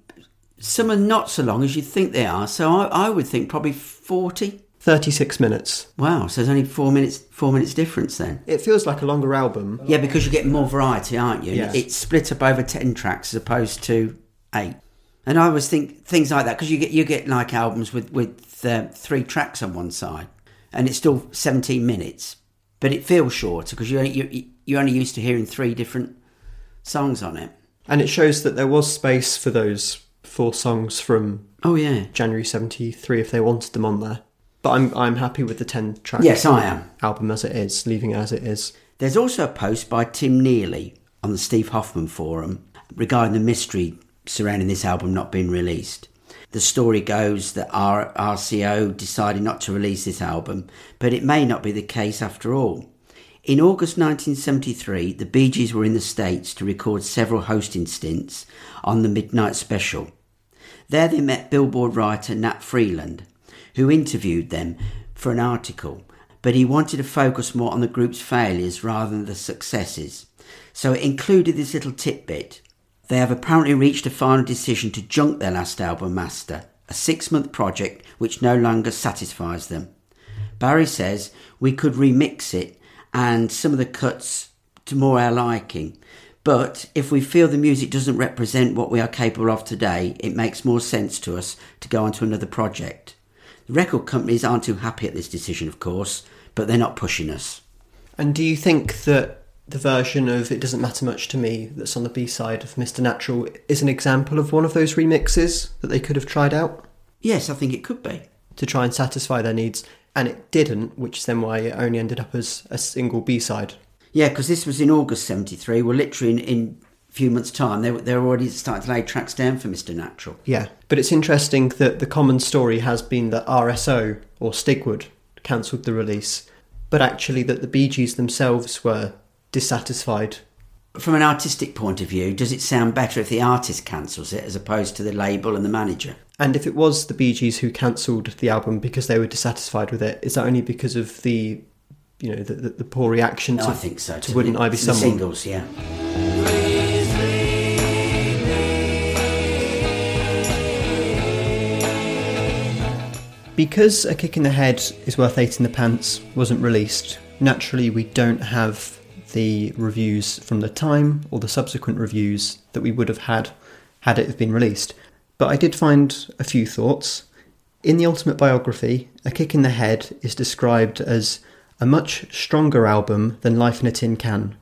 some are not so long as you think they are. So I, I would think probably 40. 36 minutes. Wow, so there's only four minutes four minutes difference then. It feels like a longer album. Yeah, because you get more variety, aren't you? Yeah. It's split up over 10 tracks as opposed to eight. And I always think things like that because you get you get like albums with with uh, three tracks on one side, and it's still 17 minutes, but it feels shorter because you you you're only used to hearing three different songs on it. And it shows that there was space for those four songs from Oh yeah. January 73 if they wanted them on there. But I'm I'm happy with the 10 track Yes, I am. album as it is, leaving it as it is. There's also a post by Tim Neely on the Steve Hoffman forum regarding the mystery surrounding this album not being released. The story goes that R- RSO decided not to release this album, but it may not be the case after all. In August 1973, the Bee Gees were in the States to record several hosting stints on the Midnight Special. There they met Billboard writer Nat Freeland, who interviewed them for an article, but he wanted to focus more on the group's failures rather than the successes. So it included this little tidbit. They have apparently reached a final decision to junk their last album, Master, a six month project which no longer satisfies them. Barry says we could remix it and some of the cuts to more our liking. But if we feel the music doesn't represent what we are capable of today, it makes more sense to us to go on to another project. The record companies aren't too happy at this decision, of course, but they're not pushing us. And do you think that the version of It Doesn't Matter Much to Me that's on the B side of Mr. Natural is an example of one of those remixes that they could have tried out Yes, I think it could be. to try and satisfy their needs? And it didn't, which is then why it only ended up as a single B side. Yeah, because this was in August 73. Well, literally in, in a few months' time, they, were- they were already starting to lay tracks down for Mr. Natural. Yeah, but it's interesting that the common story has been that RSO or Stigwood cancelled the release, but actually that the Bee Gees themselves were dissatisfied. From an artistic point of view, does it sound better if the artist cancels it as opposed to the label and the manager? And if it was the Bee Gees who cancelled the album because they were dissatisfied with it, is that only because of the, you know, the, the, the poor reaction No, to, I think so. to Wouldn't the, I Be to the Someone? singles, yeah. Because A Kick in the Head is Worth Eight in the Pants wasn't released, naturally we don't have the reviews from the time or the subsequent reviews that we would have had had it have been released. But I did find a few thoughts. In the Ultimate Biography, A Kick in the Head is described as a much stronger album than Life in a Tin Can,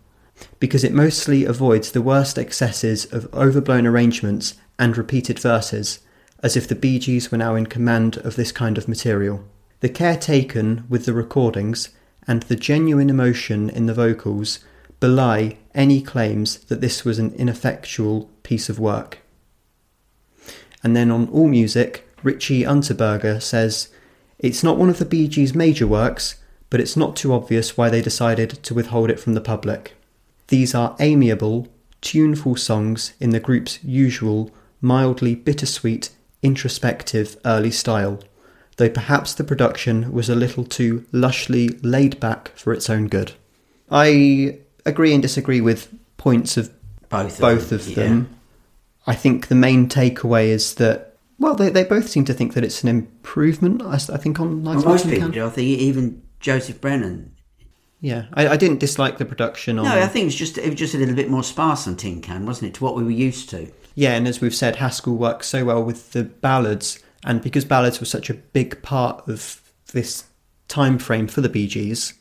because it mostly avoids the worst excesses of overblown arrangements and repeated verses, as if the Bee Gees were now in command of this kind of material. The care taken with the recordings and the genuine emotion in the vocals belie any claims that this was an ineffectual piece of work. And then on All Music, Richie Unterberger says, It's not one of the Bee Gees' major works, but it's not too obvious why they decided to withhold it from the public. These are amiable, tuneful songs in the group's usual, mildly bittersweet, introspective early style, though perhaps the production was a little too lushly laid back for its own good. I agree and disagree with points of Both of both them, of yeah. them. I think the main takeaway is that, well, they, they both seem to think that it's an improvement, I think, on Life Well, most people do. I think even Joseph Brennan. Yeah, I, I didn't dislike the production on. No, I think it was just it was just a little bit more sparse on Tin Can, wasn't it, to what we were used to? Yeah, and as we've said, Haskell works so well with the ballads, and because ballads were such a big part of this time frame for the Bee Gees,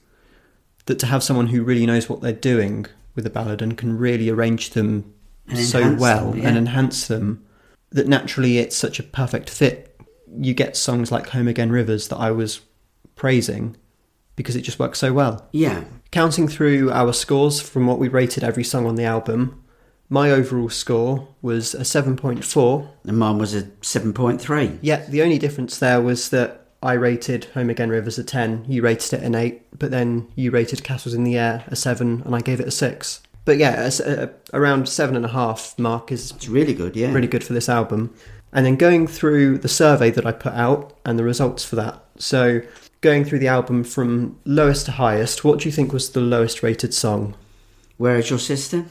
that to have someone who really knows what they're doing with a ballad and can really arrange them And so well them, yeah. and enhance them, that naturally it's such a perfect fit. You get songs like Home Again Rivers that I was praising because it just works so well. Yeah. Counting through our scores from what we rated every song on the album, my overall score was a 7.4. And mine was a 7.3. Yeah, the only difference there was that I rated Home Again Rivers a 10, you rated it an 8, but then you rated Castles in the Air a 7, and I gave it a 6. But yeah, a a- around 7.5 mark is It's really good, yeah. really good for this album. And then going through the survey that I put out and the results for that. So, going through the album from lowest to highest, what do you think was the lowest rated song? Where is your sister?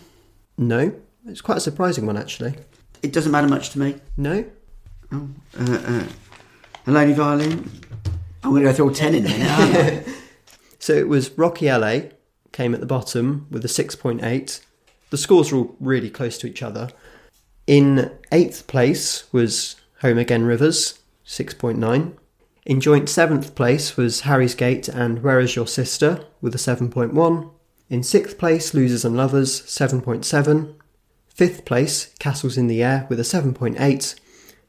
No, it's quite a surprising one actually. It doesn't matter much to me. No, Oh, uh, uh, a lady violin. I'm going to go through all 10 in there, aren't so it was Rocky LA came at the bottom with a 6.8. The scores were all really close to each other. In eighth place was Home Again Rivers, 6.9. In joint seventh place was Harry's Gate and Where Is Your Sister with a 7.1. In sixth place, Losers and Lovers, 7.7. Fifth place, Castles in the Air with a 7.8.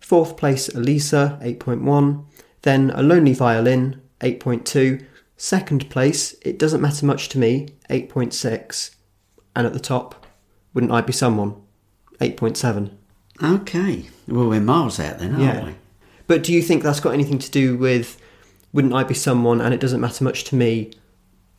Fourth place, Elisa, 8.1. Then A Lonely Violin, 8.2. Second place, It Doesn't Matter Much to Me, 8.6. And at the top, Wouldn't I Be Someone, 8.7. Okay. Well, we're miles out then, aren't Yeah. we? But do you think that's got anything to do with Wouldn't I Be Someone and It Doesn't Matter Much to Me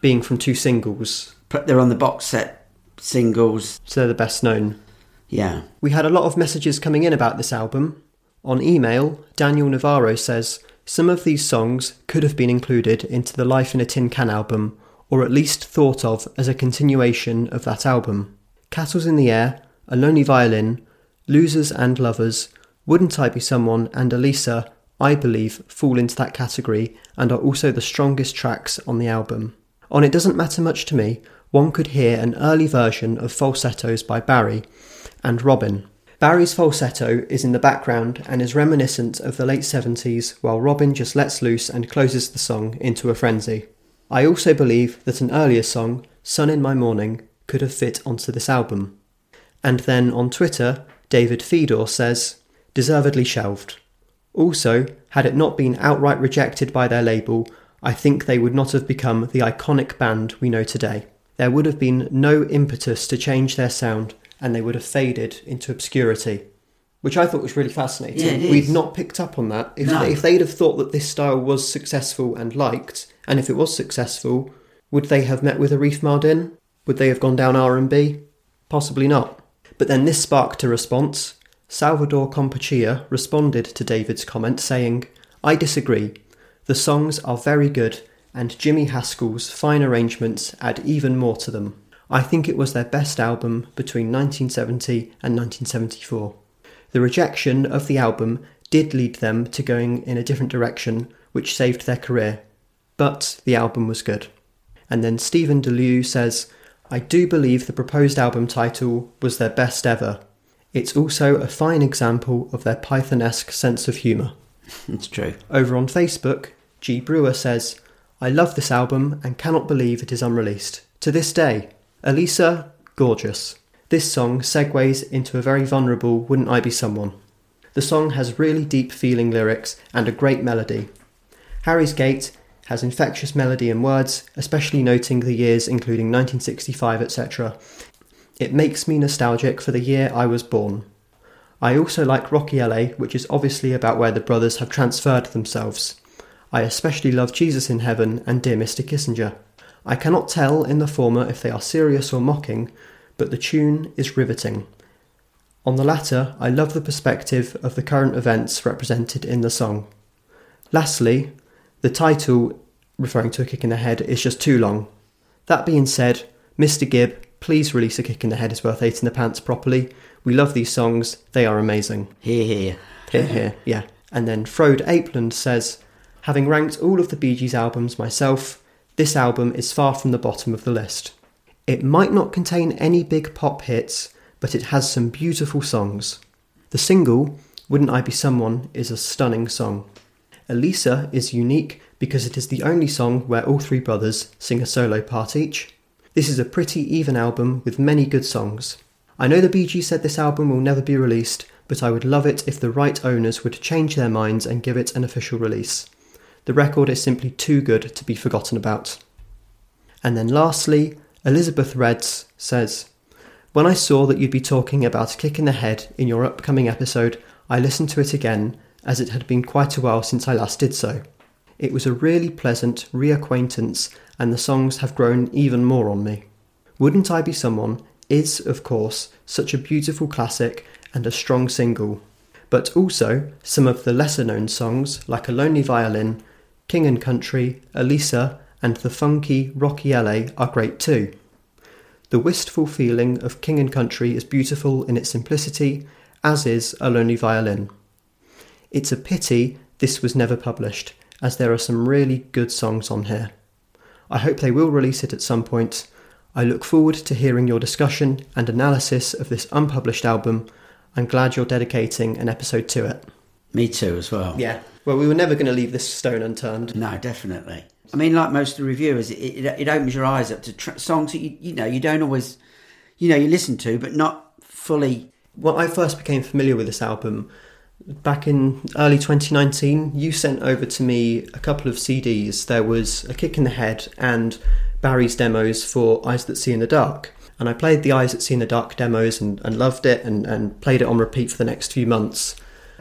being from two singles? But they're on the box set singles. So they're the best known. Yeah. We had a lot of messages coming in about this album. On email, Daniel Navarro says some of these songs could have been included into the Life in a Tin Can album, or at least thought of as a continuation of that album. Castles in the Air, A Lonely Violin, Losers and Lovers, Wouldn't I Be Someone, and Elisa, I believe, fall into that category and are also the strongest tracks on the album. On It Doesn't Matter Much to Me, one could hear an early version of falsettos by Barry and Robin. Barry's falsetto is in the background and is reminiscent of the late 70s, while Robin just lets loose and closes the song into a frenzy. I also believe that an earlier song, Sun in My Morning, could have fit onto this album. And then on Twitter, David Fedor says, deservedly shelved. Also, had it not been outright rejected by their label, I think they would not have become the iconic band we know today. There would have been no impetus to change their sound, and they would have faded into obscurity. Which I thought was really fascinating. Yeah, We'd not picked up on that. If, No. if they'd have thought that this style was successful and liked, and if it was successful, would they have met with Arif Mardin? Would they have gone down R&B? Possibly not. But then this sparked a response. Salvador Compachia responded to David's comment saying, I disagree. The songs are very good, and Jimmie Haskell's fine arrangements add even more to them. I think it was their best album between 1970 and 1974. The rejection of the album did lead them to going in a different direction, which saved their career. But the album was good. And then Stephen DeLue says, I do believe the proposed album title was their best ever. It's also a fine example of their Pythonesque sense of humour. It's true. Over on Facebook, G. Brewer says, I love this album and cannot believe it is unreleased. To this day, Elisa, gorgeous. This song segues into a very vulnerable Wouldn't I Be Someone. The song has really deep feeling lyrics and a great melody. Harry's Gate has infectious melody and words, especially noting the years including 1965, etc. It makes me nostalgic for the year I was born. I also like Rocky LA, which is obviously about where the brothers have transferred themselves. I especially love Jesus in Heaven and Dear Mr. Kissinger. I cannot tell in the former if they are serious or mocking, but the tune is riveting. On the latter, I love the perspective of the current events represented in the song. Lastly, the title, referring to a kick in the head, is just too long. That being said, Mr. Gibb, please release a kick in the head is worth eight in the pants properly. We love these songs, they are amazing. Here, here. Here, here, yeah. And then Frode Apeland says, having ranked all of the Bee Gees albums myself, this album is far from the bottom of the list. It might not contain any big pop hits, but it has some beautiful songs. The single, Wouldn't I Be Someone, is a stunning song. Elisa is unique because it is the only song where all three brothers sing a solo part each. This is a pretty even album with many good songs. I know the Bee Gees said this album will never be released, but I would love it if the right owners would change their minds and give it an official release. The record is simply too good to be forgotten about. And then lastly, Elizabeth Reds says, When I saw that you'd be talking about a kick in the head in your upcoming episode, I listened to it again, as it had been quite a while since I last did so. It was a really pleasant reacquaintance, and the songs have grown even more on me. Wouldn't I Be Someone is, of course, such a beautiful classic and a strong single, but also some of the lesser known songs like A Lonely Violin, King and Country, Elisa, and the funky Rocky LA are great too. The wistful feeling of King and Country is beautiful in its simplicity, as is A Lonely Violin. It's a pity this was never published, as there are some really good songs on here. I hope they will release it at some point. I look forward to hearing your discussion and analysis of this unpublished album. I'm glad you're dedicating an episode to it. Me too, as well. Yeah. Well, we were never going to leave this stone unturned. No, definitely. I mean, like most of the reviewers, it, it, it opens your eyes up to tr- songs that you, you know you don't always, you know, you listen to, but not fully. When I first became familiar with this album, back in early 2019, you sent over to me a couple of CDs. There was A Kick in the Head and Barry's demos for Eyes That See in the Dark. And I played the Eyes That See in the Dark demos and, and loved it and, and played it on repeat for the next few months.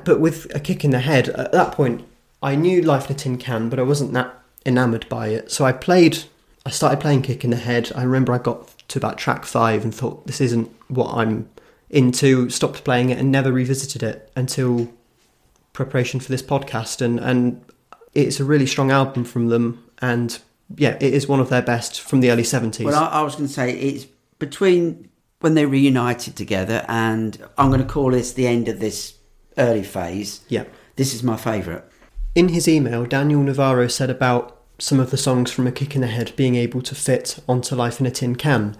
But with A Kick in the Head, at that point, I knew Life in a Tin Can, but I wasn't that enamoured by it. So I played, I started playing Kick in the Head. I remember I got to about track five and thought, this isn't what I'm into, stopped playing it and never revisited it until preparation for this podcast. And, and it's a really strong album from them. And yeah, it is one of their best from the early 70s. Well, I, I was going to say it's between when they reunited together, and I'm going to call this the end of this early phase. Yeah. This is my favourite. In his email, Daniel Navarro said about some of the songs from A Kick in the Head being able to fit onto Life in a Tin Can.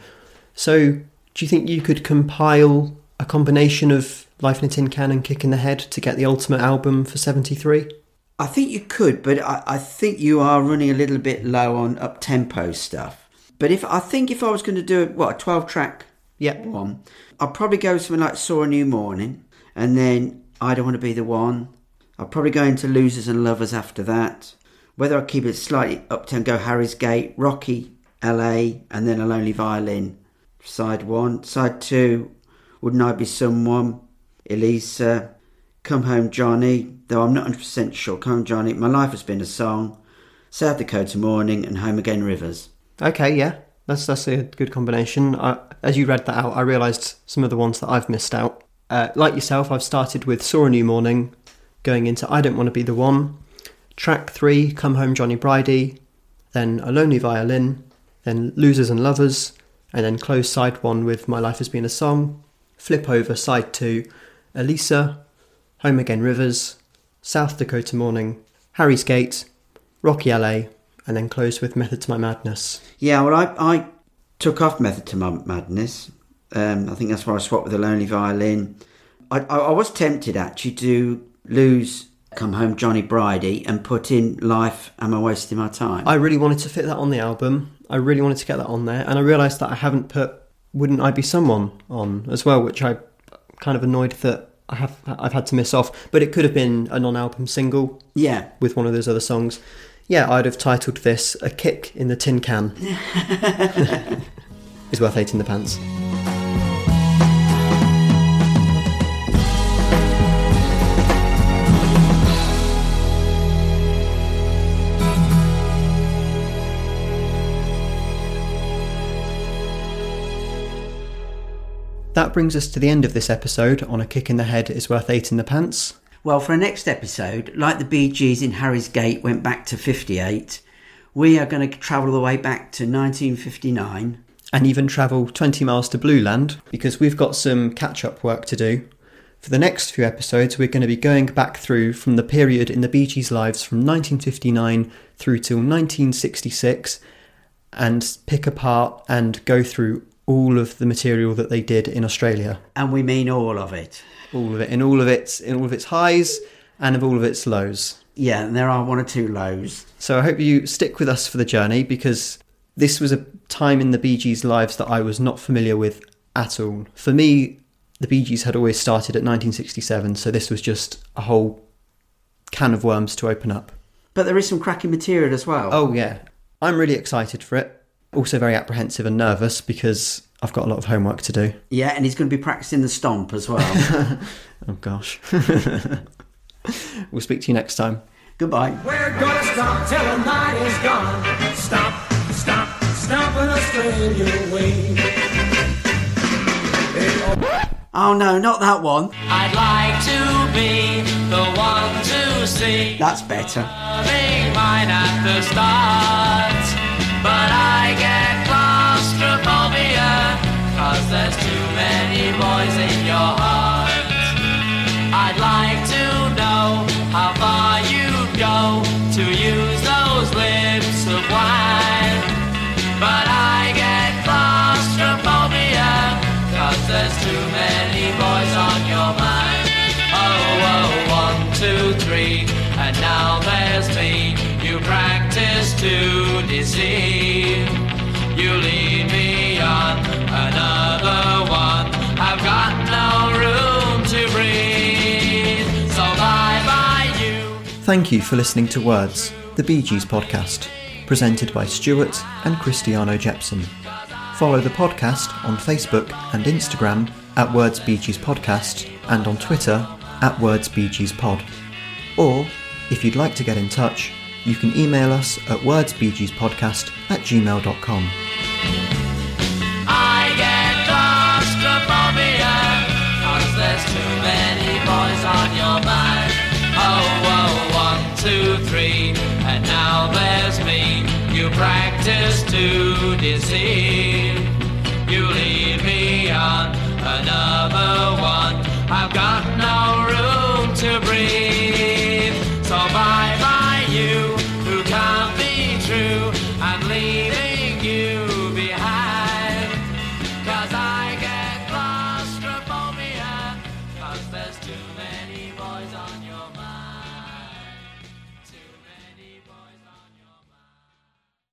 So, do you think you could compile a combination of Life in a Tin Can and Kick in the Head to get the ultimate album for 73? I think you could, but I, I think you are running a little bit low on up tempo stuff. But if I think if I was going to do what a twelve track yeah one, I'd probably go something like Saw a New Morning, and then I Don't Want to Be the One. I'll probably go into Losers and Lovers after that. Whether I keep it slightly up tempo, Harry's Gate, Rocky, L.A., and then a Lonely Violin. Side one, side two, Wouldn't I Be Someone, Elisa, Come Home Johnny, though I'm not 100% sure. Come Home Johnny, My Life Has Been a Song, South Dakota Morning, and Home Again Rivers. Okay, yeah, that's that's a good combination. I, as you read that out, I realised some of the ones that I've missed out. Uh, like yourself, I've started with Saw a New Morning, going into I Don't Want to Be the One, track three, Come Home Johnny Bridie, then A Lonely Violin, then Losers and Lovers, and then close side one with My Life Has Been a Song, flip over side two, Elisa, Home Again Rivers, South Dakota Morning, Harry's Gate, Rocky LA, and then close with Method to My Madness. Yeah, well, I, I took off Method to My Madness. Um, I think that's why I swapped with the Lonely Violin. I, I, I was tempted actually to lose Come Home Johnny Bridie and put in Life Am I Wasting My Time? I really wanted to fit that on the album. I really wanted to get that on there, and I realised that I haven't put Wouldn't I Be Someone on as well, which I kind of annoyed that I have I've had to miss off. But it could have been a non-album single. Yeah. With one of those other songs. Yeah, I'd have titled this "A Kick in the Tin Can." is worth eight in the pants. That brings us to the end of this episode on A Kick in the Head is Worth Eight in the Pants. Well, for our next episode, like the Bee Gees in Harry's Gate went back to 58, we are going to travel the way back to 1959. And even travel 20 miles to Blueland because we've got some catch up work to do. For the next few episodes, we're going to be going back through from the period in the Bee Gees' lives from 1959 through till 1966 and pick apart and go through all of the material that they did in Australia. And we mean all of it. All of it, in all of its, in all of its highs and of all of its lows. Yeah, and there are one or two lows. So I hope you stick with us for the journey because this was a time in the Bee Gees' lives that I was not familiar with at all. For me, the Bee Gees had always started at 1967, so this was just a whole can of worms to open up. But there is some cracking material as well. Oh, yeah. I'm really excited for it. Also, very apprehensive and nervous because I've got a lot of homework to do. Yeah, and he's going to be practicing the stomp as well. oh, gosh. we'll speak to you next time. Goodbye. We're gonna stomp till the night is gone. Stomp, stomp, stomp in Australia way. Oh no, not that one. I'd like to be the one to see. That's better. But I get claustrophobia. Cause there's too many boys in your heart. I'd like to know how far you'd go to use those lips of wine. But I get claustrophobia. Cause there's too many boys on your mind. Oh, oh, one, two, three. And now there's me. Too. deceive. You lead me on another one. I've got no room to breathe. So bye bye, you. Thank you for listening to Words, the Bee Gees podcast, presented by Stuart and Cristiano Jepson. Follow the podcast on Facebook and Instagram at Words Bee Gees Podcast and on Twitter at Words Bee Gees Pod. Or, if you'd like to get in touch, you can email us at wordsbgspodcast at gmail.com. I get claustrophobia Cause there's too many boys on your mind Oh, oh, one, two, three And now there's me. You practice to deceive. You lead me on another one. I've got